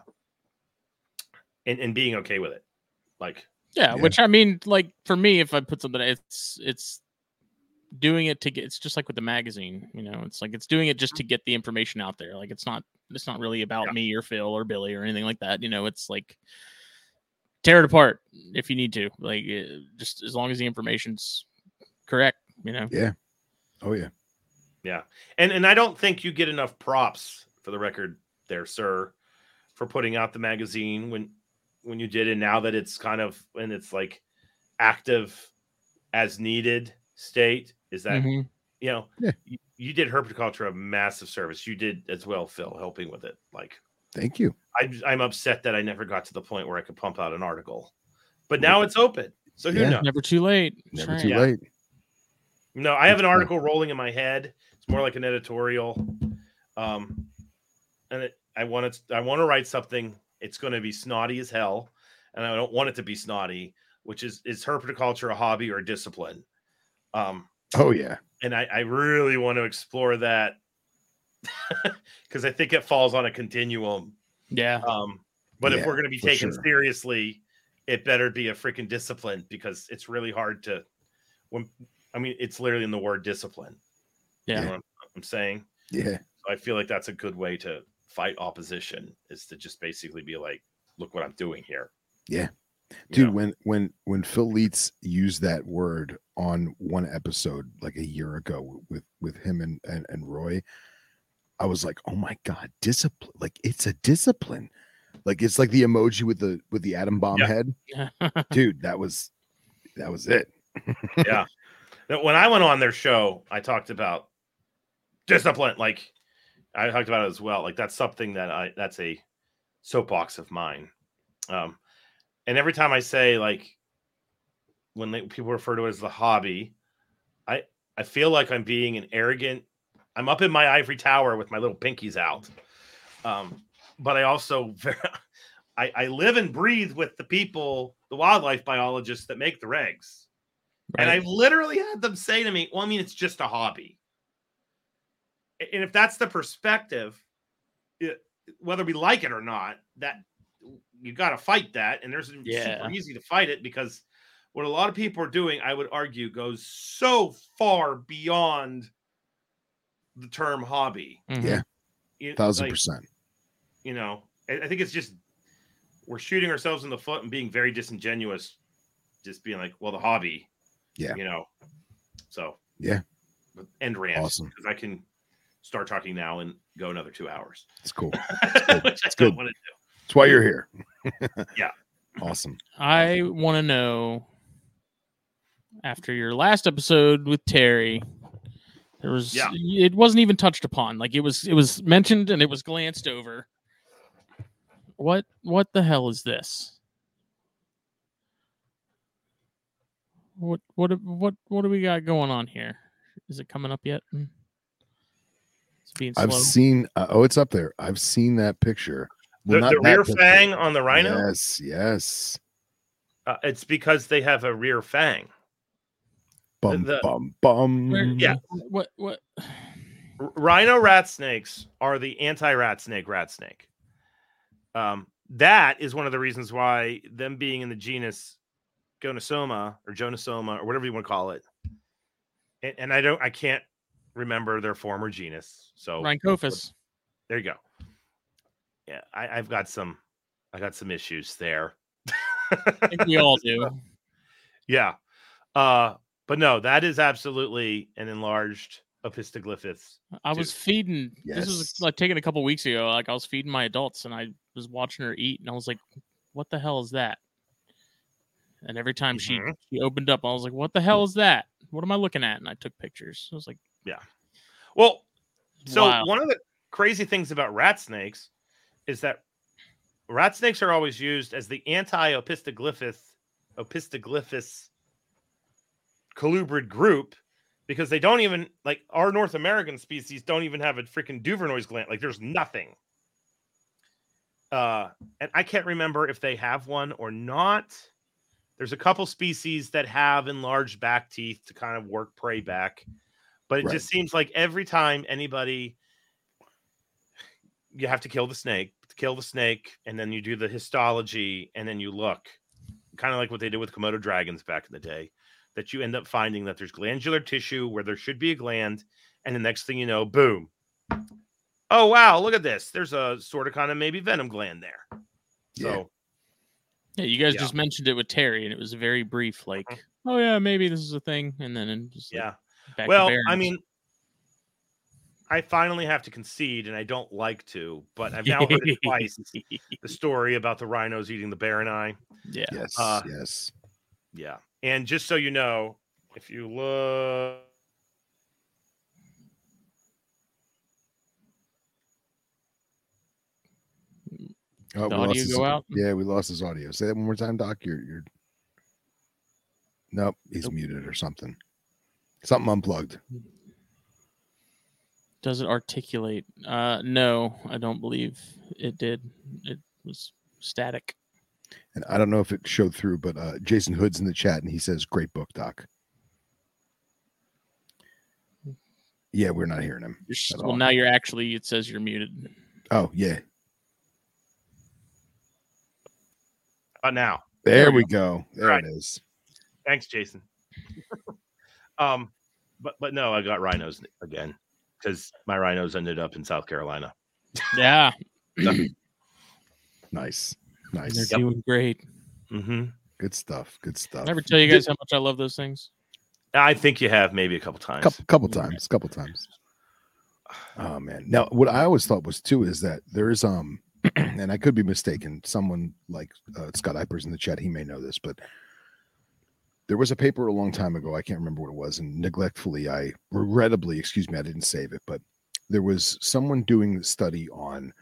and, and being okay with it. Like Yeah, Yeah. which I mean, like for me, if I put something, it's it's doing it to get. It's just like with the magazine, you know. It's like it's doing it just to get the information out there. Like it's not. It's not really about Yeah. me or Phil or Billy or anything like that. You know, it's like tear it apart if you need to. Like eh, just as long as the information's correct. You know. Yeah. Oh yeah. Yeah. And and I don't think you get enough props for the record there, sir, for putting out the magazine when when you did and now that it's kind of in its like active as needed state is that Mhm. you know Yeah. you, you did herpetoculture a massive service you did as well phil helping with it like Thank you. I'm, I'm upset that i never got to the point where i could pump out an article but now it's open so who Yeah. knows Never too late. Never right. too Yeah. late. No, I have an article rolling in my head. It's more like an editorial. Um, and it, I want to, I want to write something. It's going to be snotty as hell, and I don't want it to be snotty. Which is is herpetoculture a hobby or a discipline? Um, Oh yeah. and I, I really want to explore that because I think it falls on a continuum. Yeah. Um, but if we're going to be taken sure. seriously, it better be a freaking discipline because it's really hard to. When I mean, it's literally in the word discipline. You Yeah. know what I'm saying? Yeah. So I feel like that's a good way to fight opposition is to just basically be like, look what I'm doing here. Yeah. You Dude, know? when when when Phil Leitz used that word on one episode like a year ago with with him and and, and Roy, I was like, oh my god, discipline! Like it's a discipline. Like it's like the emoji with the with the atom bomb Yeah. head, dude. That was that was it. yeah. When I went on their show, I talked about discipline. Like I talked about it as well. Like that's something that I that's a soapbox of mine. Um, and every time I say like when they, people refer to it as the hobby, I I feel like I'm being an arrogant. I'm up in my ivory tower with my little pinkies out. Um, but I also I, I live and breathe with the people, the wildlife biologists that make the regs. And I've literally had them say to me, Well, I mean, it's just a hobby. And if that's the perspective, it, whether we like it or not, that you got to fight that. And there's Yeah. super easy to fight it because what a lot of people are doing, I would argue, goes so far beyond the term hobby. Mhm. Yeah. You- Thousand like, percent. you know, I, I think it's just we're shooting ourselves in the foot and being very disingenuous, just being like, well, the hobby, Yeah. you know. So Yeah. but- end rant Awesome. because I can start talking now and go another two hours, It's cool. which I It's don't good. want to do. That's why you're here. Yeah. Awesome. I want to know after your last episode with Terry, there was Yeah. it wasn't even touched upon. Like it was it was mentioned and it was glanced over. What what the hell is this? What what what what do we got going on here? Is it coming up yet? Hmm. It's being slow. I've seen. Uh, oh, it's up there. I've seen that picture. The, Well, not the that rear picture. fang on the rhino, Yes. Yes. uh, it's because they have a rear fang. Bum the- bum bum. Where- yeah. What what Rhino rat snakes are the anti-rat snake rat snake. Um, that is one of the reasons why them being in the genus Gonyosoma or Jonosoma or whatever you want to call it. And, and I don't, I can't remember their former genus. So Rhynchophis. there you go. Yeah, I, I've got some I got some issues there. I think we all do. Yeah. Uh, but no, that is absolutely an enlarged opisthoglyphous. I was feeding. This was like taken a couple weeks ago. Like I was feeding my adults, and I was watching her eat, and I was like, "What the hell is that?" And every time she Mhm. she opened up, I was like, "What the hell is that? What am I looking at?" And I took pictures. I was like, "Yeah." Well, so "Wow." one of the crazy things about rat snakes is that rat snakes are always used as the anti-opisthoglyphous opisthoglyphous colubrid group because they don't even like our North American species don't even have a freaking Duvernoy's gland. Like there's nothing. Uh, and I can't remember if they have one or not. There's a couple species that have enlarged back teeth to kind of work prey back, but it Right. just seems like every time anybody you have to kill the snake, kill the snake, and then you do the histology, and then you look, kind of like what they did with Komodo dragons back in the day, that you end up finding that there's glandular tissue where there should be a gland, and the next thing you know, boom. Oh wow, look at this. There's a sort of kind of maybe venom gland there. Yeah. So yeah, you guys yeah. just mentioned it with Terry, and it was very brief. Like, "Oh yeah, maybe this is a thing," and then it just like, yeah. back Well, I mean, I finally have to concede, and I don't like to, but I've now heard it twice. The story about the rhinos eating the bear and I. yeah, Yes. Uh, yes. Yeah. And just so you know, if you look Oh, the we lost audio his- go out? Yeah, we lost his audio. Say that one more time, Doc. You're you're Nope, he's Nope. muted or something. Something unplugged. Does it articulate? Uh, no, I don't believe it did. It was static. And I don't know if it showed through, but uh, Jason Hood's in the chat and he says, Great book, Doc. Yeah, we're not hearing him. You're s- at well, all. now you're actually. It says you're muted. Oh, yeah. uh, now. There, There we we go. There Right. it is. Thanks, Jason. um, but but no, I got rhinos again because my rhinos ended up in South Carolina. Yeah, Nice. And Nice. they're doing great. Mm-hmm. Good stuff. Good stuff. I ever tell you guys how much I love those things? I think you have maybe a couple times. couple couple times couple times oh man now what i always thought was too is that there's um and i could be mistaken someone like uh, scott Eipper's in the chat he may know this but there was a paper a long time ago i can't remember what it was and neglectfully i regrettably excuse me i didn't save it but there was someone doing the study on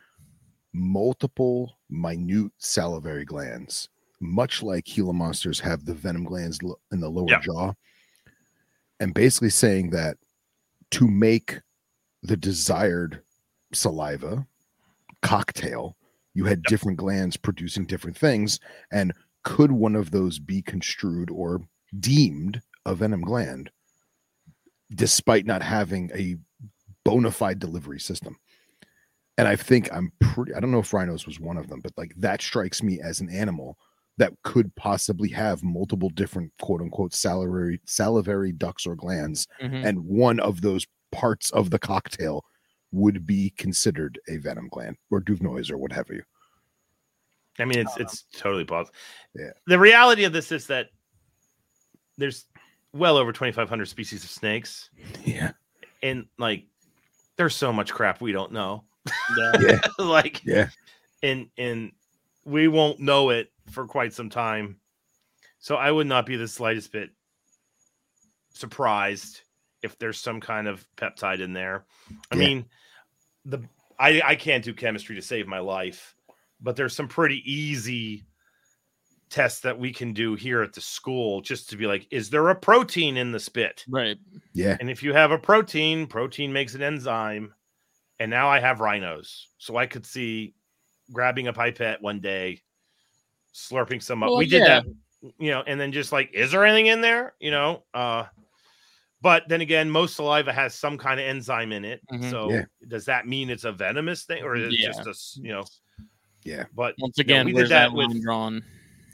multiple minute salivary glands much like gila monsters have the venom glands in the lower Yeah. jaw and basically saying that to make the desired saliva cocktail, you had different glands producing different things. And could one of those be construed or deemed a venom gland despite not having a bona fide delivery system? And I think I'm pretty, I don't know if rhinos was one of them, but like that strikes me as an animal that could possibly have multiple different quote unquote salivary salivary ducts or glands Mhm. and one of those parts of the cocktail would be considered a venom gland or Duvernoy's or what have you. I mean, it's it's totally possible. Yeah. The reality of this is that there's well over 2,500 species of snakes, Yeah. and like there's so much crap we don't know. Yeah. Yeah. like Yeah. and and we won't know it for quite some time. So I would not be the slightest bit surprised if there's some kind of peptide in there. I Yeah. mean, the I I can't do chemistry to save my life, but there's some pretty easy tests that we can do here at the school just to be like, is there a protein in the spit? Right. Yeah. And if you have a protein, protein makes an enzyme. And now I have rhinos. So I could see grabbing a pipette one day, slurping some up. Well, we did yeah. that, you know, and then just like, is there anything in there? You know, uh, but then again, most saliva has some kind of enzyme in it. Mhm. So Yeah. does that mean it's a venomous thing or is it Yeah. just a you know, Yeah. but Once you know, again, we did that that with line drawn?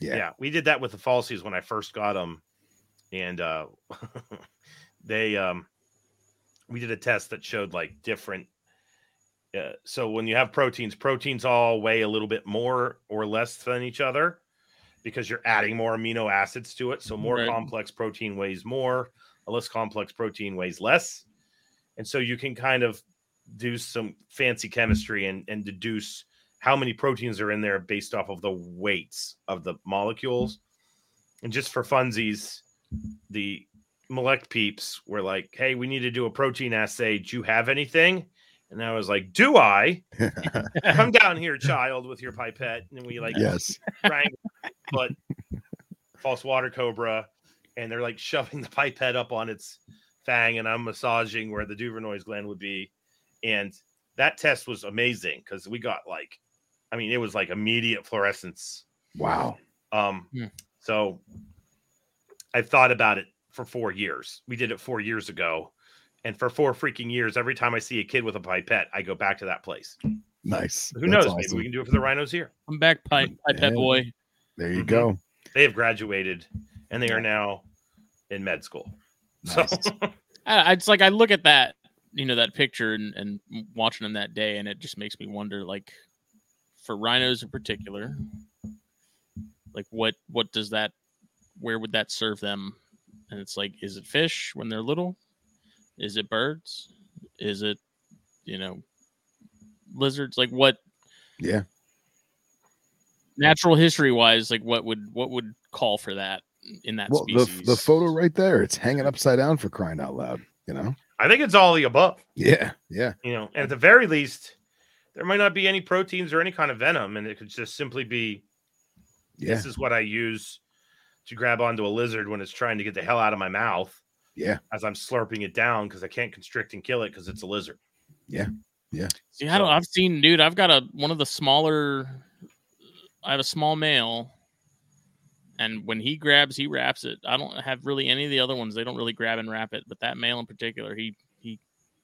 Yeah. yeah. we did that with the falsies when I first got them, and uh, they um, we did a test that showed like different uh, so when you have proteins, proteins all weigh a little bit more or less than each other because you're adding more amino acids to it. So more Right. complex protein weighs more, a less complex protein weighs less. And so you can kind of do some fancy chemistry and, and deduce how many proteins are in there based off of the weights of the molecules. And just for funsies, the Molec peeps were like, hey, we need to do a protein assay. Do you have anything? And I was like, do I? Come down here, child, with your pipette. And we like yes. rang, but false water cobra, and they're like shoving the pipette up on its fang, and I'm massaging where the Duvernoy's gland would be, and that test was amazing because we got like, I mean, it was like immediate fluorescence. Wow. Um, Hmm. so I've thought about it for four years. We did it four years ago. And for four freaking years, every time I see a kid with a pipette, I go back to that place. Nice. Who That's knows? awesome. Maybe we can do it for the rhinos here. I'm back, pipe, pipette Yeah. boy. There you Mhm. go. They have graduated and they are now in med school. Nice. So I, it's like I look at that, you know, that picture and, and watching them that day, and it just makes me wonder, like, for rhinos in particular, like what what does that, where would that serve them? And it's like, is it fish when they're little? Is it birds? Is it, you know, lizards? Like what? Yeah. Natural history wise, like what would what would call for that in that Well, the, species? the photo right there, it's hanging upside down for crying out loud. You know? I think it's all the above, Yeah. Yeah. you know, and at the very least, there might not be any proteins or any kind of venom, and it could just simply be Yeah. this is what I use to grab onto a lizard when it's trying to get the hell out of my mouth Yeah. as I'm slurping it down because I can't constrict and kill it because it's a lizard. Yeah. Yeah. See, I don't, I've seen, dude. I've got a one of the smaller. I have a small male, and when he grabs, he wraps it. I don't have really any of the other ones. They don't really grab and wrap it, but that male in particular, he he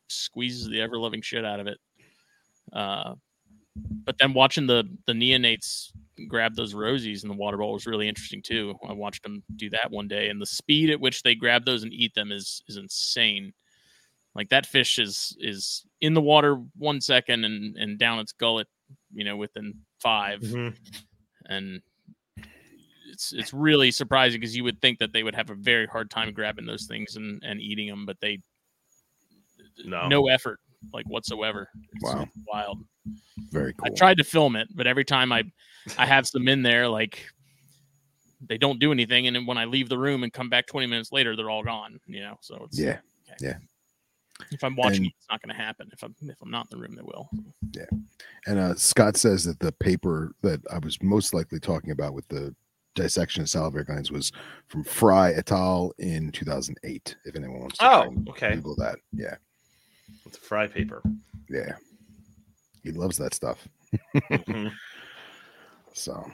squeezes the ever loving shit out of it. Uh, but then watching the the neonates grab those rosies in the water bowl was really interesting too. I watched them do that one day, and the speed at which they grab those and eat them is is insane. Like that fish is is in the water one second and and down its gullet, you know, within 5 Mhm. and it's it's really surprising because you would think that they would have a very hard time grabbing those things and and eating them, but they No. no effort like whatsoever. It's Wow. wild. Very cool. I tried to film it, but every time I I have some in there, like they don't do anything, and then when I leave the room and come back 20 minutes later, they're all gone. You know, so it's Yeah. Yeah. If I'm watching And- it, it's not going to happen. If I'm if I'm not in the room, they will. Yeah, and uh, Scott says that the paper that I was most likely talking about with the dissection of salivary glands was from Fry et al. in 2008. If anyone wants to Oh, okay. Google that. Yeah. It's a fry paper. Yeah. He loves that stuff. Mhm. So,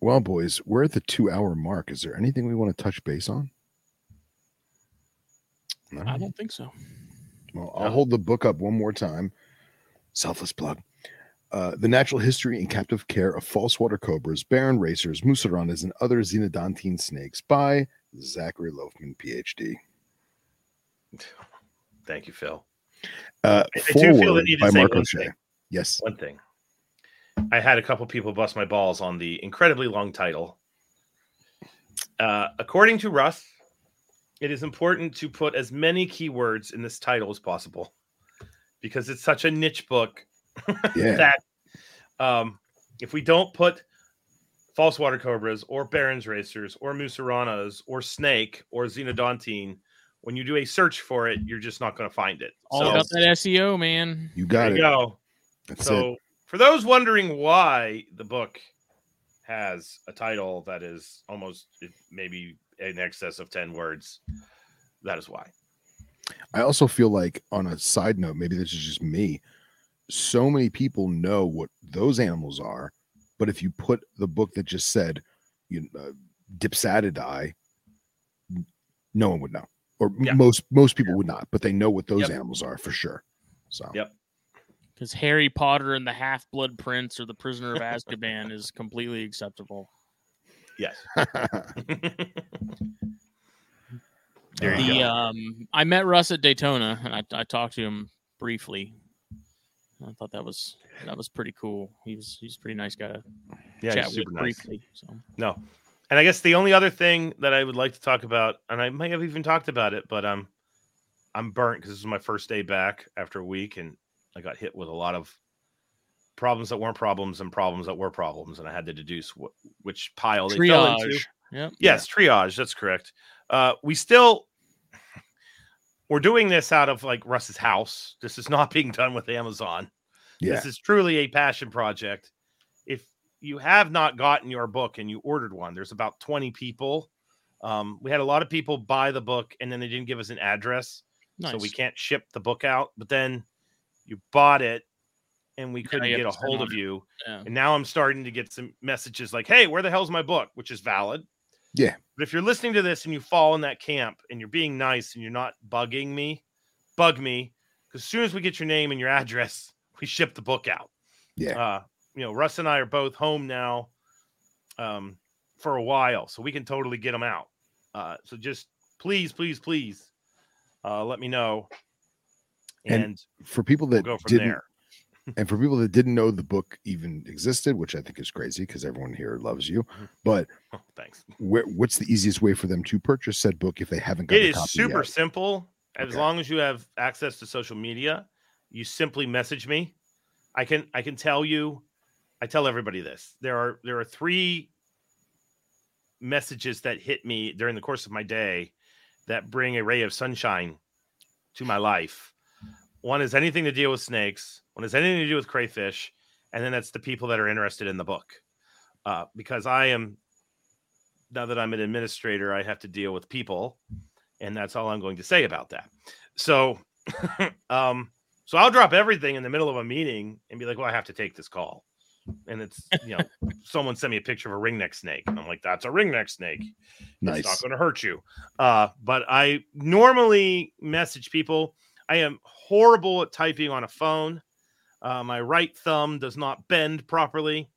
well, boys, we're at the two hour mark. Is there anything we want to touch base on? No? I don't think so. Well, I'll No. hold the book up one more time. Selfless plug. Uh, the Natural History and Captive Care of False Water Cobras, Baron Racers, Mussuranas, and Other Xenodontine Snakes by Zachary Loughman, PhD. Thank you, Phil. Uh, I- I do feel the forward need to by say Mark one O'Shea. thing. Yes. One thing. I had a couple people bust my balls on the incredibly long title. Uh, according to Russ, it is important to put as many keywords in this title as possible because it's such a niche book Yeah. that um, if we don't put false water cobras or barons racers or mussuranas or snake or xenodontine, when you do a search for it, you're just not going to find it. All So, about that SEO, man. You there got you it. go. That's So, it. For those wondering why the book has a title that is almost maybe in excess of 10 words, that is why. I also feel like, on a side note, maybe this is just me. So many people know what those animals are, but if you put the book that just said, you uh, Dipsadidae, no one would know, or Yeah. most most people would not. But they know what those Yep. animals are for sure. So Yep. Because Harry Potter and the Half Blood Prince or the Prisoner of Azkaban is completely acceptable. Yes. there you The go. um, I met Russ at Daytona, and I, I talked to him briefly. I thought that was that was pretty cool. He was he's a pretty nice guy to Yeah, chat he's with super nice. briefly. So No. And I guess the only other thing that I would like to talk about, and I might have even talked about it, but um, I'm burnt because this is my first day back after a week, and I got hit with a lot of problems that weren't problems and problems that were problems, and I had to deduce wh- which pile they fell into. triage. Yep. Yes, triage. That's correct. Uh, we still we're doing this out of like Russ's house. This is not being done with Amazon. Yeah. This is truly a passion project. If you have not gotten your book and you ordered one, there's about 20 people. Um, we had a lot of people buy the book and then they didn't give us an address, Nice. so we can't ship the book out. But then you bought it and we couldn't you get a have to spend hold of you. Yeah. And now I'm starting to get some messages like, "Hey, where the hell's my book?" which is valid. Yeah. But if you're listening to this and you fall in that camp and you're being nice and you're not bugging me, bug me because as soon as we get your name and your address, we ship the book out. Yeah. Uh, you know, Russ and I are both home now um, for a while, so we can totally get them out. Uh, so just please, please, please uh, let me know. And And, For people we'll that go from didn't, there. and for people that didn't know the book even existed, which I think is crazy because everyone here loves you. Mhm. But Oh, thanks. where, what's the easiest way for them to purchase said book if they haven't got It the super yet? simple. As Okay. long as you have access to social media, you simply message me. I can I can tell you, I tell everybody this. There are there are three messages that hit me during the course of my day that bring a ray of sunshine to my life. One is anything to deal with snakes, one is anything to do with crayfish, and then that's the people that are interested in the book. Uh, because I am now that I'm an administrator, I have to deal with people and that's all I'm going to say about that. So, um, so I'll drop everything in the middle of a meeting and be like, "Well, I have to take this call," and it's you know, someone sent me a picture of a ringneck snake, and I'm like, "That's a ringneck snake. It's not going to hurt you." Uh, but I normally message people. I am horrible at typing on a phone. Uh, my right thumb does not bend properly.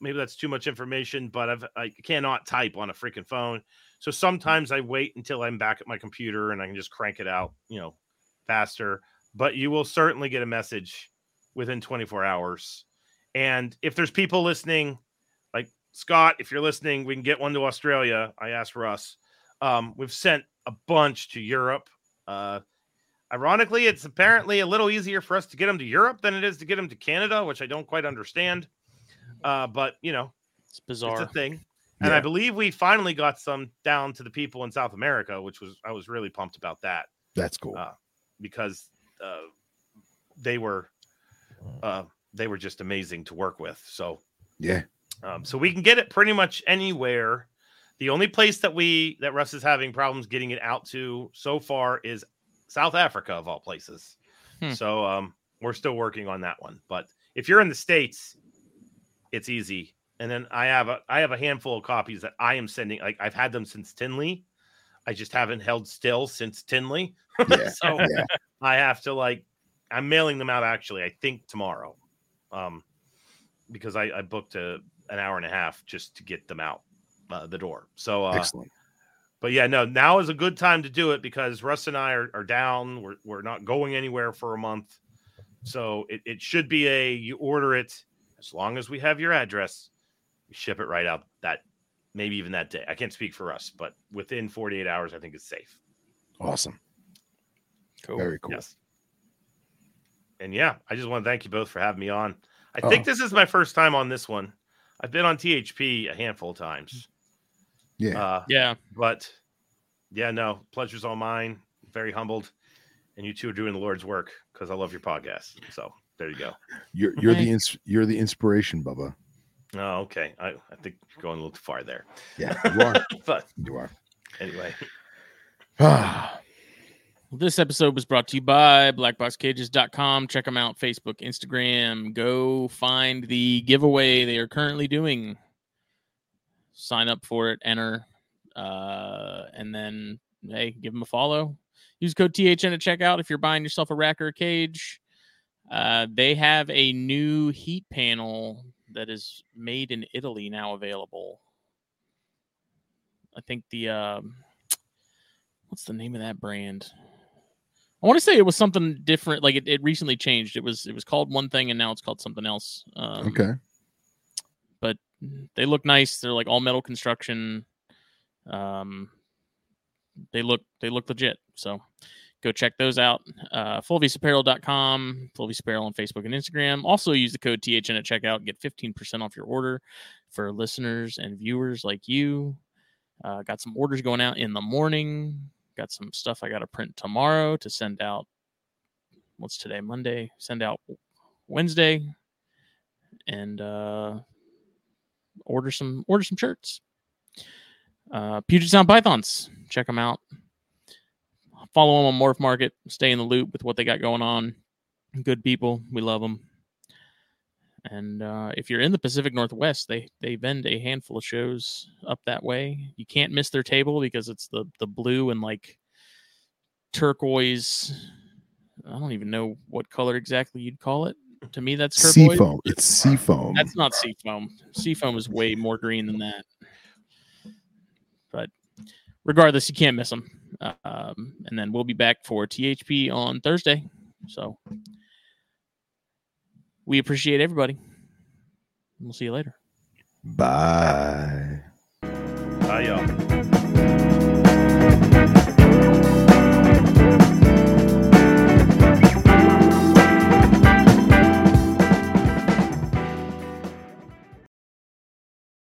Maybe that's too much information, but I've, I cannot type on a freaking phone. So sometimes I wait until I'm back at my computer and I can just crank it out, you know, faster. But you will certainly get a message within 24 hours. And if there's people listening, like Scott, if you're listening, we can get one to Australia. I asked Russ. Um, we've sent a bunch to Europe. Uh, ironically, it's apparently a little easier for us to get them to Europe than it is to get them to Canada, which I don't quite understand. Uh, but you know, It's bizarre. it's a thing. And I believe we finally got some down to the people in South America, which was I was really pumped about that That's cool. Uh, because uh, they were uh, they were just amazing to work with. So yeah. um, so we can get it pretty much anywhere. The only place that we that Russ is having problems getting it out to so far is South Africa of all places. Hmm. So um, we're still working on that one. But if you're in the states, it's easy. And then I have a I have a handful of copies that I am sending. Like I've had them since Tinley. I just haven't held still since Tinley. Yeah. so yeah. I have to like I'm mailing them out actually, I think tomorrow. Um because I, I booked a an hour and a half just to get them out uh, the door. So uh Excellent. But yeah, no, now is a good time to do it because Russ and I are, are down. We're we're not going anywhere for a month. So it, it should be a you order it as long as we have your address, we ship it right out that maybe even that day. I can't speak for us, but within 48 hours, I think it's safe. Awesome. Cool. Very cool. Yes. And yeah, I just want to thank you both for having me on. I Oh. think this is my first time on this one. I've been on THP a handful of times. Yeah. Uh, Yeah. but yeah, no, pleasure's all mine. Very humbled. And you two are doing the Lord's work because I love your podcast. So there you go. You're you're the ins- you're the inspiration, Bubba. Oh, okay. I, I think you're going a little too far there. Yeah, you are. But you are. anyway, Ah, This episode was brought to you by blackboxcages.com. Check them out Facebook, Instagram. Go find the giveaway they are currently doing. Sign up for it, enter, uh, and then hey, give them a follow. Use code THN at checkout if you're buying yourself a rack or a cage. Uh, they have a new heat panel that is made in Italy now available. I think the um, what's the name of that brand? I want to say it was something different. Like it, it recently changed. It was it was called one thing and now it's called something else. Um, Okay. They look nice. They're like all metal construction. Um, they look they look legit. So go check those out. Uh, fulviusapparel.com, Fulvius Apparel on Facebook and Instagram. Also use the code THN at checkout. Get 15% off your order for listeners and viewers like you. Uh, got some orders going out in the morning. Got some stuff I got to print tomorrow to send out. What's today? Monday. Send out Wednesday. And uh, order some order some shirts. Uh, Puget Sound Pythons, check them out. Follow them on Morph Market. Stay in the loop with what they got going on. Good people, we love them. And uh, if you're in the Pacific Northwest, they they vend a handful of shows up that way. You can't miss their table because it's the the blue and like turquoise. I don't even know what color exactly you'd call it. To me, that's turquoise. Seafoam. It's seafoam. That's not seafoam. Seafoam is way more green than that. But regardless, you can't miss them. Um, and then we'll be back for THP on Thursday. So we appreciate everybody. We'll see you later. Bye. Bye, y'all.